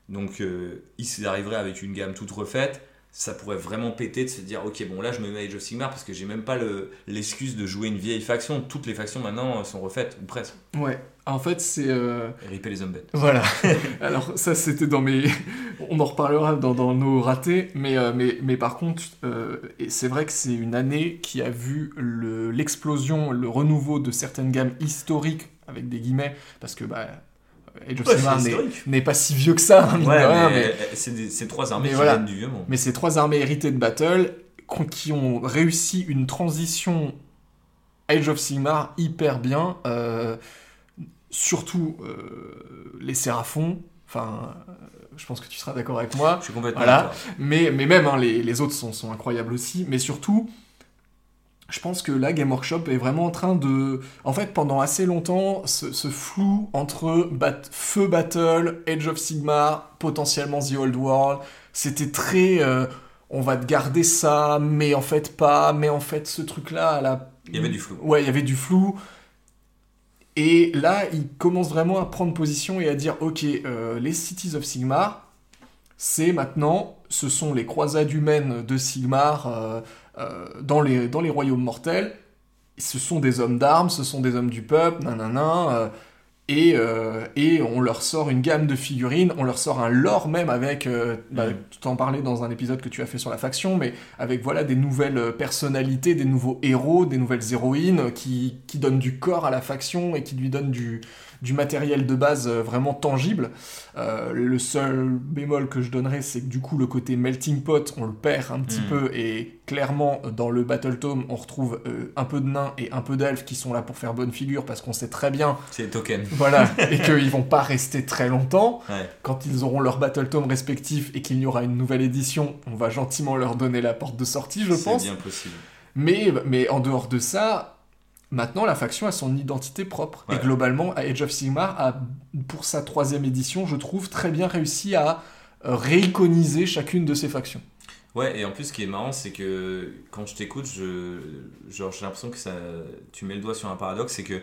Donc, euh, ils arriveraient avec une gamme toute refaite. Ça pourrait vraiment péter de se dire, ok, bon là je me mets à Age of Sigmar parce que j'ai même pas le- l'excuse de jouer une vieille faction. Toutes les factions maintenant sont refaites, ou presque. Ouais. En fait, c'est euh, ripper les zombies. Voilà. Alors ça, c'était dans mes... On en reparlera dans, dans nos ratés, mais, euh, mais, mais par contre, euh, c'est vrai que c'est une année qui a vu le- l'explosion, le, renouveau de certaines gammes historiques, avec des guillemets, parce que bah, Age of Sigmar n'est- pas si vieux que ça, hein, mine Ouais, de rien, mais, mais- euh, c'est des- c'est trois armées mais qui voilà. viennent du vieux monde. Mais ces trois armées héritées de Battle qui ont réussi une transition Age of Sigmar hyper bien, euh, surtout euh, les Séraphons, enfin, euh, je pense que tu seras d'accord avec moi, Je suis complètement Voilà. mais, mais même hein, les, les autres sont, sont incroyables aussi, mais surtout, je pense que là, Game Workshop est vraiment en train de... En fait, pendant assez longtemps, ce, ce flou entre bat- Feu Battle, Age of Sigmar, potentiellement The Old World, c'était très... euh, on va te garder ça, mais en fait pas, mais en fait ce truc-là, à la... Il y avait du flou. Ouais, il y avait du flou. Et là, il commence vraiment à prendre position et à dire, ok, euh, les Cities of Sigmar, c'est maintenant, ce sont les croisades humaines de Sigmar euh, dans, les, dans les royaumes mortels. Ce sont des hommes d'armes, ce sont des hommes du peuple, nanana. euh, et, euh, et on leur sort une gamme de figurines, on leur sort un lore même avec, euh, bah, Mhm. tu en parlais dans un épisode que tu as fait sur la faction, mais avec voilà des nouvelles euh, personnalités, des nouveaux héros, des nouvelles héroïnes qui, qui donnent du corps à la faction et qui lui donnent du, du matériel de base euh, vraiment tangible. Euh, le seul bémol que je donnerais, c'est que du coup, le côté melting pot, on le perd un petit Mm. peu, et clairement, dans le Battle Tome, on retrouve euh, un peu de nains et un peu d'elfes qui sont là pour faire bonne figure, parce qu'on sait très bien, C'est les tokens. voilà, et qu'ils vont pas rester très longtemps. Ouais. Quand ils auront leur Battle Tome respectif et qu'il y aura une nouvelle édition, on va gentiment leur donner la porte de sortie, je C'est pense. bien possible. Mais, mais en dehors de ça, maintenant la faction a son identité propre. Ouais. Et globalement, Age of Sigmar a, pour sa troisième édition, je trouve, très bien réussi à euh, réiconiser chacune de ses factions. Ouais, et en plus, ce qui est marrant, c'est que quand je t'écoute, je, j'ai l'impression que ça, tu mets le doigt sur un paradoxe, c'est que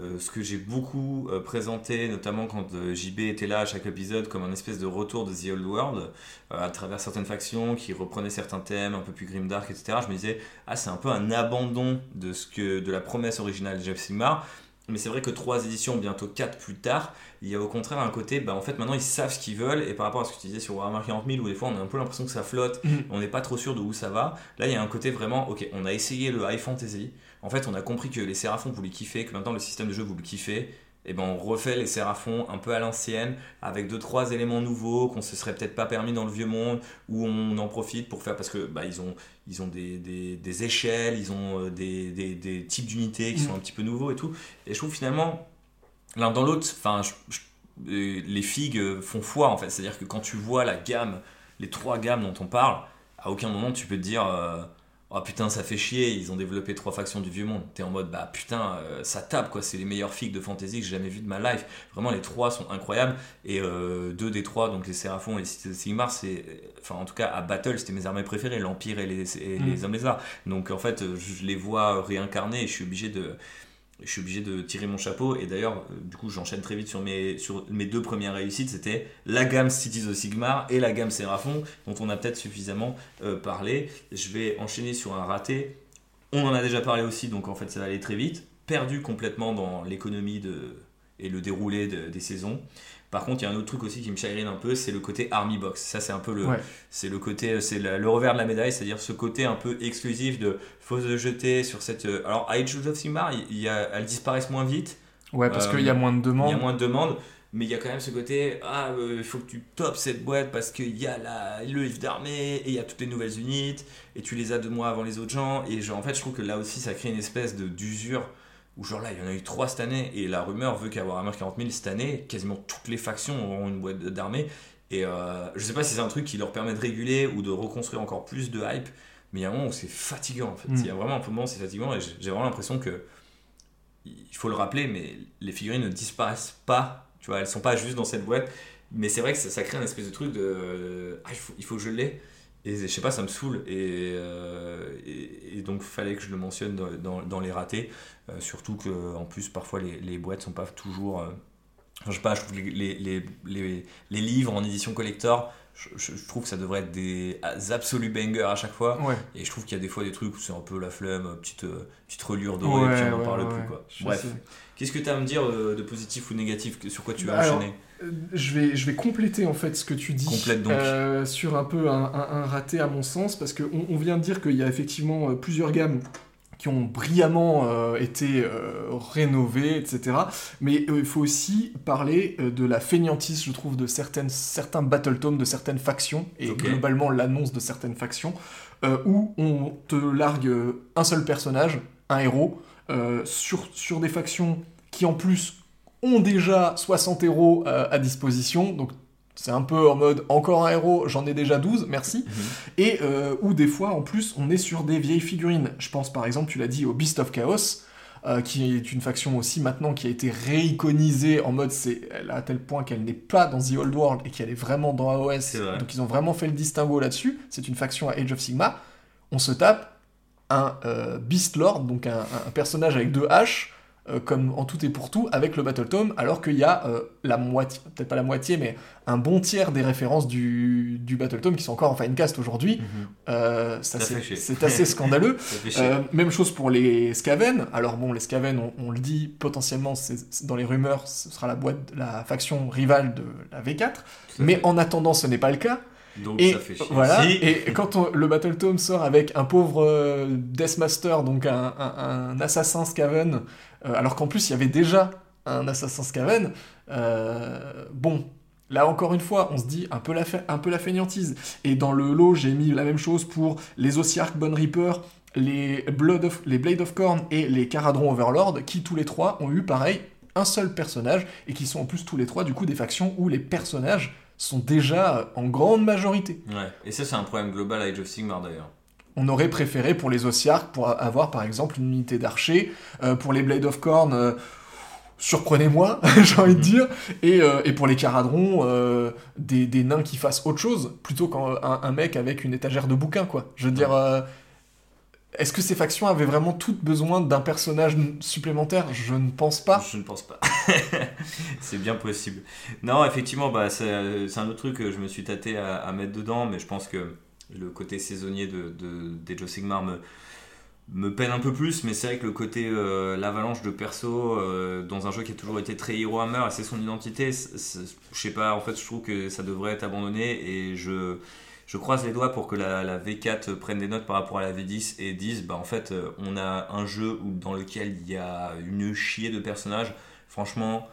euh, ce que j'ai beaucoup euh, présenté, notamment quand euh, JB était là à chaque épisode, comme un espèce de retour de The Old World, euh, à travers certaines factions qui reprenaient certains thèmes un peu plus grimdark, etc., je me disais, ah, c'est un peu un abandon de, ce que, de la promesse originale de Jeff Sigmar. Mais c'est vrai que trois éditions, bientôt quatre plus tard, il y a au contraire un côté, bah, en fait, maintenant ils savent ce qu'ils veulent, et par rapport à ce que tu disais sur Warhammer 40 000, où des fois on a un peu l'impression que ça flotte, Mhm. on n'est pas trop sûr de où ça va. Là, il y a un côté vraiment, ok, on a essayé le high fantasy. En fait, on a compris que les séraphons vous les kiffez, que maintenant le système de jeu vous le kiffez. Et ben, on refait les séraphons un peu à l'ancienne, avec deux trois éléments nouveaux qu'on se serait peut-être pas permis dans le vieux monde, où on en profite pour faire parce que bah, ils ont ils ont des, des, échelles, ils ont euh, des, des, types d'unités qui sont un petit peu nouveaux et tout. Et je trouve finalement l'un dans l'autre, enfin, euh, les figues euh, font foi en fait. C'est-à-dire que quand tu vois la gamme, les trois gammes dont on parle, à aucun moment tu peux te dire oh putain ça fait chier, ils ont développé trois factions du vieux monde. T'es en mode bah putain euh, ça tape quoi, c'est les meilleures figues de fantasy que j'ai jamais vues de ma life. Vraiment les trois sont incroyables et euh, deux des trois donc les Séraphons et les Cités de Sigmar c'est enfin en tout cas à Battle c'était mes armées préférées, l'Empire et les, et Mm. les hommes lézards. Donc en fait euh, je les vois réincarnés et je suis obligé de je suis obligé de tirer mon chapeau. Et d'ailleurs euh, du coup j'enchaîne très vite sur mes, deux premières réussites. C'était la gamme Cities of Sigmar et la gamme Séraphon dont on a peut-être suffisamment euh, parlé. Je vais enchaîner sur un raté. On en a déjà parlé aussi donc en fait ça va aller très vite. Perdu complètement dans l'économie de et le déroulé de- des saisons par contre il y a un autre truc aussi qui me chagrine un peu c'est le côté Army Box ça c'est un peu le, Ouais. c'est le côté c'est le revers de la médaille c'est-à-dire ce côté un peu exclusif de faut se jeter sur cette euh, alors Age of Sigmar il, y a, elles disparaissent moins vite Ouais, parce Euh, qu'il y a moins de il y demandes. a moins de demandes mais il y a quand même ce côté ah euh, il faut que tu topes cette boîte parce qu'il y a la, le livre d'armée et il y a toutes les nouvelles unités et tu les as deux mois avant les autres gens et genre en fait je trouve que là aussi ça crée une espèce de d'usure où genre là il y en a eu trois cette année et la rumeur veut qu'à Warhammer 40 000 cette année quasiment toutes les factions auront une boîte d'armée et euh, je sais pas si c'est un truc qui leur permet de réguler ou de reconstruire encore plus de hype mais il y a un moment où c'est fatigant en fait Mm. il y a vraiment un moment où c'est fatigant et j'ai j'ai vraiment l'impression que il faut le rappeler, mais les figurines ne disparaissent pas. Tu vois, elles sont pas juste dans cette boîte. Mais c'est vrai que ça, ça crée un espèce de truc de. Ah, il faut, il faut que je l'ai. Et je sais pas, ça me saoule. Et, euh, et, et donc, fallait que je le mentionne dans, dans- dans les ratés. Euh, surtout que, en plus, parfois, les, les boîtes sont pas toujours. euh, je sais pas, je trouve que les, les, les, les livres en édition collector, je, je- je trouve que ça devrait être des absolus bangers à chaque fois. Ouais. Et je trouve qu'il y a des fois des trucs où c'est un peu la flemme, petite, euh, petite reliure dorée, Ouais, et puis on n'en ouais, parle plus. Quoi. Bref, qu'est-ce que tu as à me dire euh, de positif ou négatif? Sur quoi tu Bah, alors, enchaîner Je vais, je vais compléter en fait ce que tu dis euh, sur un peu un, un- un raté à mon sens parce qu'on on vient de dire qu'il y a effectivement euh, plusieurs gammes qui ont brillamment euh, été euh, rénovés, etc. Mais il faut aussi parler de la fainéantise, je trouve, de certaines, certains Battletomes, de certaines factions, et globalement l'annonce de certaines factions, où on te largue un seul personnage, un héros, sur, sur des factions qui en plus ont déjà 60 héros à disposition, donc c'est un peu en mode encore un héros, j'en ai déjà 12, merci. Mhm. Et euh, où des fois, en plus, on est sur des vieilles figurines. Je pense par exemple, tu l'as dit, au Beast of Chaos, euh, qui est une faction aussi maintenant qui a été réiconisée en mode c'est à tel point qu'elle n'est pas dans The Old World et qu'elle est vraiment dans AOS. Donc ils ont vraiment fait le distinguo là-dessus. C'est une faction à Age of Sigma. On se tape un euh, Beast Lord, donc un, un personnage avec deux haches euh, comme en tout et pour tout avec le Battle Tome, alors qu'il y a euh, la moitié, peut-être pas la moitié, mais un bon tiers des références du, du Battle Tome qui sont encore en finecast aujourd'hui. Mhm. Euh, c'est assez scandaleux. même chose pour les Skaven. Alors bon, les Skaven, on, le dit potentiellement, c'est dans les rumeurs, ce sera la boîte, la faction rivale de la V4. Mais en attendant, ce n'est pas le cas. Donc et ça fait chier. Voilà, et quand le Battle Tome sort avec un pauvre Deathmaster, donc un, un, un assassin Skaven, euh, alors qu'en plus il y avait déjà un Assassin's Skaven, euh, bon, Là encore une fois, on se dit un peu la, un peu la fainéantise. Et dans le lot, j'ai mis la même chose pour les Ossiarch Bone Reaper, les, Blood les Blade of Corn et les Caradron Overlord, qui tous les trois ont eu pareil un seul personnage, et qui sont en plus tous les trois du coup des factions où les personnages sont déjà en grande majorité. Ouais, et ça c'est un problème global à Age of Sigmar d'ailleurs on aurait préféré pour les Ossiarch pour avoir par exemple une unité d'archer, euh, pour les Blade of Corn, euh, surprenez-moi, j'ai envie de mhm. dire, euh, et, pour les Caradrons, des, nains qui fassent autre chose, plutôt qu'un un mec avec une étagère de bouquins, quoi. Je veux dire, est-ce que ces factions avaient vraiment toutes besoin d'un personnage supplémentaire? Je ne pense pas. Je ne pense pas. c'est bien possible. Non, effectivement, bah, c'est un autre truc que je me suis tâté à mettre dedans, mais je pense que le côté saisonnier de, de, of Sigmar me, peine un peu plus, mais c'est vrai que le côté euh, l'avalanche de perso euh, dans un jeu qui a toujours été très Hero Hammer, c'est son identité, je sais pas, en fait je trouve que ça devrait être abandonné et je, je croise les doigts pour que la, V4 prenne des notes par rapport à la V10 et dise bah en fait euh, on a un jeu dans lequel il y a une chier de personnages, franchement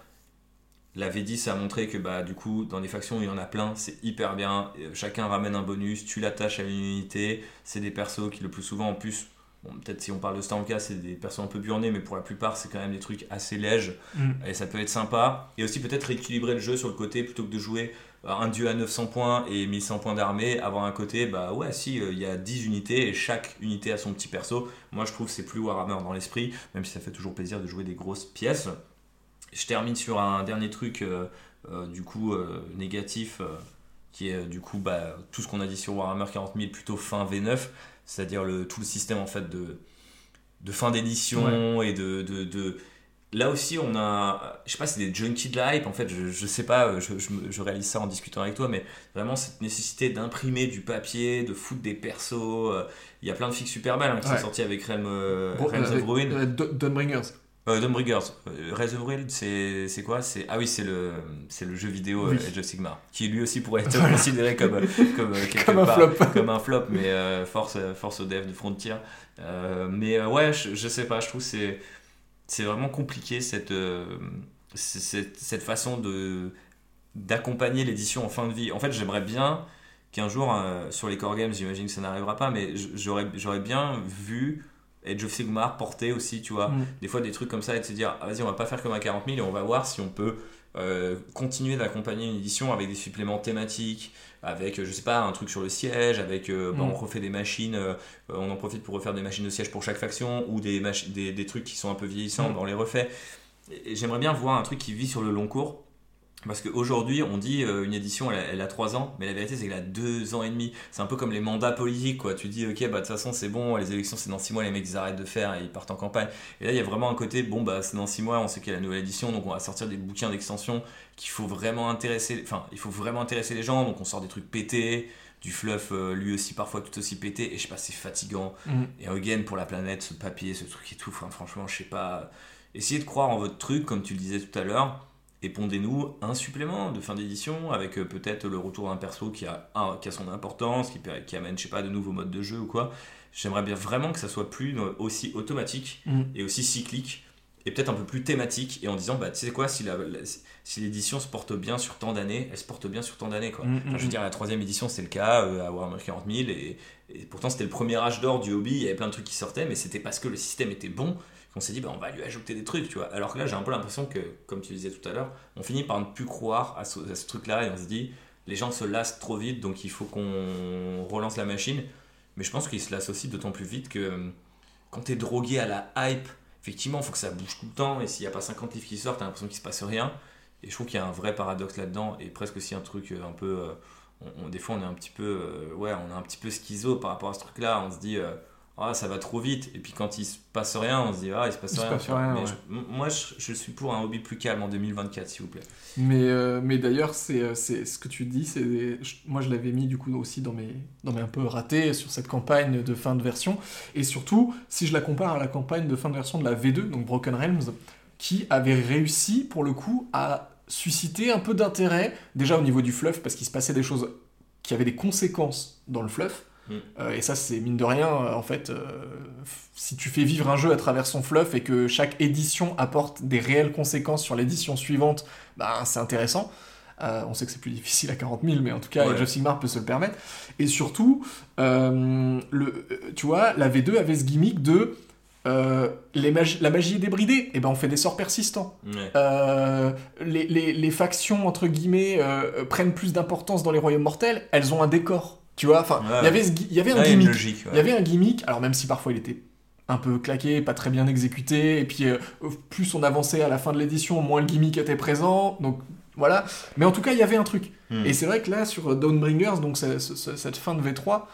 la V10 a montré que bah, du coup, dans des factions où il y en a plein, c'est hyper bien. Euh, chacun ramène un bonus, tu l'attaches à une unité. C'est des persos qui, le plus souvent, en plus, peut-être si on parle de Stormcast, c'est des persos un peu burnés, mais pour la plupart, c'est quand même des trucs assez lèges. Mm. Et ça peut être sympa. Et aussi, peut-être rééquilibrer le jeu sur le côté, plutôt que de jouer euh, un dieu à 900 points et 1100 points d'armée, avoir un côté, bah ouais, si, euh, il y a 10 unités et chaque unité a son petit perso. Moi, je trouve que c'est plus Warhammer dans l'esprit, même si ça fait toujours plaisir de jouer des grosses pièces. Je termine sur un dernier truc, euh, euh, du coup, euh, négatif, qui est du coup bah, tout ce qu'on a dit sur Warhammer 40 000, plutôt fin V9, c'est-à-dire le, tout le système en fait de, de fin d'édition et de, de, Là aussi, on a, je sais pas, c'est des junkies de la hype, en fait, je, je sais pas, je, je, réalise ça en discutant avec toi, mais vraiment cette nécessité d'imprimer du papier, de foutre des persos, il y a plein de figues super belles hein, qui sont sorties avec Realm, Realms of Ruin. Dawnbringers. Euh, Dawnbreakers. Euh, Rise of World, c'est quoi? C'est Ah oui, c'est le, le jeu vidéo oui. Age of Sigmar, qui lui aussi pourrait être considéré comme, comme, euh, comme, un flop. comme un flop, mais euh, force, force au dev de Frontier. mais ouais, je, je, sais pas, je trouve c'est c'est vraiment compliqué cette, cette, cette, façon de d'accompagner l'édition en fin de vie. En fait, j'aimerais bien qu'un jour, sur les core games, j'imagine que ça n'arrivera pas, mais j'aurais bien vu Age of Sigmar porter aussi, tu vois. Mm. Des fois, des trucs comme ça et de se dire, ah, vas-y, on va pas faire comme à 40 000 et on va voir si on peut euh, continuer d'accompagner une édition avec des suppléments thématiques, avec, je sais pas, un truc sur le siège, avec, euh, bah, mm. on refait des machines, euh, on en profite pour refaire des machines de siège pour chaque faction, ou des, des, des trucs qui sont un peu vieillissants, mm. on les refait. J'aimerais bien voir un truc qui vit sur le long cours parce qu'aujourd'hui, on dit euh, une édition, elle, a 3 ans, mais la vérité, c'est qu'elle a 2 ans et demi. C'est un peu comme les mandats politiques, quoi. Tu dis, ok, bah de toute façon, c'est bon, les élections, c'est dans 6 mois, les mecs, ils arrêtent de faire et ils partent en campagne. Et là, il y a vraiment un côté, bon, bah c'est dans 6 mois, on sait qu'il y a la nouvelle édition, donc on va sortir des bouquins d'extension qu'il faut vraiment intéresser, enfin, il faut vraiment intéresser les gens, donc on sort des trucs pétés, du fluff euh, lui aussi parfois tout aussi pété, et je sais pas, c'est fatigant. Mm. Et again, pour la planète, ce papier, ce truc et tout, franchement, je sais pas. Essayez de croire en votre truc, comme tu le disais tout à l'heure et pondez-nous un supplément de fin d'édition avec euh, peut-être le retour d'un perso qui a, un, qui a son importance, qui, qui amène, je sais pas, de nouveaux modes de jeu ou quoi. J'aimerais bien vraiment que ça soit plus euh, aussi automatique Mm. et aussi cyclique et peut-être un peu plus thématique et en disant bah tu sais quoi si la, la- si l'édition se porte bien sur tant d'années elle se porte bien sur tant d'années quoi Mm, Enfin, mm, je veux dire la troisième édition c'était le cas euh, à Warhammer 40 000 et, et pourtant c'était le premier âge d'or du hobby il y avait plein de trucs qui sortaient mais c'était parce que le système était bon qu'on s'est dit bah on va lui ajouter des trucs tu vois. Alors que là j'ai un peu l'impression que comme tu disais tout à l'heure on finit par ne plus croire à ce, à ce truc là et on se dit les gens se lassent trop vite donc il faut qu'on relance la machine. Mais je pense qu'ils se lassent aussi d'autant plus vite que euh, quand t'es drogué à la hype effectivement il faut que ça bouge tout le temps et s'il n'y a pas 50 livres qui sortent t'as l'impression qu'il se passe rien. Et je trouve qu'il y a un vrai paradoxe là-dedans et presque aussi un truc euh, un peu euh, on- on- des fois on est un petit peu ouais on est un petit peu schizo par rapport à ce truc là on se dit ah ça va trop vite et puis quand il se passe rien on se dit ah il se passe Il se rien, passe rien, Mais ouais. je- m- moi je, je suis pour un hobby plus calme en 2024 s'il vous plaît Mais, euh, mais d'ailleurs, c'est euh, c'est ce que tu dis. c'est Moi, je l'avais mis du coup aussi dans mes, dans mes un peu ratés sur cette campagne de fin de version. Et surtout, si je la compare à la campagne de fin de version de la V2, donc Broken Realms, qui avait réussi pour le coup à susciter un peu d'intérêt, déjà au niveau du fluff, parce qu'il se passait des choses qui avaient des conséquences dans le fluff. Mm. Euh, et ça, c'est mine de rien, euh, en fait, euh, si tu fais vivre un jeu à travers son fluff et que chaque édition apporte des réelles conséquences sur l'édition suivante, bah, c'est intéressant. Euh, on sait que c'est plus difficile à 40 000, mais en tout cas, Ouais. Age of Sigmar peut se le permettre. Et surtout, le, tu vois, la V2 avait ce gimmick de euh, les magi- la magie est débridée, et ben on fait des sorts persistants. ouais. Euh, les, les- les factions, entre guillemets, euh, prennent plus d'importance dans les royaumes mortels, elles ont un décor. Tu vois, enfin, il Ouais. y avait ce gui- il y avait un il gimmick. ouais. Il y avait un gimmick, alors même si parfois il était un peu claqué, pas très bien exécuté, et puis euh, plus on avançait à la fin de l'édition, moins le gimmick était présent, donc voilà. Mais en tout cas, il y avait un truc. Hmm. Et c'est vrai que là, sur Dawnbringers, donc ce- ce- ce- cette fin de V3,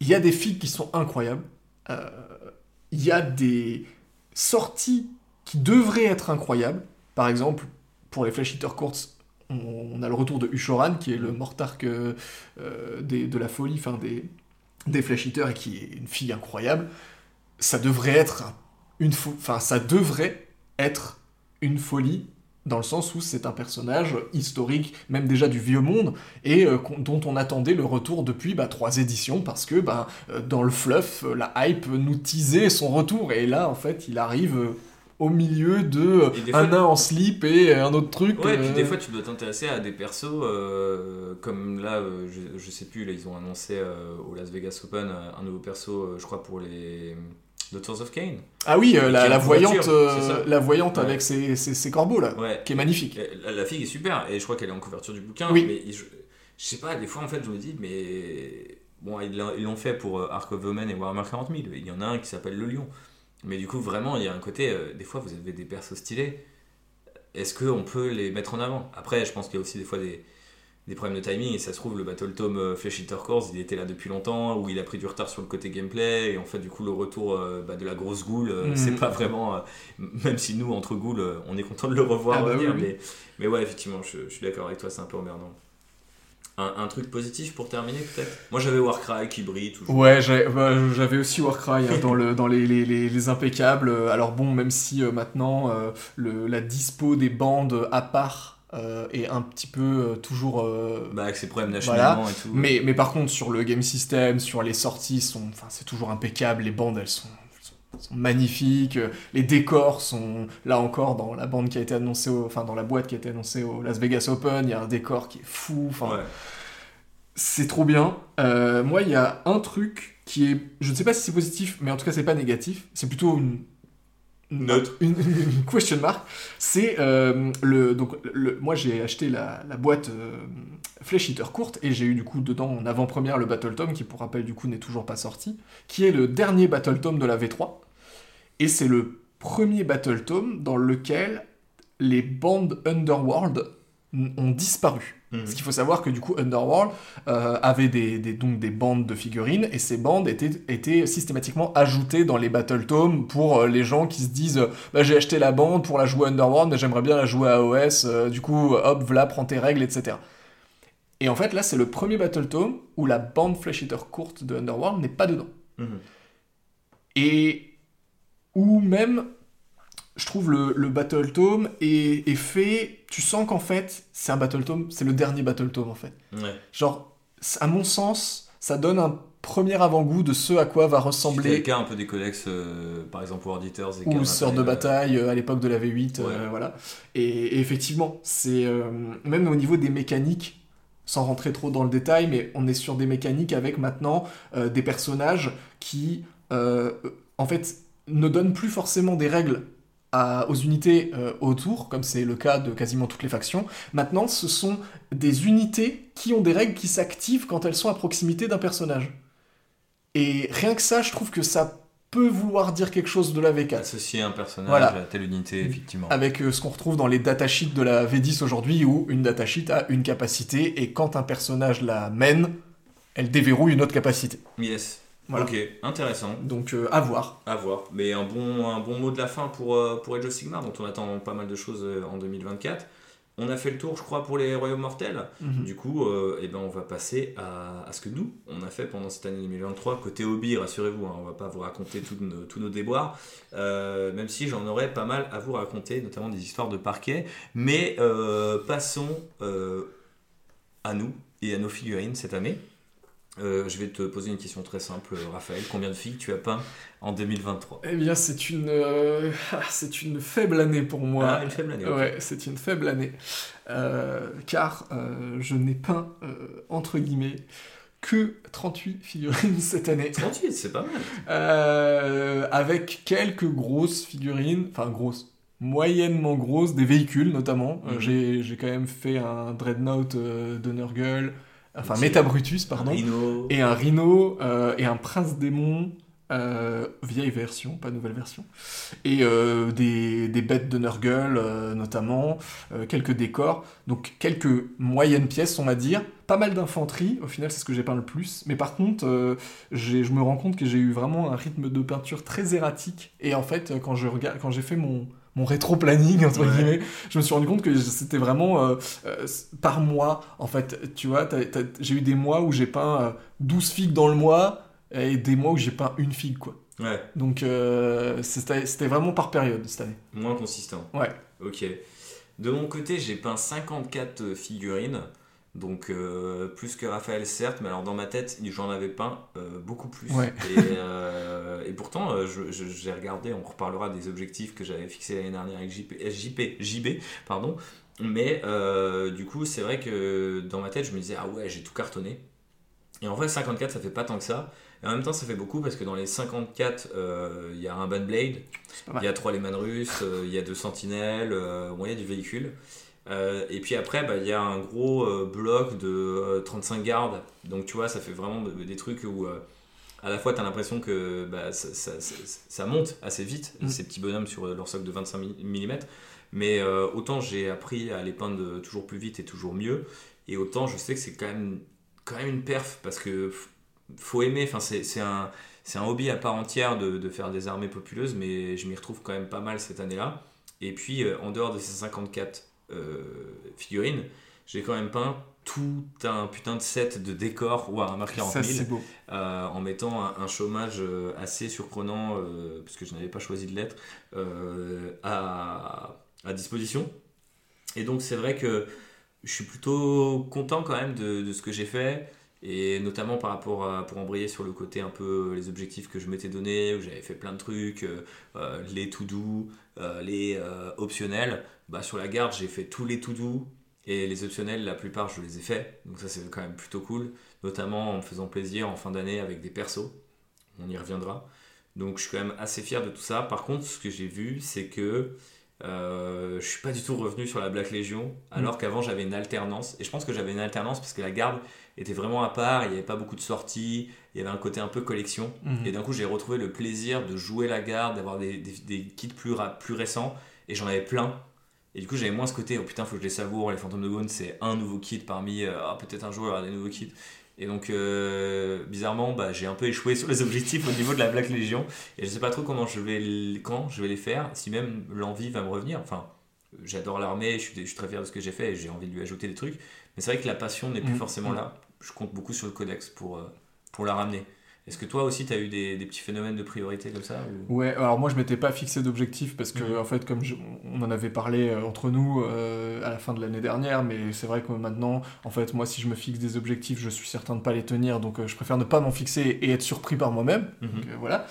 il y a des feats qui sont incroyables. Euh, Il y a des sorties qui devraient être incroyables. Par exemple, pour les Flash Eater Courts, on, a le retour de Ushoran, qui est le Mortark euh, euh, des- de la folie, enfin des, des Flash Eaters, et qui est une fille incroyable. Ça devrait être un- une enfin ça devrait être une folie dans le sens où c'est un personnage historique, même déjà du vieux monde, et euh, dont on attendait le retour depuis bah, trois éditions, parce que bah, euh, dans le fluff, la hype nous teasait son retour, et là, en fait, il arrive au milieu de euh, un fois- nain en slip et un autre truc. Ouais, et puis euh, des fois tu dois t'intéresser à des persos euh, comme là, euh, je, je sais plus, là ils ont annoncé euh, au Las Vegas Open euh, un nouveau perso, euh, je crois pour les Daughters of Cain. Ah oui, euh, la, la voyante, euh, la voyante Ouais. avec ses, ses- ses corbeaux, là, Ouais. qui est magnifique. La, la fille est super et je crois qu'elle est en couverture du bouquin. Oui. Mais je, je sais pas, des fois en fait je me dis, mais bon, ils l'ont fait pour euh, Ark of Omen et Warhammer 40 000. Il y en a un qui s'appelle le Lion. Mais du coup, vraiment, il y a un côté, euh, des fois vous avez des persos stylés. Est-ce qu'on peut les mettre en avant? Après, je pense qu'il y a aussi des fois des, des problèmes de timing et ça se trouve, le Battle Tome euh, Flesh Eater Course, il était là depuis longtemps ou il a pris du retard sur le côté gameplay et en fait, du coup, le retour euh, bah, de la grosse goule, euh, Mhm. c'est pas vraiment. même si nous, entre goules, euh, on est content de le revoir Ah bah revenir, oui, oui. mais mais ouais, effectivement, je, je suis d'accord avec toi, c'est un peu emmerdant. Un, un truc positif pour terminer, peut-être? Moi, j'avais Warcry qui brille toujours. Ouais, bah, j'avais aussi Warcry hein, dans, le, dans les, les, les, les impeccables. Alors bon, même si euh, maintenant euh, le, la dispo des bandes à part euh, est un petit peu euh, toujours... euh, Bah, avec ses problèmes Voilà. d'acheminement et tout. mais, mais par contre, sur le game system, sur les sorties, sont, c'est toujours impeccable. Les bandes, elles sont, sont- magnifiques. Les décors sont, là encore, dans la bande qui a été annoncée, au- enfin, dans la boîte qui a été annoncée au Las Vegas Open, il y a un décor qui est fou. Enfin, Ouais. c'est trop bien. Euh, moi, il y a un truc qui est, je ne sais pas si c'est positif, mais en tout cas, c'est pas négatif. C'est plutôt une Neutre. une, une question mark. C'est euh, le donc le, moi j'ai acheté la, la boîte euh, Flesh Eater courte et j'ai eu du coup dedans en avant-première le Battle Tome qui pour rappel du coup n'est toujours pas sorti, qui est le dernier Battle Tome de la V3 et c'est le premier Battle Tome dans lequel les bandes Underworld ont disparu. Mhm. Parce qu'il faut savoir que du coup Underworld euh, avait des, des- donc des bandes de figurines et ces bandes étaient, étaient systématiquement ajoutées dans les Battle Tomes pour euh, les gens qui se disent euh, bah, j'ai acheté la bande pour la jouer à Underworld mais j'aimerais bien la jouer à OS du coup hop voilà prends tes règles etc. Et en fait là c'est le premier Battle Tome où la bande Flesh Eater courte de Underworld n'est pas dedans Mhm. et ou même je trouve le, le Battle Tome est, est fait. Tu sens qu'en fait, c'est un Battle Tome, c'est le dernier Battle Tome en fait. Ouais. Genre, à mon sens, ça donne un premier avant-goût de ce à quoi va C'était le ressembler cas un peu des codex, euh, par exemple World Eaters et ou Karma Sœur de bataille euh, à l'époque de la V8, euh, voilà. Et, et effectivement, c'est même au niveau des mécaniques, sans rentrer trop dans le détail, mais on est sur des mécaniques avec maintenant des personnages qui, en fait, ne donnent plus forcément des règles à- aux unités euh, autour, comme c'est le cas de quasiment toutes les factions. Maintenant, ce sont des unités qui ont des règles qui s'activent quand elles sont à proximité d'un personnage. Et rien que ça, je trouve que ça peut vouloir dire quelque chose de la V4 Associer un personnage Voilà. à telle unité, effectivement. avec euh, ce qu'on retrouve dans les datasheets de la V10 aujourd'hui, où une datasheet a une capacité, et quand un personnage la mène, elle déverrouille une autre capacité. Yes. Voilà. Ok, intéressant. Donc euh, à voir. À voir. Mais un bon, un bon mot de la fin pour, euh, pour Age of Sigmar, dont on attend pas mal de choses euh, en 2024. On a fait le tour, je crois, pour les Royaumes Mortels. Mhm. Du coup, euh, eh ben, on va passer à, à ce que nous, on a fait pendant cette année 2023. Côté hobby, rassurez-vous, hein, on va pas vous raconter tous nos, tous nos déboires, euh, même si j'en aurais pas mal à vous raconter, notamment des histoires de parquet. Mais euh, passons à nous et à nos figurines cette année. Euh, je vais te poser une question très simple, Raphaël. Combien de filles tu as peint en 2023 Eh bien, c'est une, euh, ah, c'est une faible année pour moi. Ah, une faible année. Ouais, c'est une faible année. Euh, car euh, je n'ai peint, euh, entre guillemets, que 38 figurines cette année. 38, c'est pas mal. Euh, avec quelques grosses figurines, enfin grosses, moyennement grosses, des véhicules notamment. Euh, Mhm. j'ai, j'ai quand même fait un Dreadnought euh, de Nurgle, enfin. Metabrutus, pardon, Rhino. et un Rhino, euh, et un Prince Démon, euh, vieille version, pas nouvelle version, et euh, des, des bêtes de Nurgle notamment, quelques décors, donc quelques moyennes pièces on va dire, pas mal d'infanterie, au final c'est ce que j'ai peint le plus, mais par contre je me rends compte que j'ai eu vraiment un rythme de peinture très erratique, et en fait quand j'ai fait mon mon rétro-planning, entre Ouais. guillemets, je me suis rendu compte que c'était vraiment euh, euh, par mois, en fait, tu vois, j'ai eu des mois où j'ai peint euh, 12 figues dans le mois, et des mois où j'ai peint une figue, quoi. Ouais, Donc euh, c'était c'était vraiment par période cette année. moins consistant. Ouais. Ok. De mon côté, j'ai peint 54 figurines. Donc euh, plus que Raphaël, certes, mais alors dans ma tête, j'en avais peint euh, beaucoup plus. Ouais. Et, euh, et pourtant, j'ai regardé, on reparlera des objectifs que j'avais fixés l'année dernière avec JP, JP, JB. Pardon. Mais du coup, c'est vrai que dans ma tête, je me disais, ah ouais, j'ai tout cartonné. Et en vrai, 54, ça fait pas tant que ça. Et en même temps, ça fait beaucoup parce que dans les 54, euh, il y a un pas mal. il y a trois Lehman russes, il y a deux sentinelles, bon, il y a du véhicule. Euh, et puis après, bah, il y a un gros euh, bloc de euh, 35 gardes. Donc tu vois, ça fait vraiment de- des trucs où euh, à la fois tu as l'impression que bah, ça, ça- ça- ça monte assez vite, Mm. ces petits bonhommes sur leur socle de 25 mm. Mais euh, autant j'ai appris à les peindre toujours plus vite et toujours mieux. Et autant je sais que c'est quand même, quand même une perf parce que faut aimer. Enfin, c'est un, un hobby à part entière de, de faire des armées populeuses, mais je m'y retrouve quand même pas mal cette année-là. Et puis, euh, en dehors de ces 54 euh, figurines, j'ai quand même peint tout un putain de set de décors ou un marqueur 40 Ça 000 c'est beau. euh, en mettant un, un chômage euh, assez surprenant, euh, parce que je n'avais pas choisi de l'être, euh, à, à disposition. Et donc c'est vrai que je suis plutôt content quand même de, de ce que j'ai fait, et notamment par rapport à, pour embrayer sur le côté un peu les objectifs que je m'étais donné, où j'avais fait plein de trucs, euh, euh, les to do, euh, les euh, optionnels. Bah, sur la garde, j'ai fait tous les to do, et les optionnels, la plupart, je les ai faits, donc ça c'est quand même plutôt cool notamment en me faisant plaisir en fin d'année avec des persos. On y reviendra. Donc je suis quand même assez fier de tout ça. Par contre, ce que j'ai vu, c'est que euh, je suis pas du tout revenu sur la Black Legion, alors qu'avant j'avais une alternance. Et je pense que j'avais une alternance parce que la garde était vraiment à part, il n'y avait pas beaucoup de sorties, il y avait un côté un peu collection. Mhm. Et d'un coup, j'ai retrouvé le plaisir de jouer la garde, d'avoir des, des- des kits plus, plus récents, et j'en avais plein. Et du coup, j'avais moins ce côté, oh putain, faut que je les savoure. Les fantômes de Gaunt, c'est un nouveau kit parmi, euh, ah, peut-être un jour, il y aura des nouveaux kits. Et donc, euh, bizarrement, bah, j'ai un peu échoué sur les objectifs au niveau de la Black Legion. Et je sais pas trop comment je vais, quand je vais les faire, si même l'envie va me revenir. Enfin, j'adore l'armée, je suis, je suis très fier de ce que j'ai fait et j'ai envie de lui ajouter des trucs. Mais c'est vrai que la passion n'est plus Mhm. forcément là. Je compte beaucoup sur le codex pour, euh, pour la ramener. Est-ce que toi aussi, tu as eu des, des, petits phénomènes de priorité comme ça ou... Ouais, alors moi, je m'étais pas fixé d'objectif parce que, mhm. en fait, comme on en avait parlé euh, entre nous euh, à la fin de l'année dernière, mais c'est vrai que maintenant, en fait, moi, si je me fixe des objectifs, je suis certain de pas les tenir, donc euh, je préfère ne pas m'en fixer et être surpris par moi-même. Mhm. voilà.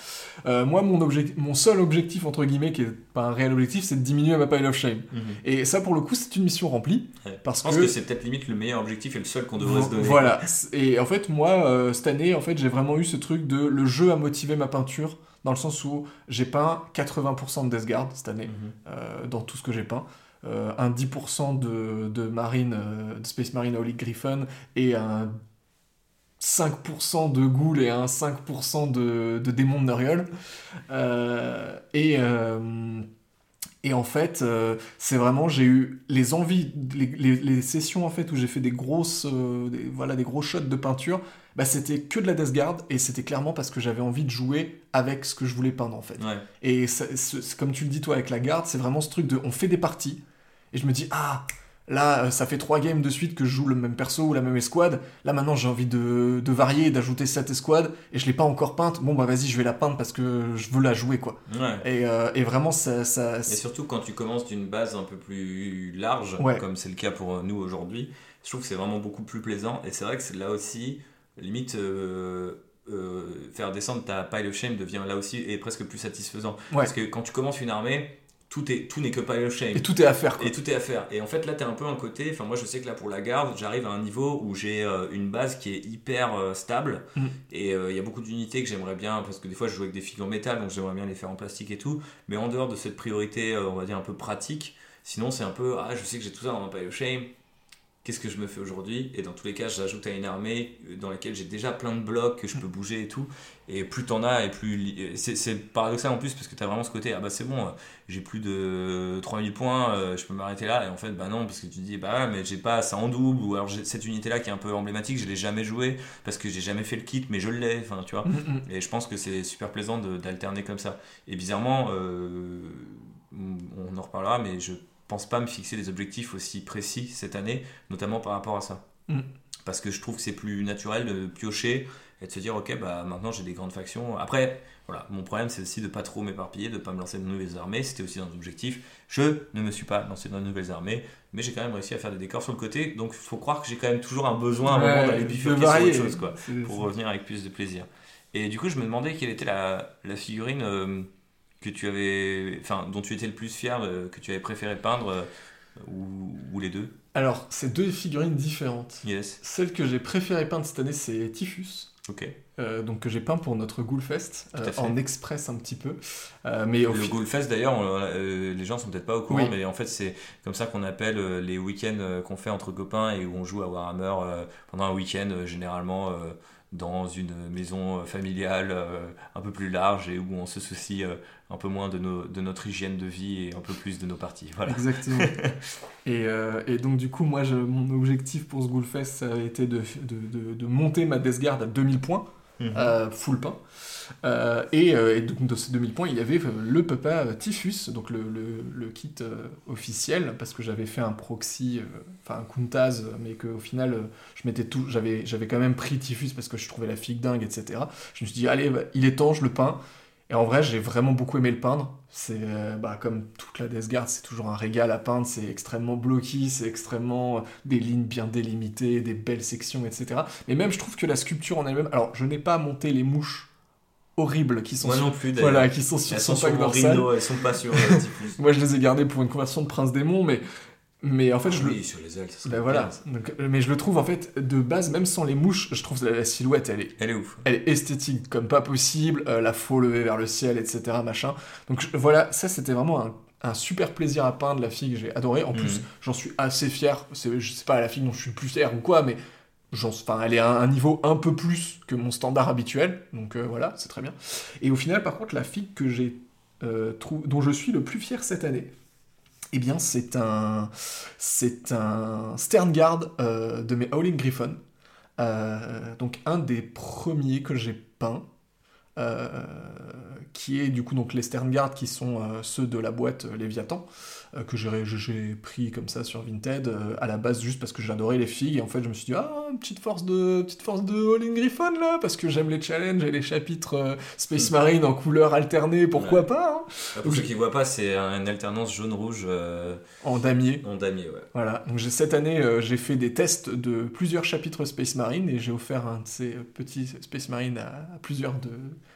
moi, mon, objectif, mon seul objectif, entre guillemets, qui est pas un réel objectif, c'est de diminuer ma pile of shame. Mhm. Et ça, pour le coup, c'est une mission remplie. Parce je pense que, c'est peut-être limite le meilleur objectif et le seul qu'on devrait se donner. Voilà. Et en fait, moi, cette année, en fait, j'ai vraiment eu ce truc de le jeu a motivé ma peinture, dans le sens où j'ai peint 80% de Death Guard cette année, mhm. euh, dans tout ce que j'ai peint. Euh, un 10% de, de Marine, euh, de Space Marine Holy Griffon, et un 5% de Ghoul et un 5% de, de Démon de Nuriel. et et en fait, euh, c'est vraiment, j'ai eu les envies, les, sessions en fait où j'ai fait des grosses, voilà, des gros shots de peinture, bah, c'était que de la Death Guard et c'était clairement parce que j'avais envie de jouer avec ce que je voulais peindre en fait. Et comme tu le dis toi avec la garde, c'est vraiment ce truc de, on fait des parties et je me dis ah Là, euh, ça fait trois games de suite que je joue le même perso ou la même escouade. Là, maintenant, j'ai envie de, de varier, d'ajouter cette escouade, et je l'ai pas encore peinte. Bon, bah vas-y, je vais la peindre parce que je veux la jouer, quoi. Et, euh, et, vraiment, ça, ça Et surtout quand tu commences d'une base un peu plus large, comme c'est le cas pour nous aujourd'hui, je trouve que c'est vraiment beaucoup plus plaisant. Et c'est vrai que c'est là aussi, limite... Euh, faire descendre ta pile of shame devient là aussi et presque plus satisfaisant. Parce que quand tu commences une armée, tout est tout n'est que pas shame. Et tout est à faire et tout est à faire. Et en fait là tu es un peu un côté enfin moi je sais que là pour la garde j'arrive à un niveau où j'ai euh, une base qui est hyper euh, stable. Mm. et euh, il y a beaucoup d'unités que j'aimerais bien parce que des fois je joue avec des figures métal donc j'aimerais bien les faire en plastique et tout. Mais en dehors de cette priorité on va dire un peu pratique sinon c'est un peu ah je sais que j'ai tout ça dans ma pile of shame qu'est-ce que je me fais aujourd'hui Et dans tous les cas, j'ajoute à une armée dans laquelle j'ai déjà plein de blocs que je peux bouger et tout. Et plus t'en as, et plus. C'est paradoxal en plus parce que t'as vraiment ce côté, ah bah c'est bon, j'ai plus de 3000 points, euh, je peux m'arrêter là. Et en fait, bah non, parce que tu dis, bah mais j'ai pas ça en double, ou alors cette unité-là qui est un peu emblématique, je l'ai jamais joué parce que j'ai jamais fait le kit, mais je l'ai, enfin tu vois. Mm, mm. Et je pense que c'est super plaisant d'alterner comme ça. Et bizarrement, euh, on en reparlera, mais je pense pas me fixer des objectifs aussi précis cette année, notamment par rapport à ça. Mm. Parce que je trouve que c'est plus naturel de piocher et de se dire, ok, bah maintenant j'ai des grandes factions. Après, voilà, mon problème c'est aussi de pas trop m'éparpiller, de pas me lancer de nouvelles armées. C'était aussi un objectif. Je ne me suis pas lancé dans de nouvelles armées, mais j'ai quand même réussi à faire des décors sur le côté. Donc il faut croire que j'ai quand même toujours un besoin à un moment d'aller bifurquer sur autre chose, quoi, pour revenir avec plus de plaisir. Et du coup, je me demandais quelle était la, la figurine. Euh, que tu avais, enfin, dont tu étais le plus fier, euh, que tu avais préféré peindre, euh, ou, les deux? Alors, c'est deux figurines différentes. Yes. Celle que j'ai préféré peindre cette année, c'est Typhus. Ok. Euh, donc que j'ai peint pour notre Ghoulfest en express un petit peu. mais au le Ghoulfest d'ailleurs, les gens sont peut-être pas au courant, mais en fait c'est comme ça qu'on appelle les week-ends qu'on fait entre copains et où on joue à Warhammer pendant un week-end généralement dans une maison familiale euh, un peu plus large et où on se soucie euh, un peu moins de, nos, de notre hygiène de vie et un peu plus de nos parties. Voilà. Exactement. et, euh, et, donc du coup, moi, je, mon objectif pour ce Ghoulfest, ça a été de, de, de, monter ma Death Guard à 2000 points, mhm. full pain. Euh, et, euh, et, donc dans ces 2000 points, il y avait euh, le Papa Typhus, donc le, le, kit officiel, parce que j'avais fait un proxy, enfin un Kuntaz, mais qu'au final, je j'avais, quand même pris Typhus parce que je trouvais la figue dingue, etc. Je me suis dit, allez, bah, il est temps, je le peins. Et en vrai, j'ai vraiment beaucoup aimé le peindre. C'est bah, comme toute la Death Guard, c'est toujours un régal à peindre. C'est extrêmement blocky, c'est extrêmement des lignes bien délimitées, des belles sections, etc. Mais même, je trouve que la sculpture en elle-même. Alors, je n'ai pas monté les mouches horribles qui sont Moi sur, non plus, voilà, qui sont sur son pack dorsal. Elles sont pas sur euh, Moi je les ai gardées pour une conversion de prince démon mais mais en fait ah je oui, le sur les ailes ça ben voilà. Donc, mais je le trouve en fait de base même sans les mouches je trouve la, silhouette elle est elle est ouf. elle est esthétique comme pas possible euh, la faux levée vers le ciel etc machin. Donc voilà ça c'était vraiment un un super plaisir à peindre la fille que j'ai adoré en mhm. plus j'en suis assez fier. C'est je sais pas la fille dont je suis le plus fier ou quoi mais Elle est à un niveau un peu plus que mon standard habituel, donc euh, voilà, c'est très bien. Et au final, par contre, la fille que j'ai euh, dont je suis le plus fier cette année, eh bien, c'est un, c'est un euh, de mes Howling Griffon, donc un des premiers que j'ai peint. qui est du coup donc les Sternguard qui sont ceux de la boîte Léviathan, que j'ai pris comme ça sur Vinted, euh, à la base juste parce que j'adorais les figues, et en fait je me suis dit, ah, petite force de, petite force de Howling Griffon là, parce que j'aime les challenges et les chapitres euh, Space Hmm. Marine en couleur alternée, pourquoi pas hein, Pour ceux qui voient pas, c'est une alternance jaune-rouge euh, En damier. en damier, ouais. Voilà, donc cette année euh, j'ai fait des tests de plusieurs chapitres Space Marine et j'ai offert un de ces petits Space Marine à, à plusieurs de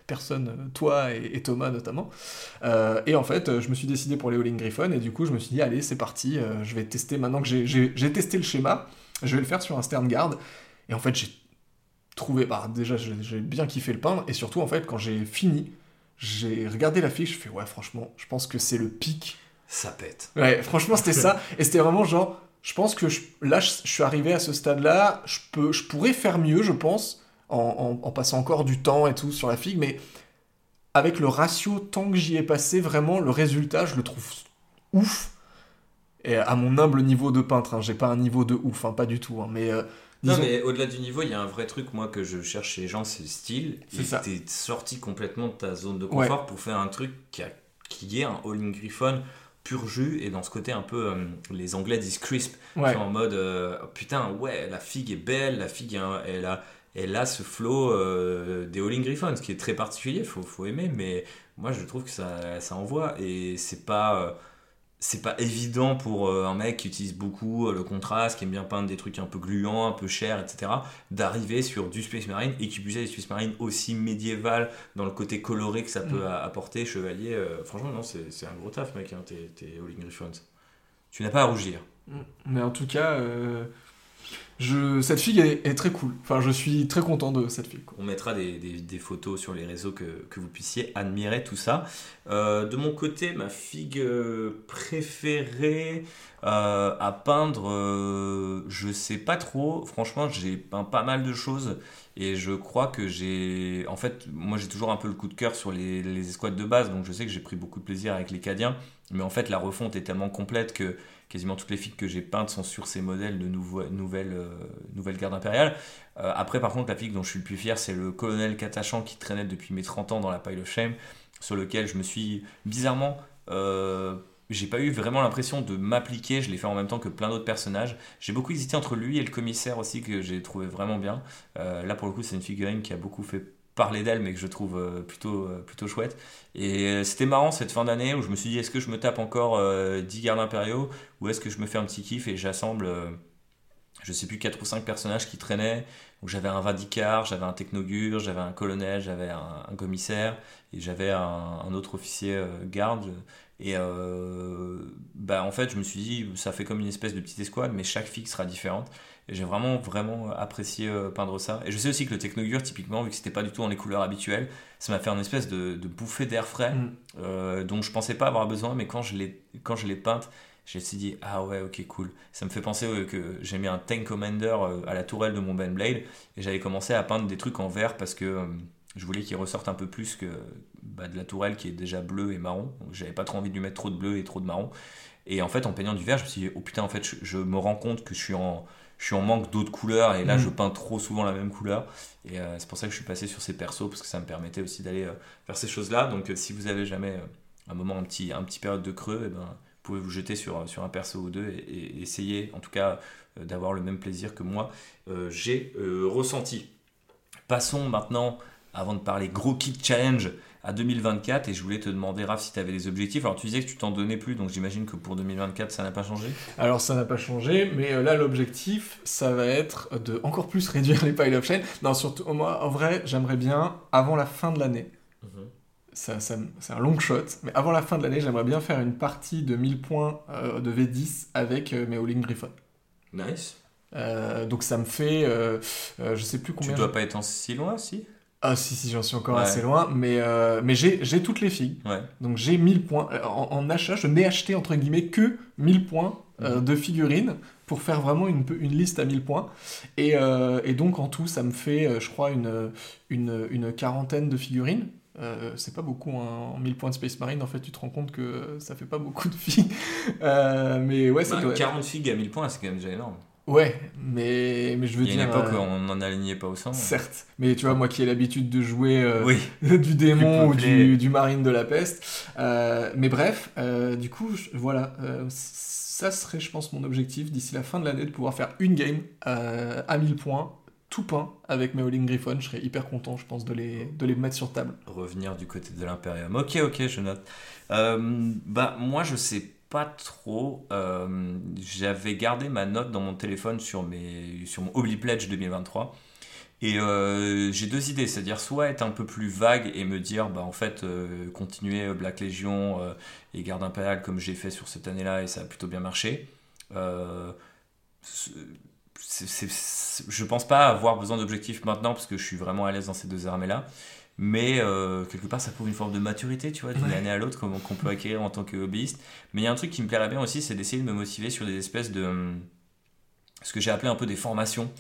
personnes, euh, toi et, et Thomas notamment. Euh, et en fait, euh, je me suis décidé pour les Howling Griffon et du coup je me suis dit allez c'est parti, euh, je vais tester maintenant que j'ai- testé le schéma, je vais le faire sur un Stern Guard. Et en fait j'ai trouvé, bah, déjà j'ai bien kiffé le peindre et surtout en fait quand j'ai fini, j'ai regardé la fiche, je fais ouais franchement je pense que c'est le pic Ça pète. Ouais, franchement, c'était ça. Et c'était vraiment genre, je pense que je- là, je, je suis arrivé à ce stade-là, je, peux, je pourrais faire mieux, je pense, en, en- en passant encore du temps et tout sur la figue, mais avec le ratio temps que j'y ai passé, vraiment, le résultat, je le trouve ouf. Et à mon humble niveau de peintre, hein, j'ai pas un niveau de ouf, hein, pas du tout, hein, mais, euh, Non, mais au-delà du niveau, il y a un vrai truc, moi, que je cherche chez les gens, c'est le style. C'est ça. T'es sorti complètement de ta zone de confort pour faire un truc qui, a- qui est un All-in Griffon pur jus et dans ce côté un peu, euh, les Anglais disent crisp, ouais. en mode euh, putain, ouais, la figue est belle, la figue, elle a, elle a ce flow euh, des All-in Griffon, ce qui est très particulier, faut, faut aimer, mais moi je trouve que ça, ça envoie et c'est pas. euh, c'est pas évident pour euh, un mec qui utilise beaucoup le contraste, qui aime bien peindre des trucs un peu gluants, un peu chers, etc., d'arriver sur du Space Marine et qui puisse du Space Marine aussi médiéval dans le côté coloré que ça peut Mm. apporter, chevalier. euh, franchement, non, c'est un gros taf, mec, hein, tes, All-in Griffons. Tu n'as pas à rougir. Mais en tout cas, euh, cette figue est, très cool. Enfin, je suis très content de cette figue. On mettra des, photos sur les réseaux que, vous puissiez admirer tout ça. Euh, de mon côté, ma figue euh, préférée euh, à peindre, euh, je sais pas trop. Franchement, j'ai peint pas mal de choses et je crois que j'ai. En fait, moi j'ai toujours un peu le coup de cœur sur les escouades de base, donc je sais que j'ai pris beaucoup de plaisir avec les Cadiens. Mais en fait, la refonte est tellement complète que quasiment toutes les figues que j'ai peintes sont sur ces modèles de nouveau, nouvelles, euh, nouvelles gardes impériales. Euh, après, par contre, la figue dont je suis le plus fier, c'est le colonel Katachan qui traînait depuis mes 30 ans dans la Pile of Shame, sur lequel je me suis bizarrement. euh, j'ai pas eu vraiment l'impression de m'appliquer, je l'ai fait en même temps que plein d'autres personnages. J'ai beaucoup hésité entre lui et le commissaire aussi, que j'ai trouvé vraiment bien. Euh, là, pour le coup, c'est une figurine qui a beaucoup fait parler d'elle, mais que je trouve euh, plutôt, euh, plutôt chouette. Et euh, c'était marrant cette fin d'année où je me suis dit est-ce que je me tape encore euh, 10 gardes impériaux ou est-ce que je me fais un petit kiff et j'assemble. je sais plus, 4 ou 5 personnages qui traînaient. Donc j'avais un Vindicar, j'avais un Technogur, j'avais un colonel, j'avais un, commissaire et j'avais un, autre officier garde. Et bah en fait, je me suis dit, ça fait comme une espèce de petite escouade, mais chaque figue sera différente. Et j'ai vraiment, vraiment apprécié euh, peindre ça. Et je sais aussi que le Technogur, typiquement, vu que c'était pas du tout dans les couleurs habituelles, ça m'a fait une espèce de, de bouffée d'air frais Mm. euh, dont je pensais pas avoir besoin, mais quand je l'ai quand je l'ai peinte, j'ai aussi dit ah ouais ok cool. Ça me fait penser que j'ai mis un Tank Commander euh, à la tourelle de mon Ben Blade et j'avais commencé à peindre des trucs en vert parce que je voulais qu'il ressorte un peu plus que bah, de la tourelle qui est déjà bleue et marron. Donc j'avais pas trop envie de lui mettre trop de bleu et trop de marron. Et en fait en peignant du vert, je me suis dit oh putain en fait je, je me rends compte que je suis en je suis en manque d'autres couleurs et là Mm. je peins trop souvent la même couleur. Et euh, c'est pour ça que je suis passé sur ces persos parce que ça me permettait aussi d'aller euh, faire ces choses là donc euh, si vous avez jamais un moment un petit un petit période de creux et ben vous pouvez vous jeter sur, sur un perso ou deux et, et essayer en tout cas d'avoir le même plaisir que moi j'ai ressenti. Passons maintenant avant de parler gros kit challenge à 2024 et je voulais te demander Raph si tu avais des objectifs alors tu disais que tu t'en donnais plus donc j'imagine que pour 2024 ça n'a pas changé Alors ça n'a pas changé, mais euh, là l'objectif, ça va être de encore plus réduire les pile of shame. Non, surtout moi, en vrai, j'aimerais bien avant la fin de l'année. Ça, ça- c'est un long shot, mais avant la fin de l'année, j'aimerais bien faire une partie de 1000 points euh, de V10 avec euh, mes Howling Griffon. nice Euh, donc ça me fait, je sais plus tu combien. dois pas être en si loin si? Ah si si, j'en suis encore Ouais. assez loin, mais euh, mais j'ai toutes les filles. ouais Donc j'ai 1000 points. Euh, En, en achat, je n'ai acheté entre guillemets que 1000 points euh, Mhm. de figurines pour faire vraiment une, une liste à 1000 points. Et, euh, et donc en tout, ça me fait, je crois, une, une, une quarantaine de figurines. Euh, c'est pas beaucoup, hein. en 1000 points de Space Marine, en fait, tu te rends compte que ça fait pas beaucoup de filles. Euh, mais ouais, Bah, doit être- 40 figues à 1000 points c'est quand même déjà énorme Ouais, mais, mais je veux Il y a dire. une époque euh, où on n'en alignait pas au sang. Certes, mais tu vois, moi qui ai l'habitude de jouer euh, Oui, du démon ou du, du marine de la peste. Euh, mais bref, euh, du coup, je- voilà, euh, ça serait, je pense, mon objectif d'ici la fin de l'année de pouvoir faire une game euh, à 1000 points, tout peint avec mes Howling Griffon. Je serais hyper content, je pense, de les, de les mettre sur table. revenir du côté de l'Imperium. Ok, ok, je note. Euh, bah, moi, je sais pas trop. Euh, J'avais gardé ma note dans mon téléphone sur, mes, sur mon Obli Pledge 2023. Et euh, j'ai deux idées, c'est-à-dire soit être un peu plus vague et me dire, bah en fait, euh, continuer Black Legion et Garde Impériale comme j'ai fait sur cette année-là et ça a plutôt bien marché. Je pense pas avoir besoin d'objectifs maintenant parce que je suis vraiment à l'aise dans ces deux armées-là. Mais euh, quelque part, ça prouve une forme de maturité, tu vois, d'une Ouais. année à l'autre, comme- qu'on peut acquérir en tant que hobbyiste. Mais il y a un truc qui me plairait bien aussi, c'est d'essayer de me motiver sur des espèces de. hum, ce que j'ai appelé un peu des formations.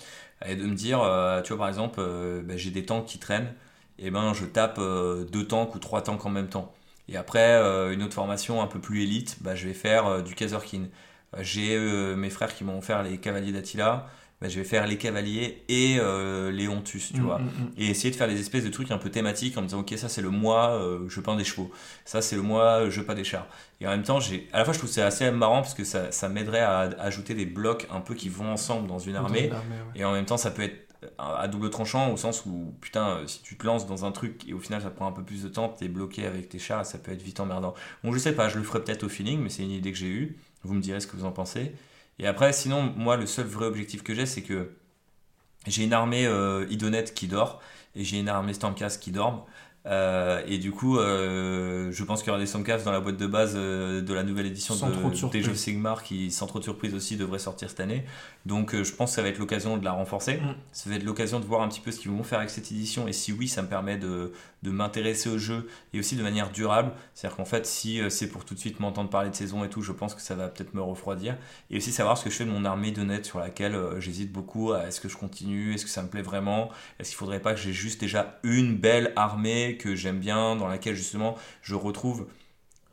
Et de me dire, euh, tu vois, par exemple, euh, ben, j'ai des tanks qui traînent, et ben je tape deux tanks ou trois tanks en même temps. Et après, une autre formation un peu plus élite, bah, je vais faire du Kazerkin. J'ai mes frères qui m'ont offert les cavaliers d'Attila, bah, je vais faire les cavaliers et euh, les Hontus, tu Mm, vois. mm, mm. et essayer de faire des espèces de trucs un peu thématiques en me disant ok ça c'est le mois euh, je peins des chevaux. Ça c'est le mois euh, je peins des chars. Et en même temps j'ai à la fois je trouve que c'est assez marrant parce que ça, ça m'aiderait à, à ajouter des blocs un peu qui vont ensemble dans une armée. Dans une armée, ouais. et en même temps ça peut être à double tranchant au sens où putain euh, si tu te lances dans un truc et au final ça prend un peu plus de temps t'es bloqué avec tes chars ça peut être vite emmerdant. Bon je sais pas je le ferai peut-être au feeling mais c'est une idée que j'ai eue. Vous me direz ce que vous en pensez et après sinon moi le seul vrai objectif que j'ai c'est que j'ai une armée euh, Idonette qui dort et j'ai une armée Stormcast qui dorment. Euh, et du coup, euh, je pense qu'il y aura des Stormcast dans la boîte de base euh, de la nouvelle édition de de. Age of Sigmar qui, sans trop de surprise aussi, devrait sortir cette année. Donc je pense que ça va être l'occasion de la renforcer. Mm. Ça va être l'occasion de voir un petit peu ce qu'ils vont faire avec cette édition. Et si oui, ça me permet de, de m'intéresser au jeu et aussi de manière durable. C'est-à-dire qu'en fait, si c'est pour tout de suite m'entendre parler de saison et tout, je pense que ça va peut-être me refroidir. Et aussi savoir ce que je fais de mon armée de net sur laquelle j'hésite beaucoup. Est-ce que je continue Est-ce que ça me plaît vraiment? Est-ce qu'il faudrait pas que j'ai juste déjà une belle armée que j'aime bien, dans laquelle justement je retrouve.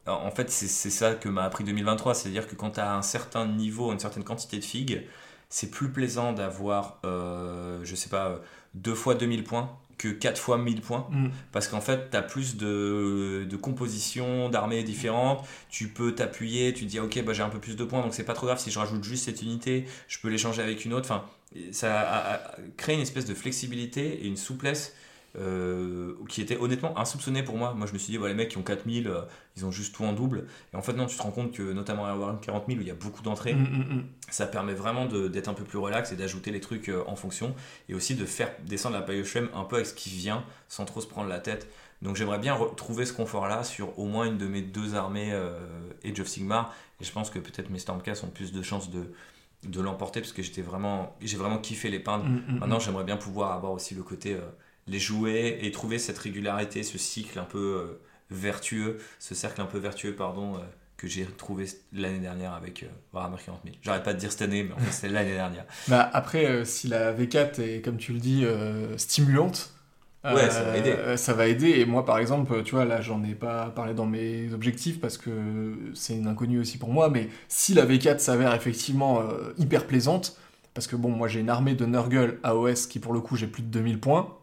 En fait, c'est ça que m'a appris 2023, c'est-à-dire que quand tu as un certain niveau, une certaine quantité de figues, c'est plus plaisant d'avoir, euh, je sais pas, deux fois 2000 points que 4 fois 1000 points Mm. parce qu'en fait tu as plus de, de compositions d'armées différentes tu peux t'appuyer tu te dis ok bah, j'ai un peu plus de points donc c'est pas trop grave si je rajoute juste cette unité je peux l'échanger avec une autre enfin ça a, a- a créé une espèce de flexibilité et une souplesse euh, qui était honnêtement insoupçonnée pour moi moi je me suis dit les mecs qui ont 4000 euh, ils ont juste tout en double et en fait non tu te rends compte que notamment à Warhammer 40 000 où il y a beaucoup d'entrées Mm, mm, mm. ça permet vraiment d'être un peu plus relax et d'ajouter les trucs euh, en fonction et aussi de faire descendre la paille au un peu avec ce qui vient sans trop se prendre la tête. Donc j'aimerais bien retrouver ce confort-là sur au moins une de mes deux armées euh, Age of Sigmar et je pense que peut-être mes Stormcast ont plus de chances de, de l'emporter parce que j'étais vraiment j'ai vraiment kiffé les peindre. Mm, Maintenant j'aimerais bien pouvoir avoir aussi le côté euh, les jouer et trouver cette régularité, ce cycle un peu euh, vertueux, ce cercle un peu vertueux pardon euh, que j'ai trouvé l'année dernière avec euh, Warhammer 40 000. J'arrête pas de dire cette année, mais en fait c'est l'année dernière. Bah, après, si la V4 est, comme tu le dis, stimulante, Ouais, ça va aider. euh, ça va aider. Et moi, par exemple, tu vois, là, j'en ai pas parlé dans mes objectifs parce que c'est une inconnue aussi pour moi. Mais si la V4 s'avère effectivement euh, hyper plaisante, parce que bon, moi, j'ai une armée de Nurgle AOS qui, pour le coup, j'ai plus de 2000 points,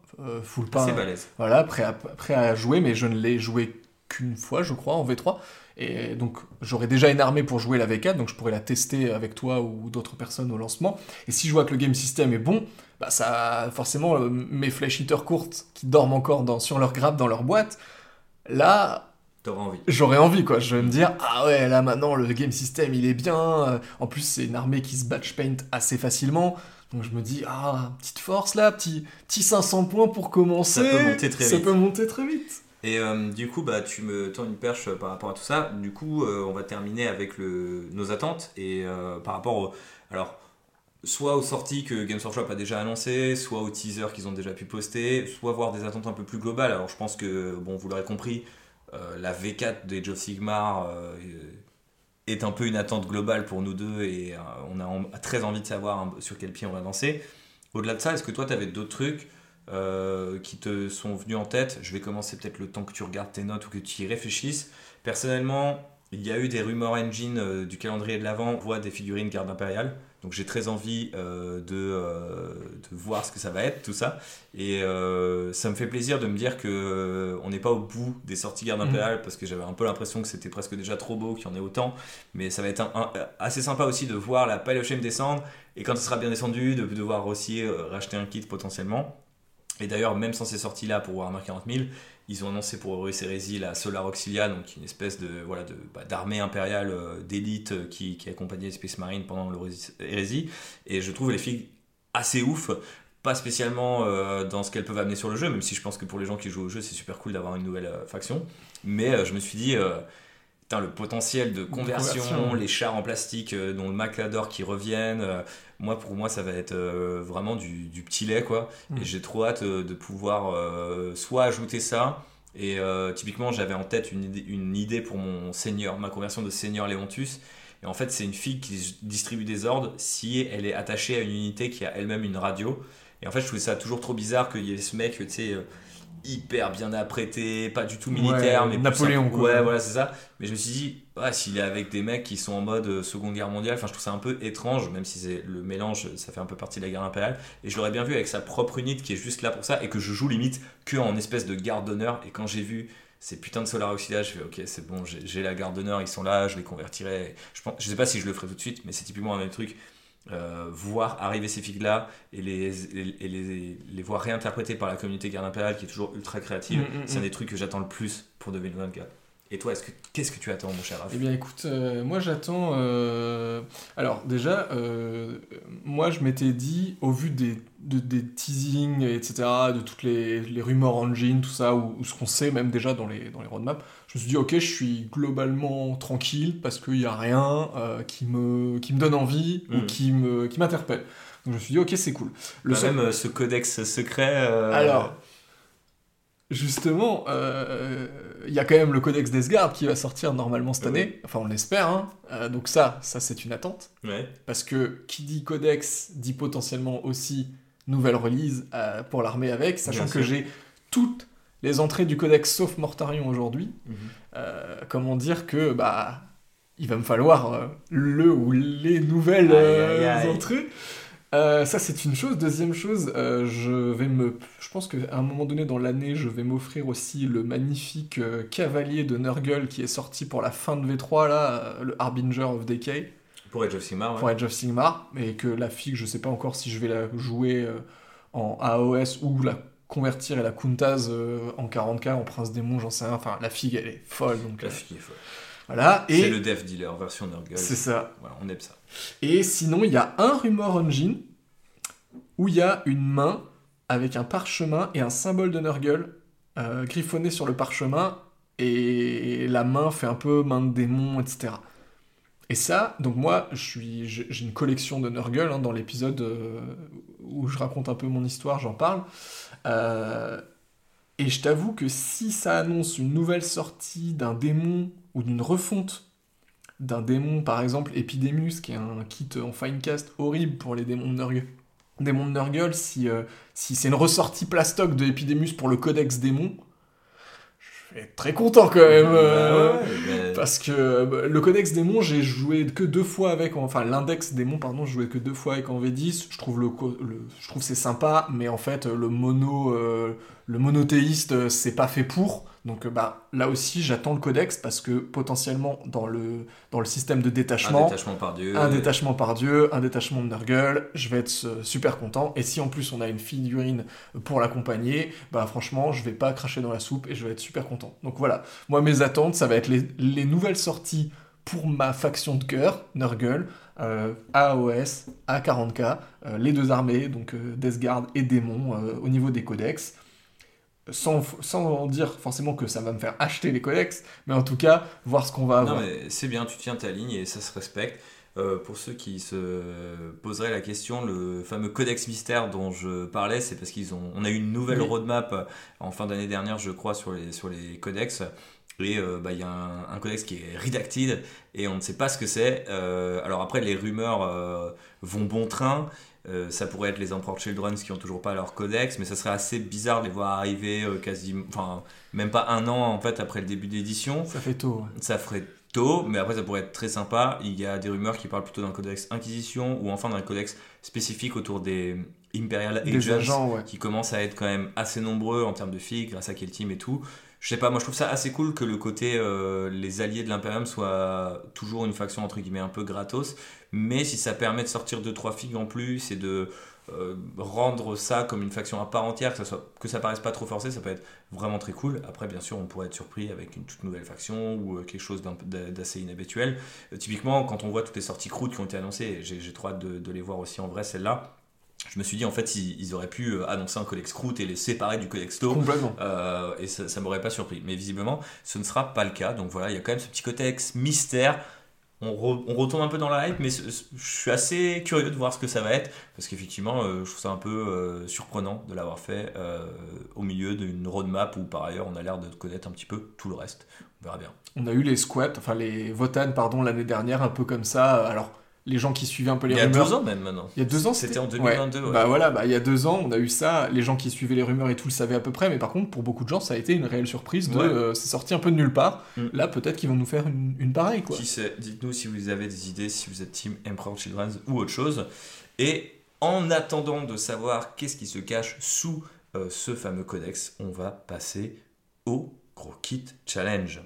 full pain. C'est balèze. Voilà, prêt à, prêt à jouer, mais je ne l'ai joué qu'une fois, je crois, en V3. Et donc, j'aurais déjà une armée pour jouer la V4, donc je pourrais la tester avec toi ou d'autres personnes au lancement. Et si je vois que le game system est bon, bah ça, forcément, euh, mes flash hitters courtes qui dorment encore dans, sur leur grappe dans leur boîte, là, T'auras envie. j'aurais envie, quoi. Je vais me dire, ah ouais, là maintenant, le game system, il est bien. Euh, En plus, c'est une armée qui se batch paint assez facilement. Donc je me dis, ah, petite force là, petit, petit 500 points pour commencer. Ça peut monter très Ça vite. peut monter très vite. Et euh, du coup, bah, tu me tends une perche euh, par rapport à tout ça. Du coup, euh, on va terminer avec le, nos attentes et euh, par rapport au, alors, soit aux sorties que Games Workshop a déjà annoncées, soit aux teasers qu'ils ont déjà pu poster, soit voir des attentes un peu plus globales. Alors, je pense que, bon, vous l'aurez compris, la V4 d'Age of Sigmar est un peu une attente globale pour nous deux et euh, on a très envie de savoir sur quel pied on va lancer. Au-delà de ça, est-ce que toi, tu avais d'autres trucs euh, qui te sont venus en tête? Je vais commencer peut-être le temps que tu regardes tes notes ou que tu y réfléchisses. Personnellement, il y a eu des rumeurs engine euh, du calendrier de l'avant, voit des figurines garde impériale. Donc j'ai très envie de, de, voir ce que ça va être, tout ça. Et ça me fait plaisir de me dire que on n'est pas au bout des sorties Garde Impériale, mm. parce que j'avais un peu l'impression que c'était presque déjà trop beau qu'il y en ait autant. Mais ça va être assez sympa aussi de voir la shame descendre, et quand ce sera bien descendu, de devoir aussi racheter un kit potentiellement. Et d'ailleurs, même sans ces sorties-là pour Warhammer 40 000, ils ont annoncé pour Horus Heresy la Solar Auxilia, donc une espèce de voilà de bah, d'armée impériale euh, d'élite euh, qui, qui accompagnait les Space Marines pendant l'Horus Heresy. Et je trouve les filles assez ouf, pas spécialement euh, dans ce qu'elles peuvent amener sur le jeu, même si je pense que pour les gens qui jouent au jeu, c'est super cool d'avoir une nouvelle faction. Mais je me suis dit, le potentiel de conversion, les chars en plastique dont le Maclador qui reviennent, moi pour moi ça va être vraiment du, du, petit lait quoi. Mm. Et j'ai trop hâte de pouvoir soit ajouter ça, et typiquement j'avais en tête une idée, une idée pour mon seigneur, ma conversion de seigneur Léontus. Et en fait c'est une fille qui distribue des ordres si elle est attachée à une unité qui a elle-même une radio. Et en fait je trouvais ça toujours trop bizarre qu'il y ait ce mec, tu sais hyper bien apprêté, pas du tout militaire, mais Napoléon. Quoi. Ouais, voilà, c'est ça. Mais je me suis dit, s'il est avec des mecs qui sont en mode euh, Seconde Guerre mondiale, enfin, je trouve ça un peu étrange, même si c'est le mélange, ça fait un peu partie de la guerre impériale. Et je l'aurais bien vu avec sa propre unité qui est juste là pour ça et que je joue limite que en espèce de garde d'honneur. Et quand j'ai vu ces putains de Solar Auxilia, je fais ok, c'est bon, j'ai la garde d'honneur, ils sont là, je les convertirai. Je, pense, je sais pas si je le ferai tout de suite, mais c'est typiquement un même truc euh, voir arriver ces figues-là et, les, et les, les, voir réinterprétées par la communauté garde impériale qui est toujours ultra créative, mm, mm, c'est un mm. des trucs que j'attends le plus pour 2024. Et toi, est-ce que, qu'est-ce que tu attends, mon cher Raph? Eh bien, écoute, euh, moi j'attends. Euh, alors, déjà, euh, moi je m'étais dit, au vu des, des teasings, etc., de toutes les, les rumeurs engine, tout ça, ou, ce qu'on sait même déjà dans les, dans les roadmaps, je me suis dit, ok, je suis globalement tranquille parce qu'il n'y a rien qui, me, qui me donne envie ou hmm. qui, me, qui m'interpelle. Donc je me suis dit, ok, c'est cool. Le bah, Même ce codex secret. Alors justement, euh, il y a quand même le codex d'Esgard qui va sortir normalement cette année. Enfin, on l'espère. Hein. Euh, donc ça, ça c'est une attente. Parce que qui dit codex dit potentiellement aussi nouvelle release euh, pour l'armée avec, sachant que j'ai toutes les entrées du codex sauf Mortarion aujourd'hui. Mhm. comment dire que bah il va me falloir le ou les nouvelles entrées. Euh, ça, c'est une chose. Deuxième chose, euh, je vais me. Je pense qu'à un moment donné dans l'année, je vais m'offrir aussi le magnifique euh, cavalier de Nurgle qui est sorti pour la fin de V3, là, le Harbinger of Decay. Pour Age of Sigmar, Pour Age of Sigmar. Et que la figue, je sais pas encore si je vais la jouer en AOS ou la convertir et la Kuntaz en 40k, en Prince Démon, j'en sais rien. Enfin, la figue, elle est folle. Donc, la figue est folle. Voilà, et... C'est le Dev Dealer version Nurgle. C'est ça. Voilà, on aime ça. Et sinon, il y a un Rumor Engine où il y a une main avec un parchemin et un symbole de Nurgle euh, griffonné sur le parchemin, et la main fait un peu main de démon, etc. Et ça, donc moi, j'ai une collection de Nurgle hein, dans l'épisode euh, où je raconte un peu mon histoire, j'en parle. Euh, et je t'avoue que si ça annonce une nouvelle sortie d'un démon ou d'une refonte d'un démon, par exemple Epidemus, qui est un kit en finecast horrible pour les démons de Nurgle, démons de Nurgle, si, euh, si c'est une ressortie plastoc de Epidemus pour le codex démon, je vais être très content quand même. Bah euh, parce que bah, le codex démon, j'ai joué que deux fois avec, enfin l'index démon, pardon, je jouais que deux fois avec en V10. Je trouve, le, je trouve c'est sympa, mais en fait, le mono, euh, le monothéiste, c'est pas fait pour. Donc euh, bah, là aussi, j'attends le codex parce que potentiellement, dans le, dans le système de détachement, un détachement par Dieu, un détachement par Dieu, un détachement de Nurgle, je vais être euh, super content. Et si en plus on a une figurine pour l'accompagner, bah franchement, je vais pas cracher dans la soupe et je vais être super content. Donc voilà, moi mes attentes, ça va être les, les nouvelles sorties pour ma faction de cœur, Nurgle, euh, AOS, A40K, euh, les deux armées, donc Death Guard et Démon, au niveau des codex sans, sans dire forcément que ça va me faire acheter les codex, mais en tout cas, voir ce qu'on va avoir. Non, mais c'est bien, tu tiens ta ligne et ça se respecte. Euh, pour ceux qui se poseraient la question, le fameux codex mystère dont je parlais, c'est parce qu'ils ont, on a eu une nouvelle roadmap en fin d'année dernière, je crois, sur les, sur les codex. Et euh, bah, il y a un, codex qui est redacted et on ne sait pas ce que c'est. Euh, alors après, les rumeurs vont bon train. Euh, ça pourrait être les Emperor Children qui ont toujours pas leur codex, mais ça serait assez bizarre de les voir arriver euh, quasi, enfin, même pas un an en fait après le début d'édition. Ça fait tôt. Ça ferait tôt, mais après ça pourrait être très sympa. Il y a des rumeurs qui parlent plutôt d'un codex Inquisition ou enfin d'un codex spécifique autour des Imperial Agents, qui commencent à être quand même assez nombreux en termes de filles grâce à Kill Team et tout. Je sais pas, moi je trouve ça assez cool que le côté euh, les alliés de l'Imperium soit toujours une faction entre guillemets un peu gratos, mais si ça permet de sortir 2-3 figues en plus et de euh, rendre ça comme une faction à part entière, que ça, soit, que ça paraisse pas trop forcé, ça peut être vraiment très cool. Après, bien sûr, on pourrait être surpris avec une toute nouvelle faction ou euh, quelque chose d'assez inhabituel. Euh, typiquement, quand on voit toutes les sorties croûtes qui ont été annoncées, j'ai trop hâte de, les voir aussi en vrai, celles-là. Je me suis dit, en fait, ils, auraient pu annoncer un codex croûte et les séparer du codex tau. Complètement. et ça, ça m'aurait pas surpris. Mais visiblement, ce ne sera pas le cas. Donc voilà, il y a quand même ce petit codex mystère on, retourne un peu dans la hype, mais je suis assez curieux de voir ce que ça va être, parce qu'effectivement, euh, je trouve ça un peu euh, surprenant de l'avoir fait euh, au milieu d'une roadmap où par ailleurs on a l'air de connaître un petit peu tout le reste. On verra bien. On a eu les squats, enfin les Votan, pardon, l'année dernière, un peu comme ça. Alors, les gens qui suivaient un peu les rumeurs. Il y a deux ans même maintenant. Il y a deux ans, c'était en 2022. Bah voilà, bah, il y a deux ans, on a eu ça. Les gens qui suivaient les rumeurs et tout le savaient à peu près, mais par contre, pour beaucoup de gens, ça a été une réelle surprise. De, euh, c'est sorti un peu de nulle part. Mm. Là, peut-être qu'ils vont nous faire une, pareille. Quoi. Qui sait Dites-nous si vous avez des idées, si vous êtes Team Emperor Children's ou autre chose. Et en attendant de savoir qu'est-ce qui se cache sous euh, ce fameux codex, on va passer au gros kit challenge.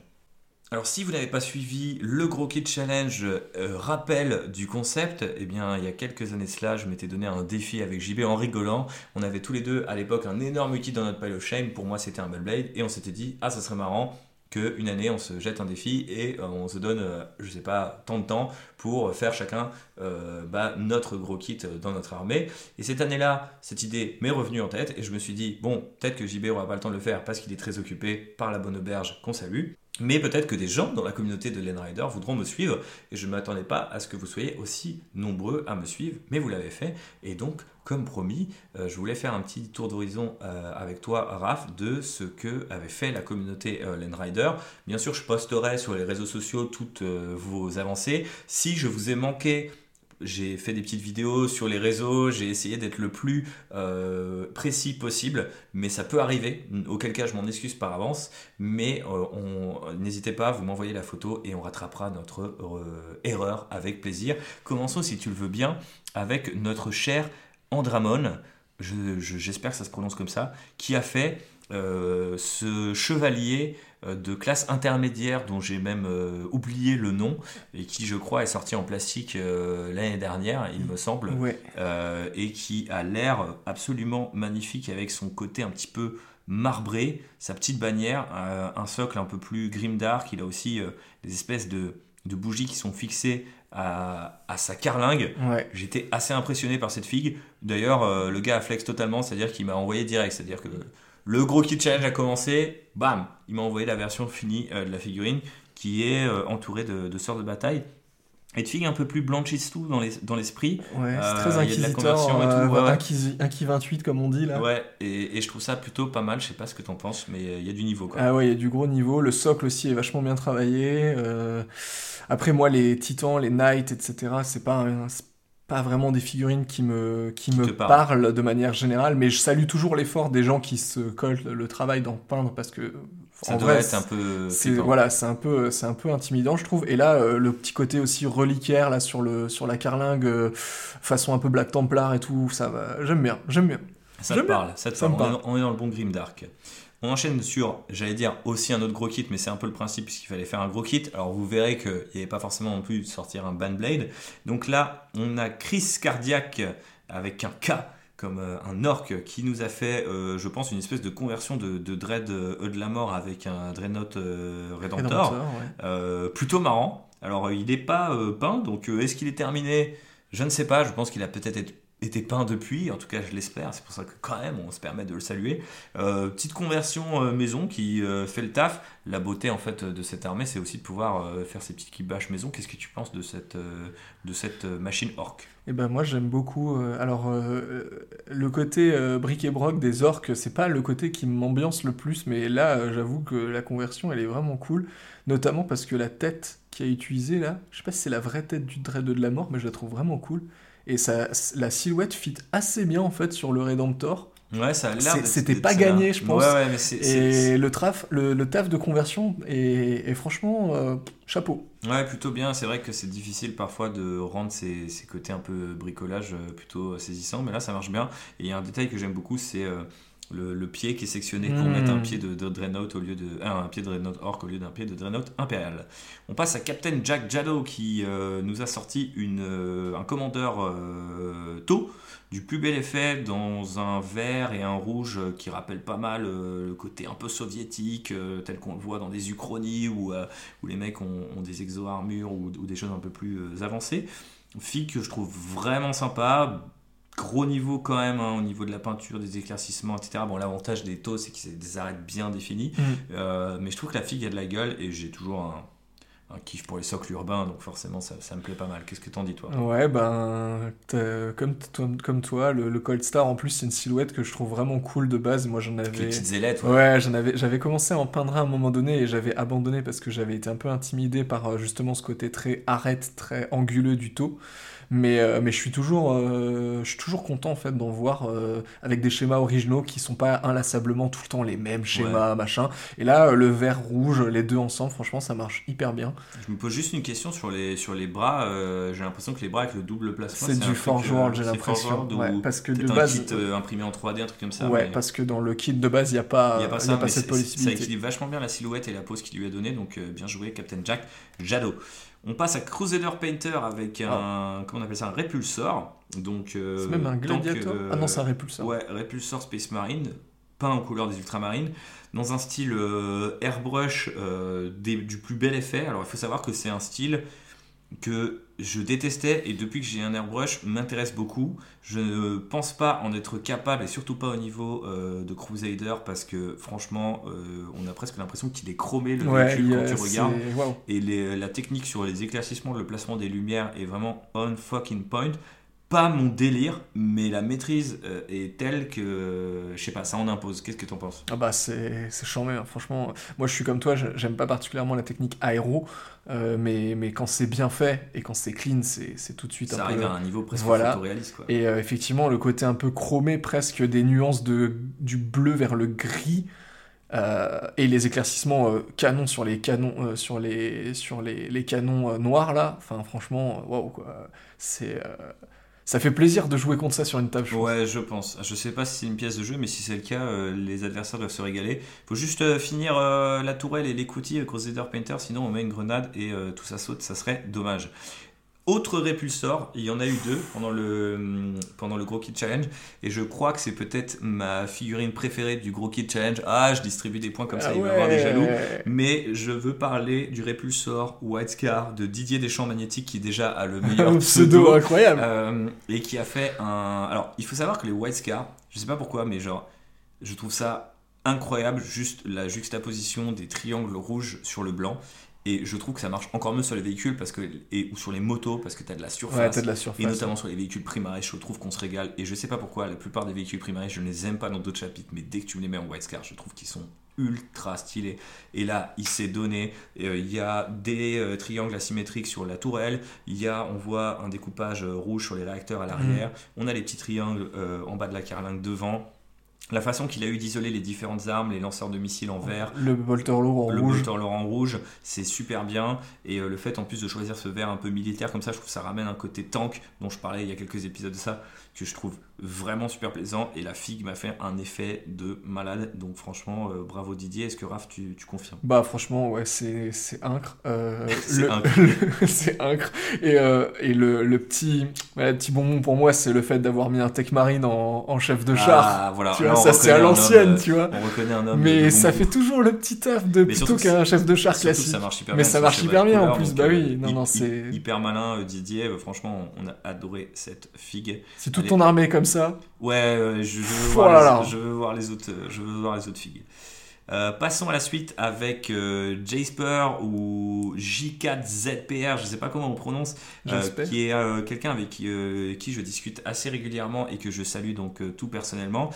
Alors si vous n'avez pas suivi le Gros Kit Challenge euh, rappel du concept, eh bien il y a quelques années cela, je m'étais donné un défi avec JB en rigolant. On avait tous les deux à l'époque un énorme kit dans notre pile of shame. Pour moi c'était un Bellblade et on s'était dit ah ça serait marrant qu'une année on se jette un défi et euh, on se donne, euh, je sais pas, tant de temps pour faire chacun bah, notre gros kit dans notre armée. Et cette année-là, cette idée m'est revenue en tête et je me suis dit, bon, peut-être que JB aura pas le temps de le faire parce qu'il est très occupé par la bonne auberge qu'on salue. Mais peut-être que des gens dans la communauté de Rider voudront me suivre et je ne m'attendais pas à ce que vous soyez aussi nombreux à me suivre, mais vous l'avez fait. Et donc, comme promis, euh, je voulais faire un petit tour d'horizon euh, avec toi, Raph, de ce que avait fait la communauté euh. Bien sûr, je posterai sur les réseaux sociaux toutes vos avancées. Si je vous ai manqué j'ai fait des petites vidéos sur les réseaux, j'ai essayé d'être le plus euh, précis possible, mais ça peut arriver, auquel cas je m'en excuse par avance, mais euh, n'hésitez pas, vous m'envoyez la photo et on rattrapera notre euh, erreur avec plaisir. Commençons, si tu le veux bien, avec notre cher Andramon, j'espère que ça se prononce comme ça, qui a fait ce chevalier euh, de classe intermédiaire dont j'ai même euh, oublié le nom et qui je crois est sorti en plastique euh, l'année dernière il me semble et qui a l'air absolument magnifique avec son côté un petit peu marbré sa petite bannière un socle un peu plus grimdark il a aussi des espèces de, bougies qui sont fixées à, sa carlingue. J'étais assez impressionné par cette figue. D'ailleurs, le gars a flex totalement, c'est-à-dire qu'il m'a envoyé direct. C'est-à-dire que le gros kit challenge a commencé, bam, il m'a envoyé la version finie euh, de la figurine qui est euh, entourée de, de sorts de bataille et de figues un peu plus tout dans, les, dans l'esprit. Ouais, c'est très inquisiteur, euh, un, qui 28 comme on dit là. Ouais, et, et, je trouve ça plutôt pas mal, je sais pas ce que t'en penses, mais il y a du niveau quoi. Ah ouais, il y a du gros niveau, le socle aussi est vachement bien travaillé. Après moi les titans, les knights, etc., c'est pas un, pas vraiment des figurines qui me, qui, me parlent. de manière générale, mais je salue toujours l'effort des gens qui se collent le travail d'en peindre parce que ça doit être un peu voilà c'est un peu c'est un peu intimidant je trouve. Et là euh, le petit côté aussi reliquaire là sur le sur la carlingue euh, façon un peu Black Templar et tout ça va j'aime bien j'aime bien. Ça te parle ça te parle. On, est, dans le bon grim dark on enchaîne sur, j'allais dire, aussi un autre gros kit, mais c'est un peu le principe puisqu'il fallait faire un gros kit. Alors vous verrez qu'il n'y avait pas forcément non plus de sortir un Bandblade. Donc là, on a Chris Cardiac avec un K comme euh, un orc qui nous a fait, euh, je pense, une espèce de conversion de, Dread E de la mort avec un Dreadnought euh, Redemptor. plutôt marrant. Alors il n'est pas peint, donc est-ce qu'il est terminé? Je ne sais pas, je pense qu'il a peut-être été été peint depuis, en tout cas je l'espère, c'est pour ça que quand même on se permet de le saluer. Euh, petite conversion euh, maison qui euh, fait le taf. La beauté en fait de cette armée c'est aussi de pouvoir faire ces petites bâches maison. Qu'est-ce que tu penses de cette, de cette machine orque? Eh ben moi j'aime beaucoup. alors le côté bric et broc des orques c'est pas le côté qui m'ambiance le plus, mais là j'avoue que la conversion elle est vraiment cool, notamment parce que la tête qui a utilisée là, je sais pas si c'est la vraie tête du Dread de la mort, mais je la trouve vraiment cool et ça, la silhouette fit assez bien en fait sur le Redemptor. Ouais, ça a l'air. C'était pas gagné, je pense. Ouais, ouais, mais c'est. Et le, traf, le, le, taf de conversion est, franchement euh, chapeau. Ouais, plutôt bien. C'est vrai que c'est difficile parfois de rendre ces, ces, côtés un peu bricolage plutôt saisissants, mais là ça marche bien. Et il y a un détail que j'aime beaucoup, c'est le, pied qui est sectionné pour mettre un pied de, de Dreadnought au lieu de euh, un pied de Dreadnought Orc au lieu d'un pied de Dreadnought Impérial. On passe à Captain Jack Jado qui euh, nous a sorti une, euh, un commandeur taux du plus bel effet dans un vert et un rouge qui rappelle pas mal le côté un peu soviétique tel qu'on le voit dans des uchronies où, où les mecs ont, des exo-armures ou, ou, des choses un peu plus avancées. Fille que je trouve vraiment sympa, gros niveau quand même hein, au niveau de la peinture, des éclaircissements, etc. Bon, l'avantage des taux, c'est que c'est des arêtes bien définies. Mm. Euh, mais je trouve que la figue a de la gueule et j'ai toujours un, un, kiff pour les socles urbains, donc forcément ça, ça me plaît pas mal. Qu'est-ce que t'en dis toi? Ouais, ben comme, comme toi, le, Cold Star en plus c'est une silhouette que je trouve vraiment cool de base. Moi j'en avais. Les petites ailettes. Ouais, ouais j'en avais, j'avais commencé à en peindre à un moment donné et j'avais abandonné parce que j'avais été un peu intimidé par euh, justement ce côté très arête, très anguleux du taux. Mais, euh, mais je, suis toujours, euh, je suis toujours content en fait d'en voir euh, avec des schémas originaux qui sont pas inlassablement tout le temps les mêmes schémas, machin. Et là, le vert rouge, les deux ensemble, franchement, ça marche hyper bien. Je me pose juste une question sur les, sur les bras. j'ai l'impression que les bras avec le double placement, c'est du Forge World, j'ai l'impression. Ouais, parce que de base, un kit imprimé en 3D, un truc comme ça. Ouais, parce que dans le kit de base, il n'y a pas, y a pas, ça, pas cette possibilité. Ça équilibre vachement bien la silhouette et la pose qu'il lui a donnée, donc bien joué, Captain Jack Jado. On passe à Crusader Painter avec un, ah. comment on appelle ça, un répulsor. Donc, euh, c'est même un gladiator Ah non, c'est un répulsor. Ouais, répulsor Space Marine, peint en couleur des ultramarines, dans un style euh, airbrush euh, du plus bel effet. Alors il faut savoir que c'est un style que je détestais et depuis que j'ai un airbrush m'intéresse beaucoup. Je ne pense pas en être capable et surtout pas au niveau euh, de Crusader parce que franchement euh, on a presque l'impression qu'il est chromé le véhicule quand tu regardes. et la technique sur les éclaircissements, le placement des lumières est vraiment on fucking point pas mon délire, mais la maîtrise euh, est telle que, je sais pas, ça en impose. Qu'est-ce que t'en penses? Ah bah c'est chambé, hein. franchement. Moi je suis comme toi, j'aime pas particulièrement la technique aéro, euh, mais, mais quand c'est bien fait et quand c'est clean, c'est tout de suite ça un arrive à un niveau presque photoréaliste. Quoi. Et euh, effectivement, le côté un peu chromé, presque des nuances de, du bleu vers le gris. et les éclaircissements canons sur les canons sur les sur les, les canons noirs là enfin franchement waouh quoi c'est ça fait plaisir de jouer contre ça sur une table. Ouais, je pense. Je sais pas si c'est une pièce de jeu, mais si c'est le cas, euh, les adversaires doivent se régaler. Faut juste euh, finir euh, la tourelle et l'écoutille Crusader Painter, sinon on met une grenade et tout ça saute, ça serait dommage. Autre répulsor, il y en a eu deux pendant le, pendant le Gros Kit Challenge, et je crois que c'est peut-être ma figurine préférée du Gros Kit Challenge. Ah, je distribue des points comme ça, ah il va y avoir des jaloux. Mais je veux parler du répulsor White Scar de Didier Deschamps Magnétique qui déjà a le meilleur pseudo, incroyable. Euh, et qui a fait un. Alors, il faut savoir que les White Scar, je sais pas pourquoi, mais genre, je trouve ça incroyable, juste la juxtaposition des triangles rouges sur le blanc. Et je trouve que ça marche encore mieux sur les véhicules parce que, et, ou sur les motos parce que tu as de la surface. de la surface. Et notamment sur les véhicules primaires, je trouve qu'on se régale. Et je sais pas pourquoi, la plupart des véhicules primaires, je ne les aime pas dans d'autres chapitres, mais dès que tu me les mets en White Scar, je trouve qu'ils sont ultra stylés. Et là, il s'est donné. Euh, il y a des euh, triangles asymétriques sur la tourelle. Il y a, on voit un découpage euh, rouge sur les réacteurs à l'arrière. Mm. On a les petits triangles en bas de la carlingue devant la façon qu'il a eu d'isoler les différentes armes, les lanceurs de missiles en vert, le bolter lourd en le rouge, bolter lourd en rouge, c'est super bien. Et euh, le fait en plus de choisir ce vert un peu militaire comme ça, je trouve que ça ramène un côté tank dont je parlais il y a quelques épisodes de ça, que je trouve vraiment super plaisant. Et la figue m'a fait un effet de malade. Donc franchement, euh, bravo Didier. Est-ce que Raph, tu, tu, confirmes? Bah franchement, ouais, c'est incre. Euh, c'est incre. c'est incre. Et, et le, le, petit, petit bonbon pour moi, c'est le fait d'avoir mis un tech marine en, en chef de char. Ah voilà ça c'est à l'ancienne, tu vois. On reconnaît un homme. Mais ça fait toujours le petit taf de plutôt qu'un chef de char classique. Ça marche hyper mais bien, ça marche hyper bien en plus, bah oui. Non, non, c'est hyper malin, euh, Didier. Euh, franchement, on a adoré cette figue. C'est toute ton armée comme ça. Ouais, je veux, voir les, je veux voir les autres, je veux voir les autres figues. Euh, passons à la suite avec euh, Jasper ou J4ZPR, je ne sais pas comment on prononce, euh, qui est euh, quelqu'un avec qui, qui, je discute assez régulièrement et que je salue donc tout personnellement,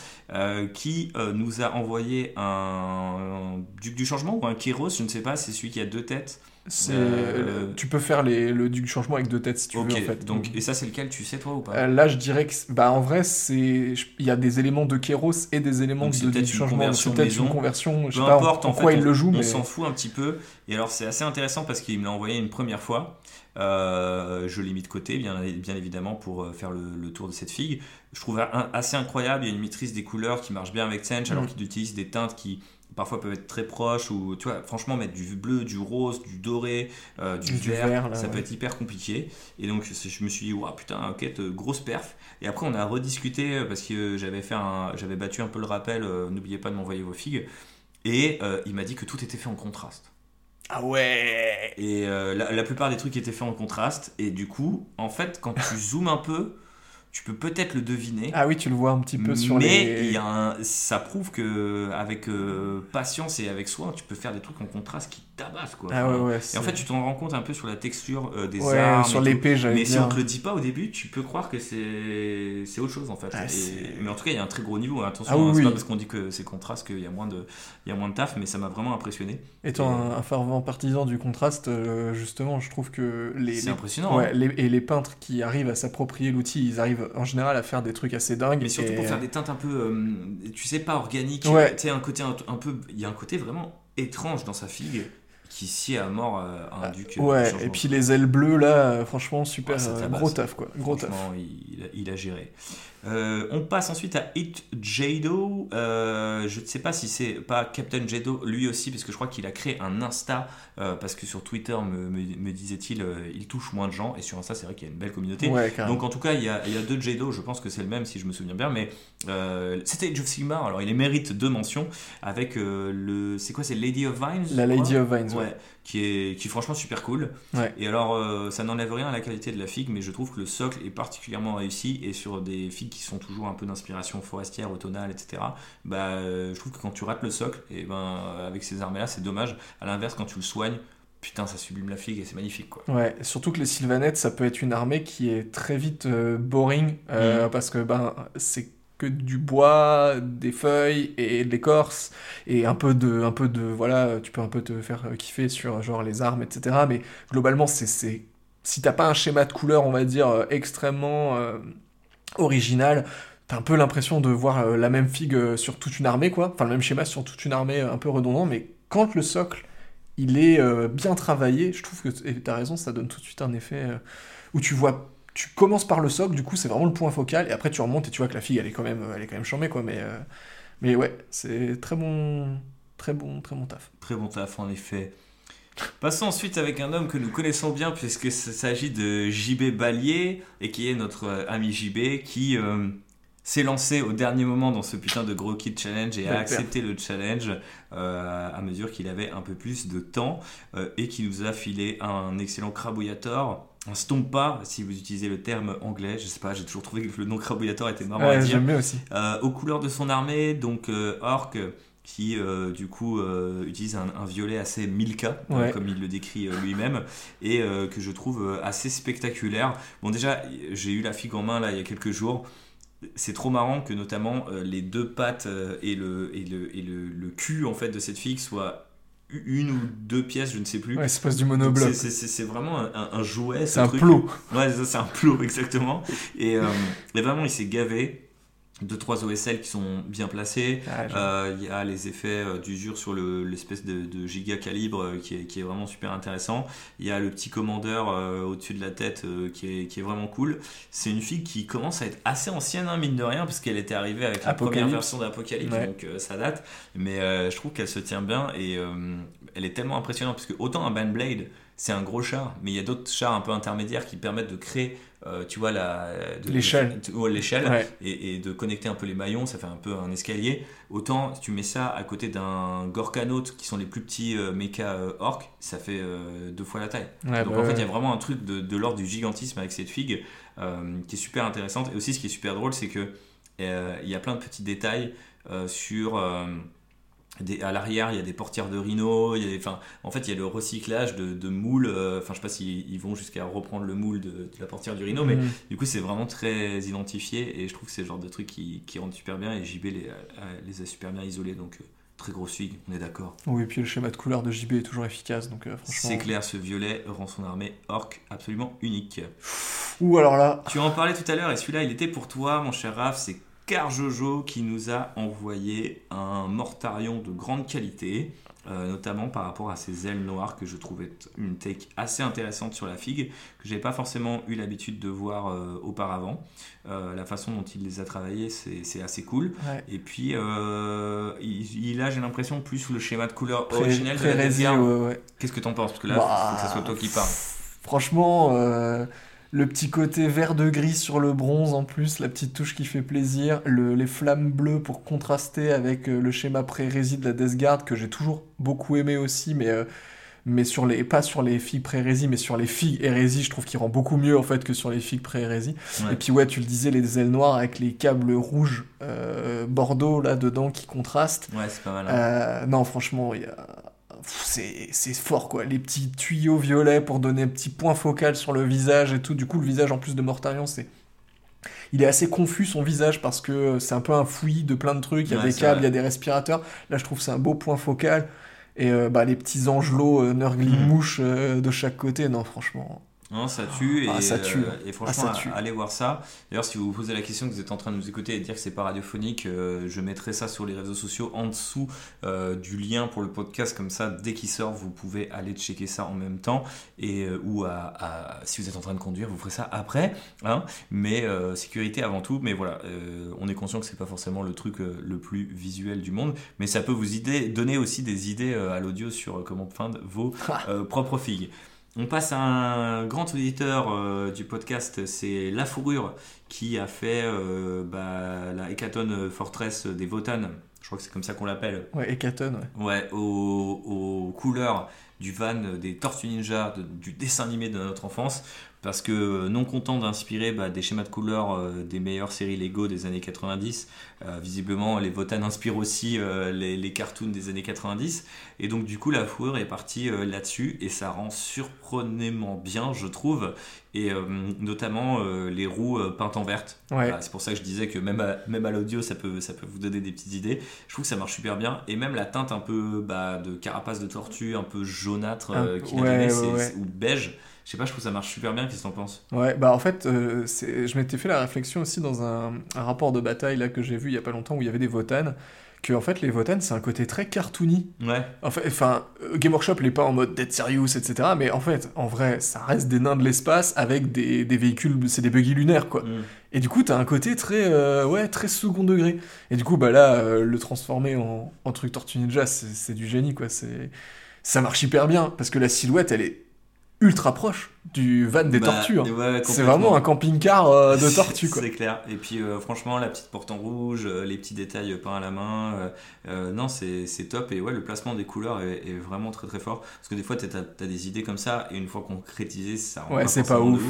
qui nous a envoyé un, un, Duc du Changement ou un Kéros, je ne sais pas, c'est celui qui a deux têtes. Euh, tu peux faire les, le du changement avec deux têtes si tu veux en fait. Donc, et ça c'est lequel tu sais toi ou pas euh, Là je dirais que bah en vrai c'est il y a des éléments de Kéros et des éléments de du changement. C'est peut-être une conversion. Je sais pas importe, en, quoi il le joue. On s'en fout un petit peu. Et alors c'est assez intéressant parce qu'il me l'a envoyé une première fois. Euh, je l'ai mis de côté, bien, bien évidemment, pour faire le, tour de cette figue. Je trouve assez incroyable. Il y a une maîtrise des couleurs qui marche bien avec Sench, alors mm. qu'il utilise des teintes qui parfois peuvent être très proches ou tu vois franchement mettre du bleu du rose du doré euh, du, vert, ça peut être hyper compliqué. Et donc je me suis dit waouh putain ok grosse perf. Et après on a rediscuté euh, parce que j'avais fait j'avais battu un peu le rappel euh, n'oubliez pas de m'envoyer vos figues. Et il m'a dit que tout était fait en contraste. Ah ouais. Et la, la, plupart des trucs étaient faits en contraste. Et du coup en fait quand tu zoomes un peu tu peux peut-être le deviner. Ah oui, tu le vois un petit peu sur mais les. Mais ça prouve que avec euh, patience et avec soin, tu peux faire des trucs en contraste qui quoi. Ah ouais, et en fait, tu t'en rends compte un peu sur la texture euh, des armes. sur l'épée, Mais si on te le dit pas au début, tu peux croire que c'est c'est autre chose en fait. Ah, mais en tout cas, il y a un très gros niveau. Attention, ah, hein, c'est pas parce qu'on dit que c'est contraste qu'il y a moins de il y a moins de taf, mais ça m'a vraiment impressionné. Étant un, fervent partisan du contraste, euh, justement, je trouve que les. C'est impressionnant. Hein. et les peintres qui arrivent à s'approprier l'outil, ils arrivent en général à faire des trucs assez dingues. Mais surtout pour faire des teintes un peu, euh, tu sais, pas organiques. Ouais. Tu sais, un côté un, peu. Il y a un côté vraiment étrange dans sa figue qui sied à mort euh, un duc. Euh, ouais, et puis les ailes bleues là, franchement, super. gros taf quoi. Gros taf. Il, il, a géré. Euh, on passe ensuite à It Jado. Euh, je ne sais pas si c'est pas Captain Jado lui aussi, parce que je crois qu'il a créé un Insta, euh, parce que sur Twitter, me, disait-il, il touche moins de gens, et sur Insta, c'est vrai qu'il y a une belle communauté. Donc en tout cas, il y, a, deux Jado, je pense que c'est le même si je me souviens bien, mais c'était Age of Sigmar, alors il mérite deux mentions, avec le. C'est quoi C'est Lady of Vines La Lady of Vines, ouais qui est, qui franchement super cool. Et alors, euh, ça n'enlève rien à la qualité de la figue, mais je trouve que le socle est particulièrement réussi et sur des figues qui sont toujours un peu d'inspiration forestière, automnale, etc. Bah, euh, je trouve que quand tu rates le socle, et ben, avec ces armées-là, c'est dommage. À l'inverse, quand tu le soignes, putain, ça sublime la figue et c'est magnifique quoi. Ouais, surtout que les sylvanettes, ça peut être une armée qui est très vite euh, boring mm. parce que ben c'est que du bois, des feuilles et de l'écorce et un peu de, un peu de, voilà, tu peux un peu te faire kiffer sur genre les armes, etc. Mais globalement, c'est, si t'as pas un schéma de couleur, on va dire euh, extrêmement euh, original, t'as un peu l'impression de voir euh, la même figue sur toute une armée, quoi. Enfin, le même schéma sur toute une armée, un peu redondant. Mais quand le socle, il est bien travaillé, je trouve que t'as raison, ça donne tout de suite un effet où tu vois tu commences par le socle, du coup, c'est vraiment le point focal, et après tu remontes et tu vois que la fille, elle est quand même, elle est quand même charmée, quoi. Mais, euh, mais ouais, c'est très bon, très bon, très bon taf. Très bon taf, en effet. Passons ensuite avec un homme que nous connaissons bien, puisque s'agit de JB Ballier, et qui est notre euh, ami JB, qui euh, s'est lancé au dernier moment dans ce putain de gros kit challenge et a accepté le challenge à mesure qu'il avait un peu plus de temps, et qui nous a filé un excellent crabouillator un pas si vous utilisez le terme anglais, je sais pas, j'ai toujours trouvé que le nom crabouillator était marrant à dire. aussi. Euh, aux couleurs de son armée, donc euh, Orc qui euh, du coup utilise un, violet assez Milka, comme il le décrit lui-même, et que je trouve assez spectaculaire. Bon déjà, j'ai eu la figue en main là il y a quelques jours. C'est trop marrant que notamment les deux pattes et, le, et, le, et le, le, cul en fait de cette figue soient une ou deux pièces, je ne sais plus. Ouais, c'est pas du monobloc. C'est vraiment un, jouet. C'est un plot. Ouais, c'est un plot, exactement. Et, euh, et vraiment, il s'est gavé deux trois OSL qui sont bien placés. Ah, euh, il y a les effets euh, d'usure sur l'espèce de, giga calibre euh, qui, est, qui, est, vraiment super intéressant. Il y a le petit commandeur au-dessus de la tête qui est, qui, est, vraiment cool. C'est une fille qui commence à être assez ancienne, hein, mine de rien, parce qu'elle était arrivée avec la première version d'Apocalypse, donc ça date. Mais je trouve qu'elle se tient bien et elle est tellement impressionnante, parce que autant un Bandblade, c'est un gros char, mais il y a d'autres chars un peu intermédiaires qui permettent de créer euh, tu vois l'échelle. l'échelle et, de connecter un peu les maillons ça fait un peu un escalier. Autant si tu mets ça à côté d'un Gorkanaut qui sont les plus petits euh, méca euh, orc ça fait deux fois la taille. Donc bah en fait il y a vraiment un truc de, de l'ordre du gigantisme avec cette figue qui est super intéressante. Et aussi ce qui est super drôle c'est que il y a plein de petits détails sur des, à l'arrière, il y a des portières de rhino. Il y a, enfin, en fait, il y a le recyclage de, de moules. euh, Enfin, je sais pas s'ils ils vont jusqu'à reprendre le moule de, de la portière du rhino, mais Mhm. du coup, c'est vraiment très identifié. Et je trouve que c'est le genre de truc qui, qui rendent super bien. Et JB les, a- les a super bien isolés. Donc, euh, très grosse figue, on est d'accord. Oui, et puis le schéma de couleur de JB est toujours efficace, donc euh, franchement. C'est clair, ce violet rend son armée orc absolument unique. Ou alors là, Tu en parlais tout à l'heure et celui-là, il était pour toi, mon cher Raph. C'est Car Jojo qui nous a envoyé un mortarion de grande qualité, euh, notamment par rapport à ses ailes noires que je trouvais une take assez intéressante sur la figue, que j'avais pas forcément eu l'habitude de voir euh, auparavant. Euh, la façon dont il les a travaillées, c'est assez cool. ouais. Et puis, il, il a, j'ai l'impression, plus le schéma de couleur originel de la ouais, ouais. Qu'est-ce que t'en penses? Parce que là, Bah, faut que ça soit toi qui parle. Franchement, le petit côté vert de gris sur le bronze en plus, la petite touche qui fait plaisir, le- les flammes bleues pour contraster avec euh, le schéma pré-rési de la Death Guard que j'ai toujours beaucoup aimé aussi, mais, euh, mais sur les, pas sur les figues pré-rési, mais sur les figues hérésie, je trouve qu'il rend beaucoup mieux en fait que sur les figues pré-hérésie. Ouais. Et puis ouais, tu le disais, les ailes noires avec les câbles rouges euh, bordeaux là dedans qui contrastent. Ouais, c'est pas mal. hein. Euh, non, franchement, il y a- c'est fort quoi. Les petits tuyaux violets pour donner un petit point focal sur le visage et tout. Du coup, le visage en plus de Mortarion, c'est. Il est assez confus son visage parce que c'est un peu un fouillis de plein de trucs. Il y a Ouais, des câbles, il y a des respirateurs. Là, je trouve c'est un beau point focal. Et euh, bah, les petits angelots, euh, Nurgly Mhm. mouches euh, de chaque côté. Non, franchement. Non, ça tue. Ah, et, ça tue. euh, et franchement, Ah, ça tue. allez voir ça. D'ailleurs, si vous vous posez la question que vous êtes en train de nous écouter et de dire que c'est pas radiophonique, euh, je mettrai ça sur les réseaux sociaux en dessous euh, du lien pour le podcast. Comme ça, dès qu'il sort, vous pouvez aller checker ça en même temps. Et, euh, ou à, à- si vous êtes en train de conduire, vous ferez ça après. Hein mais euh, sécurité avant tout. Mais voilà, euh, on est conscient que c'est pas forcément le truc le plus visuel du monde. Mais ça peut vous donner aussi des idées à l'audio sur comment peindre vos propres figues. On passe à un grand auditeur euh, du podcast, c'est La Fourrure, qui a fait euh, bah, la Hécaton Fortress des Votan, je crois que c'est comme ça qu'on l'appelle, Ouais, Hécaton, ouais. ouais, aux, aux couleurs du van des Tortues Ninja, de- du dessin animé de notre enfance, parce que euh, non content d'inspirer bah, des schémas de couleurs euh, des meilleures séries Lego des années 90, euh, visiblement les Votan inspirent aussi euh, les, les cartoons des années 90, et donc du coup la fourrure est partie là-dessus, et ça rend surprenamment bien, je trouve, et notamment les roues peintes en verte. Ouais. Voilà, c'est pour ça que je disais que même à, même à l'audio, ça peut, ça peut vous donner des petites idées. Je trouve que ça marche super bien. Et même la teinte un peu bah, de carapace de tortue, un peu jaunâtre ouais, ouais, ou beige. Je sais pas, je trouve que ça marche super bien. Qu'est-ce que t'en penses? Ouais, bah en fait, euh, je m'étais fait la réflexion aussi dans un, un rapport de bataille là que j'ai vu il y a pas longtemps où il y avait des votanes, que en fait les votanes c'est un côté très cartoony. Ouais, En fait, enfin, euh, Game Workshop il est pas en mode Dead Serious, etc. Mais en fait, en vrai, ça reste des nains de l'espace avec des, des véhicules, c'est des buggy lunaires quoi. Mm. Et du coup, t'as un côté très, euh, ouais, très second degré. Et du coup, bah là, euh, le transformer en, en truc Tortue Ninja, c'est c'est du génie quoi. C'est, ça marche hyper bien parce que la silhouette, elle est ultra proche du van des Bah, tortues. hein. ouais, C'est vraiment un camping-car euh, de tortues. C'est clair. Et puis euh, franchement, la petite porte en rouge, euh, les petits détails peints à la main, euh, euh, non, c'est top. Et ouais, le placement des couleurs est, est vraiment très très fort. Parce que des fois, t'as as, des idées comme ça, et une fois concrétisées, ça rend Ouais, c'est pas ouf.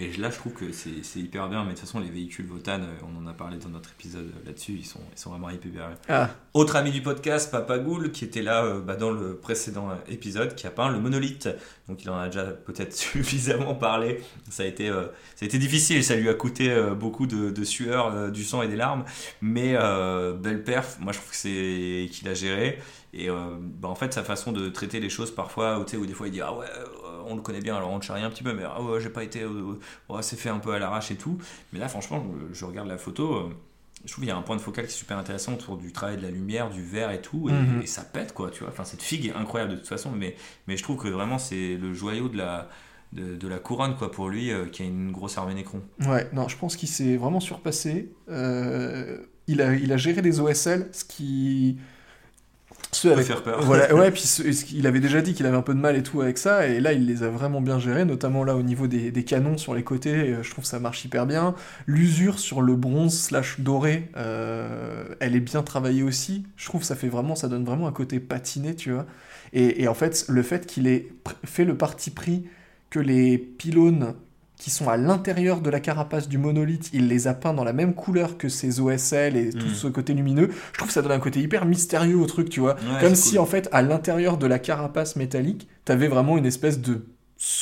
Et là, je trouve que c'est hyper bien. Mais de toute façon, les véhicules Votan, euh, on en a parlé dans notre épisode euh, là-dessus, ils sont, ils sont vraiment hyper bien. Ah, Autre ami du podcast, Papa Goul, qui était là euh, bah, dans le précédent euh, épisode, qui a peint le monolithe. Donc il en a déjà peut-être suffisamment parlé. Ça a été, euh, ça a été difficile, ça lui a coûté euh, beaucoup de, de sueur, euh, du sang et des larmes. Mais belle perf, moi je trouve que c'est qu'il a géré. Et bah, en fait, sa façon de traiter les choses parfois, sais, où des fois il dit Ah ouais, on le connaît bien, alors on le charrie un petit peu, mais ah ouais, j'ai pas été. ouais, c'est fait un peu à l'arrache et tout. Mais là, franchement, je, je regarde la photo. je trouve qu'il y a un point de focal qui est super intéressant autour du travail de la lumière, du verre et tout, et, Mhm. et ça pète quoi, tu vois. Enfin, cette figue est incroyable de toute façon, mais, mais je trouve que vraiment c'est le joyau de la, de, de la couronne quoi pour lui, euh, qui a une grosse armée Nécron. ouais, non, je pense qu'il s'est vraiment surpassé. Euh, il, a, il a géré des OSL, ce qui. Ceux avec... faire peur. Voilà, ouais, puis ce- il avait déjà dit qu'il avait un peu de mal et tout avec ça, et là il les a vraiment bien gérés, notamment là au niveau des, des canons sur les côtés, euh, je trouve que ça marche hyper bien. L'usure sur le bronze slash doré, euh, elle est bien travaillée aussi. Je trouve que ça fait vraiment, ça donne vraiment un côté patiné, tu vois. Et, et en fait, le fait qu'il ait fait le parti pris que les pylônes qui sont à l'intérieur de la carapace du monolithe, il les a peints dans la même couleur que ses OSL et tout Mm. ce côté lumineux. Je trouve que ça donne un côté hyper mystérieux au truc, tu vois. Ouais, Comme si cool. en fait, à l'intérieur de la carapace métallique, t'avais vraiment une espèce de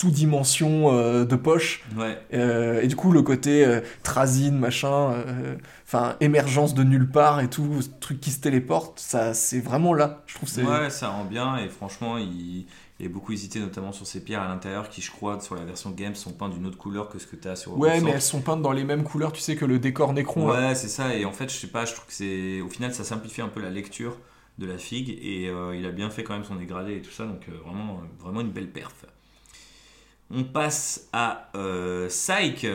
sous-dimension euh, de poche. Ouais, Euh, et du coup, le côté euh, trazine, machin, euh, enfin, émergence de nulle part et tout, ce truc qui se téléporte, ça, c'est vraiment là. Je trouve que ouais, ça rend bien et franchement, il, a beaucoup hésité, notamment sur ces pierres à l'intérieur qui, je crois, sur la version game, sont peintes d'une autre couleur que ce que tu as sur Ouais, mais elles sont peintes dans les mêmes couleurs, tu sais, que le décor Necron. Ouais, c'est ça. Et en fait, je sais pas, je trouve que c'est. Au final, ça simplifie un peu la lecture de la figue et euh, il a bien fait quand même son dégradé et tout ça. Donc, euh, vraiment, vraiment une belle perf. On passe à euh, Psyche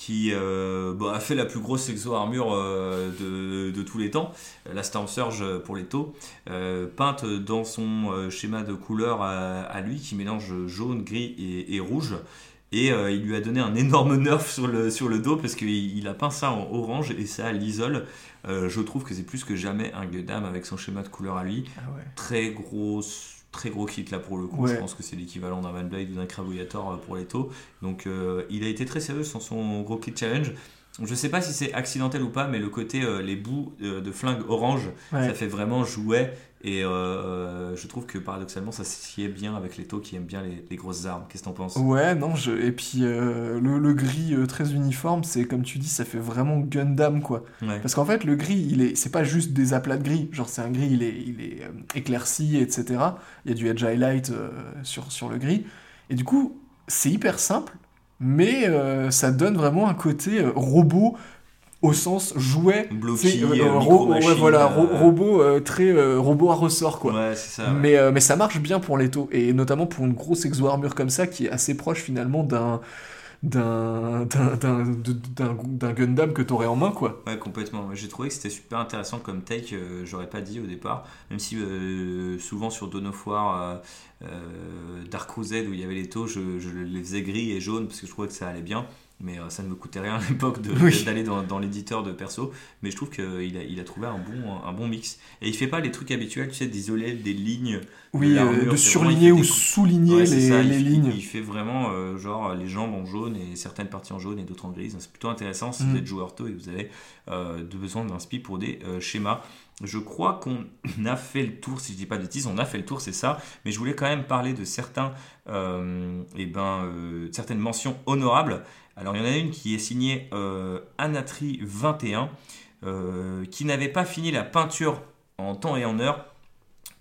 qui euh, bah, a fait la plus grosse exo-armure euh, de, de tous les temps, la Storm Surge pour les taux, euh, peinte dans son schéma de couleur à, à lui qui mélange jaune, gris et, et rouge. Et il lui a donné un énorme nerf sur le, sur le dos parce qu'il il a peint ça en orange et ça l'isole. Je trouve que c'est plus que jamais un Gundam avec son schéma de couleur à lui. Ah ouais. Très gros, très gros kit là pour le coup. Ouais. Je pense que c'est l'équivalent d'un Van Blade ou d'un Crabouillator euh, pour les taux. Donc euh, il a été très sérieux sur son gros kit challenge. Je sais pas si c'est accidentel ou pas, mais le côté, euh, les bouts euh, de flingue orange, Ouais. ça fait vraiment jouet. Et euh, je trouve que paradoxalement, ça s'y est bien avec les taux qui aiment bien les, les grosses armes. Qu'est-ce que t'en penses? Ouais, non, je... et puis euh, le, le gris euh, très uniforme, c'est comme tu dis, ça fait vraiment Gundam quoi. Ouais. Parce qu'en fait, le gris, il est, c'est pas juste des aplats de gris, genre c'est un gris, il est, il est éclairci, etc. Il y a du edge highlight sur, sur le gris. Et du coup, c'est hyper simple, mais ça donne vraiment un côté robot au sens jouet. Blocky, euh, euh, ro- ouais, micro-machine, voilà, ro- robot euh, très euh, robot à ressort quoi. Ouais, c'est ça. ouais. Mais, mais ça marche bien pour les taux, et notamment pour une grosse exo-armure comme ça, qui est assez proche finalement d'un d'un d'un- Gundam que t'aurais en main, quoi. Ouais, complètement. J'ai trouvé que c'était super intéressant comme take, j'aurais pas dit au départ, même si souvent sur Dawn of War, Dark Crusade où il y avait les taux, je, je les faisais gris et jaune parce que je trouvais que ça allait bien. Mais euh, ça ne me coûtait rien à l'époque de- Oui. d'aller dans, dans l'éditeur de perso. Mais je trouve qu'il a, il a trouvé un bon, un bon mix. Et il fait pas les trucs habituels, tu sais, d'isoler des lignes. Oui, euh, de c'est surligner ou souligner Ouais, les, ça, les il, lignes. Il fait vraiment euh, genre les jambes en jaune et certaines parties en jaune et d'autres en grise. C'est plutôt intéressant si Mm. vous êtes joueur tôt et que vous avez euh, de besoin d'un spi pour des euh, schémas. Je crois qu'on a fait le tour, si je dis pas de bêtises, on a fait le tour, c'est ça. Mais je voulais quand même parler de certains, euh, eh ben, euh, de certaines mentions honorables. Alors il y en a une qui est signée euh, Anatri 21, euh, qui n'avait pas fini la peinture en temps et en heure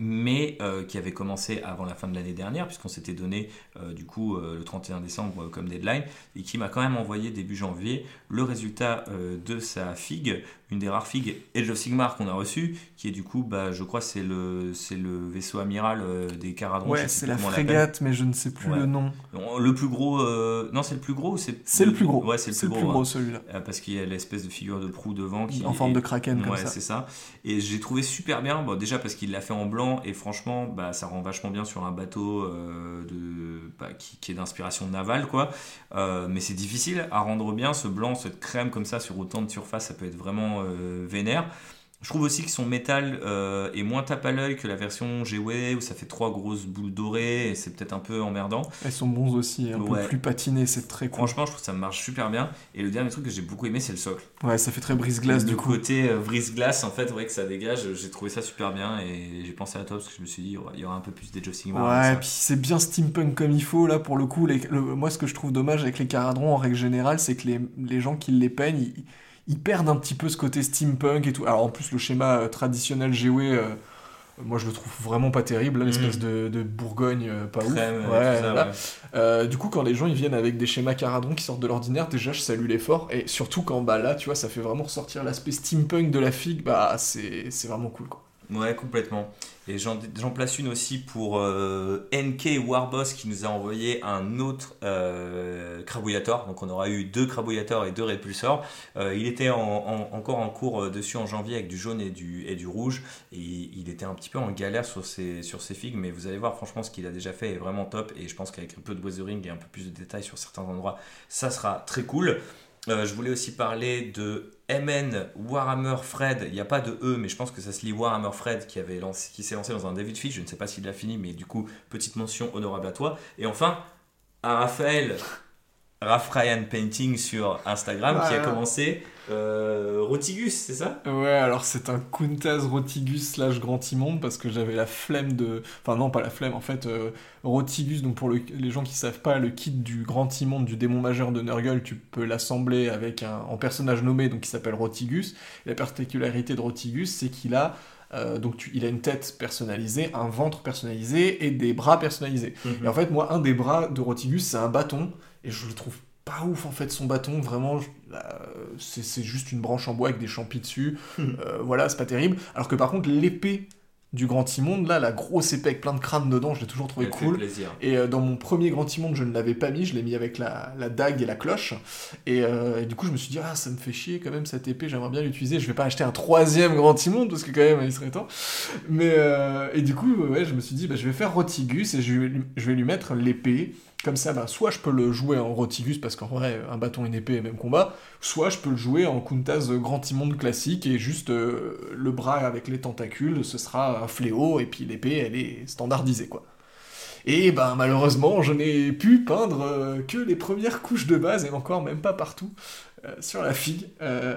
mais euh, qui avait commencé avant la fin de l'année dernière, puisqu'on s'était donné du coup le 31 décembre comme deadline, et qui m'a quand même envoyé début janvier le résultat de sa figue, une des rares figues Age of Sigmar qu'on a reçue, qui est du coup, bah, je crois, c'est le, c'est le vaisseau amiral euh, des Caradrons. je Ouais, c'est la frégate, mais je ne sais plus Ouais. le nom. Le plus gros, euh, non, c'est le plus gros c'est C'est le plus gros. Ouais, c'est le plus le gros. plus hein. gros, celui-là. Euh, parce qu'il y a l'espèce de figure de proue devant qui En forme de kraken comme ouais, c'est ça. Et j'ai trouvé super bien, bon, déjà parce qu'il l'a fait en blanc et franchement, bah, ça rend vachement bien sur un bateau euh, de, bah, qui, qui est d'inspiration navale, quoi. Euh, mais c'est difficile à rendre bien ce blanc, cette crème comme ça sur autant de surface, ça peut être vraiment euh, vénère. Je trouve aussi que son métal euh, est moins tape à l'œil que la version G-Way où ça fait trois grosses boules dorées et c'est peut-être un peu emmerdant. Elles sont bons aussi, un Ouais. peu plus patinées, c'est très cool. Franchement, je trouve que ça marche super bien. Et le dernier truc que j'ai beaucoup aimé, c'est le socle. Ouais, ça fait très brise-glace le du coup. côté euh, brise-glace, en fait, ouais, que ça dégage, j'ai trouvé ça super bien et j'ai pensé à toi parce que je me suis dit, il y aura un peu plus Sigmar. avec Ouais, ça. puis c'est bien steampunk comme il faut, là, pour le coup. Les- le- moi, ce que je trouve dommage avec les caradrons, en règle générale, c'est que les, les gens qui les peignent, ils, ils perdent un petit peu ce côté steampunk et tout. Alors, en plus, le schéma euh, traditionnel GW, euh, moi, je le trouve vraiment pas terrible, l'espèce de, de Bourgogne euh, pas ouf. Ouais, ouais. Euh, du coup, quand les gens ils viennent avec des schémas caradrons qui sortent de l'ordinaire, déjà je salue l'effort. Et surtout quand bah là, tu vois, ça fait vraiment ressortir l'aspect steampunk de la figue, bah c'est c'est vraiment cool quoi. Ouais, complètement. Et j'en place une aussi pour euh, NK Warboss qui nous a envoyé un autre euh, Crabouillator. Donc on aura eu deux Crabouillators et deux Répulsors. Euh, il était en- en- encore en cours euh, dessus en janvier avec du jaune et du, et du rouge. Et il était un petit peu en galère sur ses, sur ses figues. Mais vous allez voir, franchement, ce qu'il a déjà fait est vraiment top. Et je pense qu'avec un peu de weathering et un peu plus de détails sur certains endroits, ça sera très cool. Euh, je voulais aussi parler de MN Warhammer Fred. Il n'y a pas de E, mais je pense que ça se lit Warhammer Fred qui, s'est lancé dans un David Fish. Je ne sais pas s'il l'a fini, mais du coup, petite mention honorable à toi. Et enfin, à Raphaël, Raph Ryan Painting sur Instagram qui a commencé euh, Rotigus, c'est ça? Ouais, alors c'est un Kuntaz Rotigus slash Grand Immonde parce que j'avais la flemme de. Enfin, non, pas la flemme, en fait, euh, Rotigus, donc pour les gens qui savent pas, le kit du Grand Immonde du démon majeur de Nurgle, tu peux l'assembler avec un en personnage nommé donc qui s'appelle Rotigus. la particularité de Rotigus, c'est qu'il a. Euh, donc il a une tête personnalisée, un ventre personnalisé et des bras personnalisés. Mhm. Et en fait, moi, un des bras de Rotigus, c'est un bâton, et je le trouve pas ouf en fait son bâton, vraiment, c'est juste une branche en bois avec des champis dessus, hmm. euh, voilà, c'est pas terrible. Alors que par contre, l'épée du Grand Immonde, là, la grosse épée avec plein de crânes dedans, je l'ai toujours trouvé cool. Et euh, dans mon premier Grand Immonde, je ne l'avais pas mis, je l'ai mis avec la, dague et la cloche. Euh, et, du coup, je me suis dit, ah, ça me fait chier quand même cette épée, j'aimerais bien l'utiliser. Je vais pas acheter un troisième Grand Immonde parce que quand même, il serait temps. Mais, et du coup, ouais, je me suis dit, bah, je vais faire Rotigus et je je vais lui mettre l'épée comme ça, bah, soit je peux le jouer en Rotigus, parce qu'en vrai, un bâton et une épée, même combat, soit je peux le jouer en Kuntaz Grand Immonde classique, et juste euh, le bras avec les tentacules, ce sera un fléau, et puis l'épée, elle est standardisée, quoi. Et ben malheureusement, je n'ai pu peindre euh, que les premières couches de base, et encore même pas partout. Euh, sur la figue,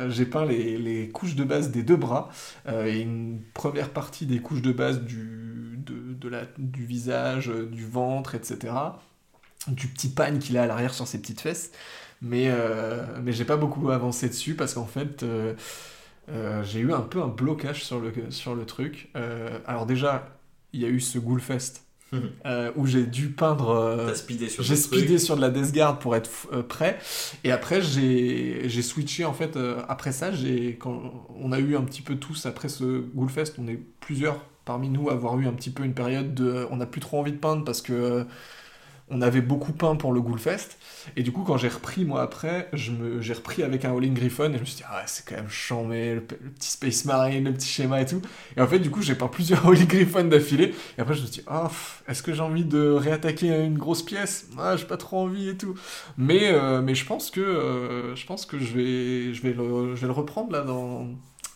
j'ai peint les, couches de base des deux bras, et une première partie des couches de base du visage, du ventre, etc du petit pagne qu'il a à l'arrière sur ses petites fesses. Mais, euh, mais j'ai pas beaucoup avancé dessus parce qu'en fait, euh, euh, j'ai eu un peu un blocage sur le, sur le truc. alors, déjà, il y a eu ce Ghoulfest. où j'ai dû peindre. j'ai speedé sur de la Death Guard pour être prêt. Et après, j'ai switché en fait. après ça, quand on a eu un petit peu tous après ce Ghoulfest, on est plusieurs parmi nous à avoir eu un petit peu une période de. On n'a plus trop envie de peindre parce que on avait beaucoup peint pour le Ghoulfest. Et du coup, quand j'ai repris, moi, après, j'ai repris avec un All-in Griffon et je me suis dit, ah, c'est quand même chambé, le, petit Space Marine, le petit schéma et tout. Et en fait, du coup, j'ai peint plusieurs All-in Griffon d'affilée. Et après, je me suis dit, oh, est-ce que j'ai envie de réattaquer une grosse pièce? Ah, j'ai pas trop envie et tout. Mais, euh, mais je pense que, euh, je pense que je vais, je vais je vais le reprendre là dans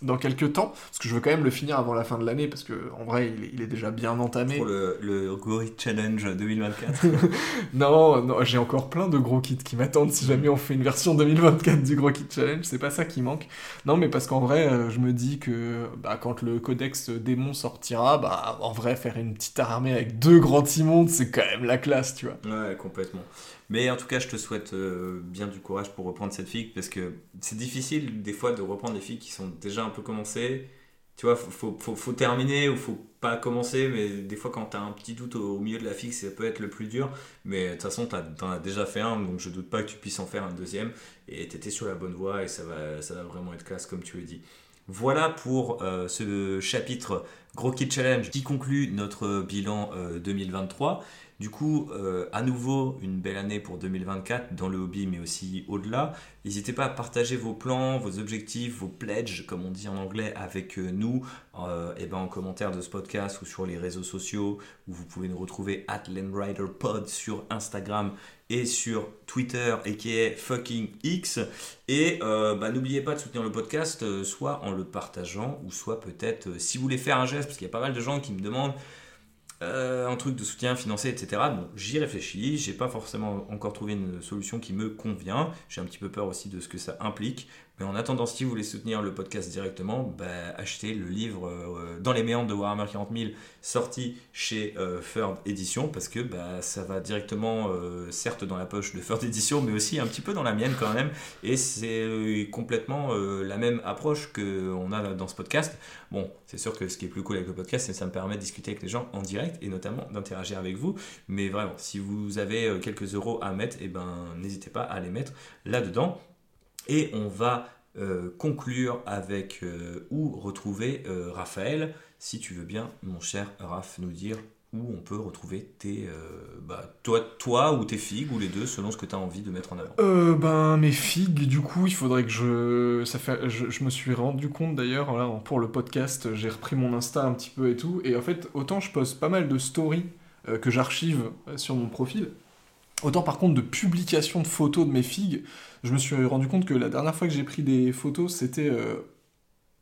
dans quelques temps, parce que je veux quand même le finir avant la fin de l'année, parce que en vrai, il est, déjà bien entamé. Pour le, le Gory Challenge 2024 Non, non j'ai encore plein de gros kits qui m'attendent si jamais on fait une version 2024 du Gros Kit Challenge, c'est pas ça qui manque. Non, mais parce qu'en vrai, euh, je me dis que bah, quand le codex démon sortira, bah en vrai, faire une petite armée avec deux grands immondes, c'est quand même la classe, tu vois. Ouais, complètement. Mais en tout cas, je te souhaite euh, bien du courage pour reprendre cette figue parce que c'est difficile des fois de reprendre des figues qui sont déjà un peu commencées. Tu vois, faut, faut, faut, terminer ou faut pas commencer, mais des fois quand tu as un petit doute au, milieu de la figue, ça peut être le plus dur. Mais de toute façon, tu en as déjà fait un, donc je doute pas que tu puisses en faire un deuxième. Et tu étais sur la bonne voie et ça va, ça va vraiment être classe comme tu le dis. Voilà pour euh, ce chapitre Gros Kit Challenge qui conclut notre bilan 2023. Du coup, euh, à nouveau, une belle année pour 2024 dans le hobby, mais aussi au-delà. N'hésitez pas à partager vos plans, vos objectifs, vos pledges, comme on dit en anglais, avec euh, nous euh, et ben en commentaire de ce podcast ou sur les réseaux sociaux, où vous pouvez nous retrouver at Pod sur Instagram et sur Twitter et qui est fucking. Et n'oubliez pas de soutenir le podcast, soit en le partageant, ou soit peut-être si vous voulez faire un geste, parce qu'il y a pas mal de gens qui me demandent euh, un truc de soutien financier, etc. Bon, j'y réfléchis, j'ai pas forcément encore trouvé une solution qui me convient. J'ai un petit peu peur aussi de ce que ça implique. Mais en attendant, si vous voulez soutenir le podcast directement, bah, achetez le livre euh, Dans les méandres de Warhammer 40 000, sorti chez euh, Third Edition, parce que bah, ça va directement, euh, certes dans la poche de Third Edition, mais aussi un petit peu dans la mienne quand même. Et c'est complètement la même approche qu'on a dans ce podcast. Bon, c'est sûr que ce qui est plus cool avec le podcast, c'est que ça me permet de discuter avec les gens en direct et notamment d'interagir avec vous. Mais vraiment, si vous avez quelques euros à mettre, et eh ben, n'hésitez pas à les mettre là-dedans. Et on va euh, conclure avec euh, où retrouver euh, Raphaël. Si tu veux bien, mon cher Raph, nous dire où on peut retrouver tes, bah, toi, toi ou tes figues, ou les deux, selon ce que tu as envie de mettre en avant. ben, mes figues, du coup, il faudrait que je... Je, me suis rendu compte d'ailleurs, pour le podcast, j'ai repris mon Insta un petit peu et tout, et en fait, autant je poste pas mal de stories que j'archive sur mon profil, Autant par contre de publication de photos de mes figues, je me suis rendu compte que la dernière fois que j'ai pris des photos, c'était euh,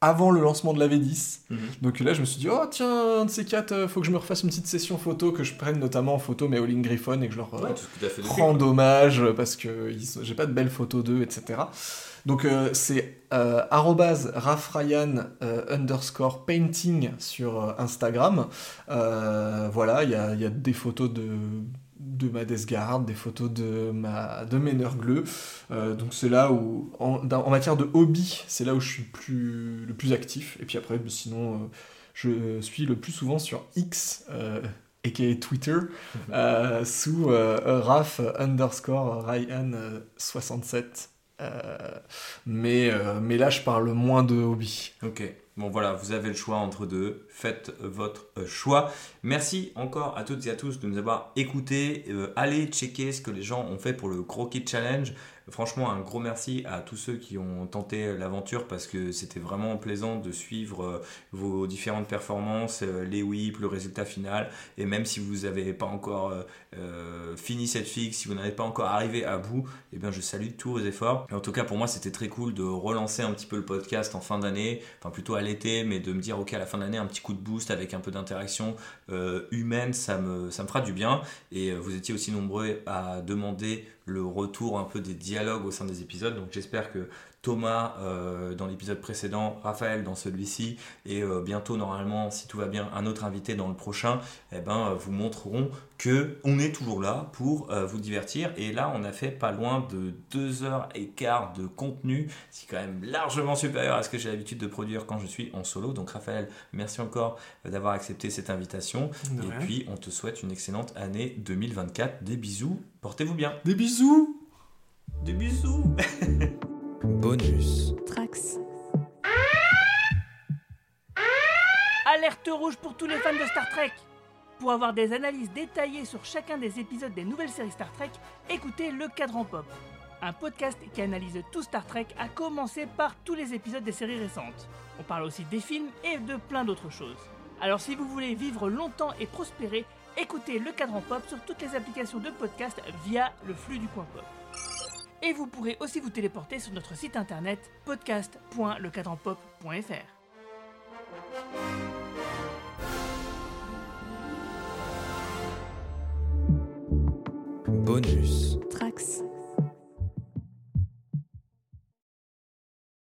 avant le lancement de la V10. Mhm. Donc là, je me suis dit, oh tiens, un de ces quatre, euh, faut que je me refasse une petite session photo, que je prenne notamment en photo mes Howling Griffon et que je leur euh, Ouais, rende hommage parce que j'ai pas de belles photos d'eux, etc. Donc euh, c'est euh, rafryan underscore painting sur Instagram. Voilà, il y a, il y a des photos de de ma Desgard, des photos de, ma, de mes Nergleux. Euh, donc c'est là où, en, matière de hobby, c'est là où je suis le plus, le plus actif. Et puis après, ben, sinon, euh, je suis le plus souvent sur X, euh, aka Twitter, euh, sous raf underscore ryan euh, 67. Euh, mais, mais là, je parle moins de hobby. Ok, bon voilà, vous avez le choix entre deux, faites votre euh, choix. Merci encore à toutes et à tous de nous avoir écoutés. Euh, allez checker ce que les gens ont fait pour le Croquis Challenge. Franchement, un gros merci à tous ceux qui ont tenté l'aventure parce que c'était vraiment plaisant de suivre euh, vos différentes performances, euh, les whips, le résultat final. Et même si vous n'avez pas encore euh, fini cette fixe, si vous n'avez pas encore arrivé à bout, eh bien je salue tous vos efforts. En tout cas, pour moi, c'était très cool de relancer un petit peu le podcast en fin d'année, enfin plutôt à l'été, mais de me dire, ok, à la fin d'année, un petit coup de boost avec un peu d'interaction humaine, ça me, ça me fera du bien. Et euh, vous étiez aussi nombreux à demander le retour un peu des dialogues au sein des épisodes. Donc j'espère que Thomas euh, dans l'épisode précédent, Raphaël dans celui-ci, et euh, bientôt normalement, si tout va bien, un autre invité dans le prochain, eh ben, euh, vous montreront que on est toujours là pour euh, vous divertir. Et là, on a fait pas loin de deux heures et quart de contenu, c'est quand même largement supérieur à ce que j'ai l'habitude de produire quand je suis en solo. Donc Raphaël, merci encore d'avoir accepté cette invitation. Et puis, on te souhaite une excellente année 2024. Des bisous, portez-vous bien. Des bisous Des bisous Bonus. Trax. Alerte rouge pour tous les fans de Star Trek Pour avoir des analyses détaillées sur chacun des épisodes des nouvelles séries Star Trek, écoutez Le Cadran Pop, un podcast qui analyse tout Star Trek, à commencer par tous les épisodes des séries récentes. On parle aussi des films et de plein d'autres choses. Alors si vous voulez vivre longtemps et prospérer, écoutez Le Cadran Pop sur toutes les applications de podcast via le flux du coin pop. Et vous pourrez aussi vous téléporter sur notre site internet podcast.lecadranpop.fr. Bonus.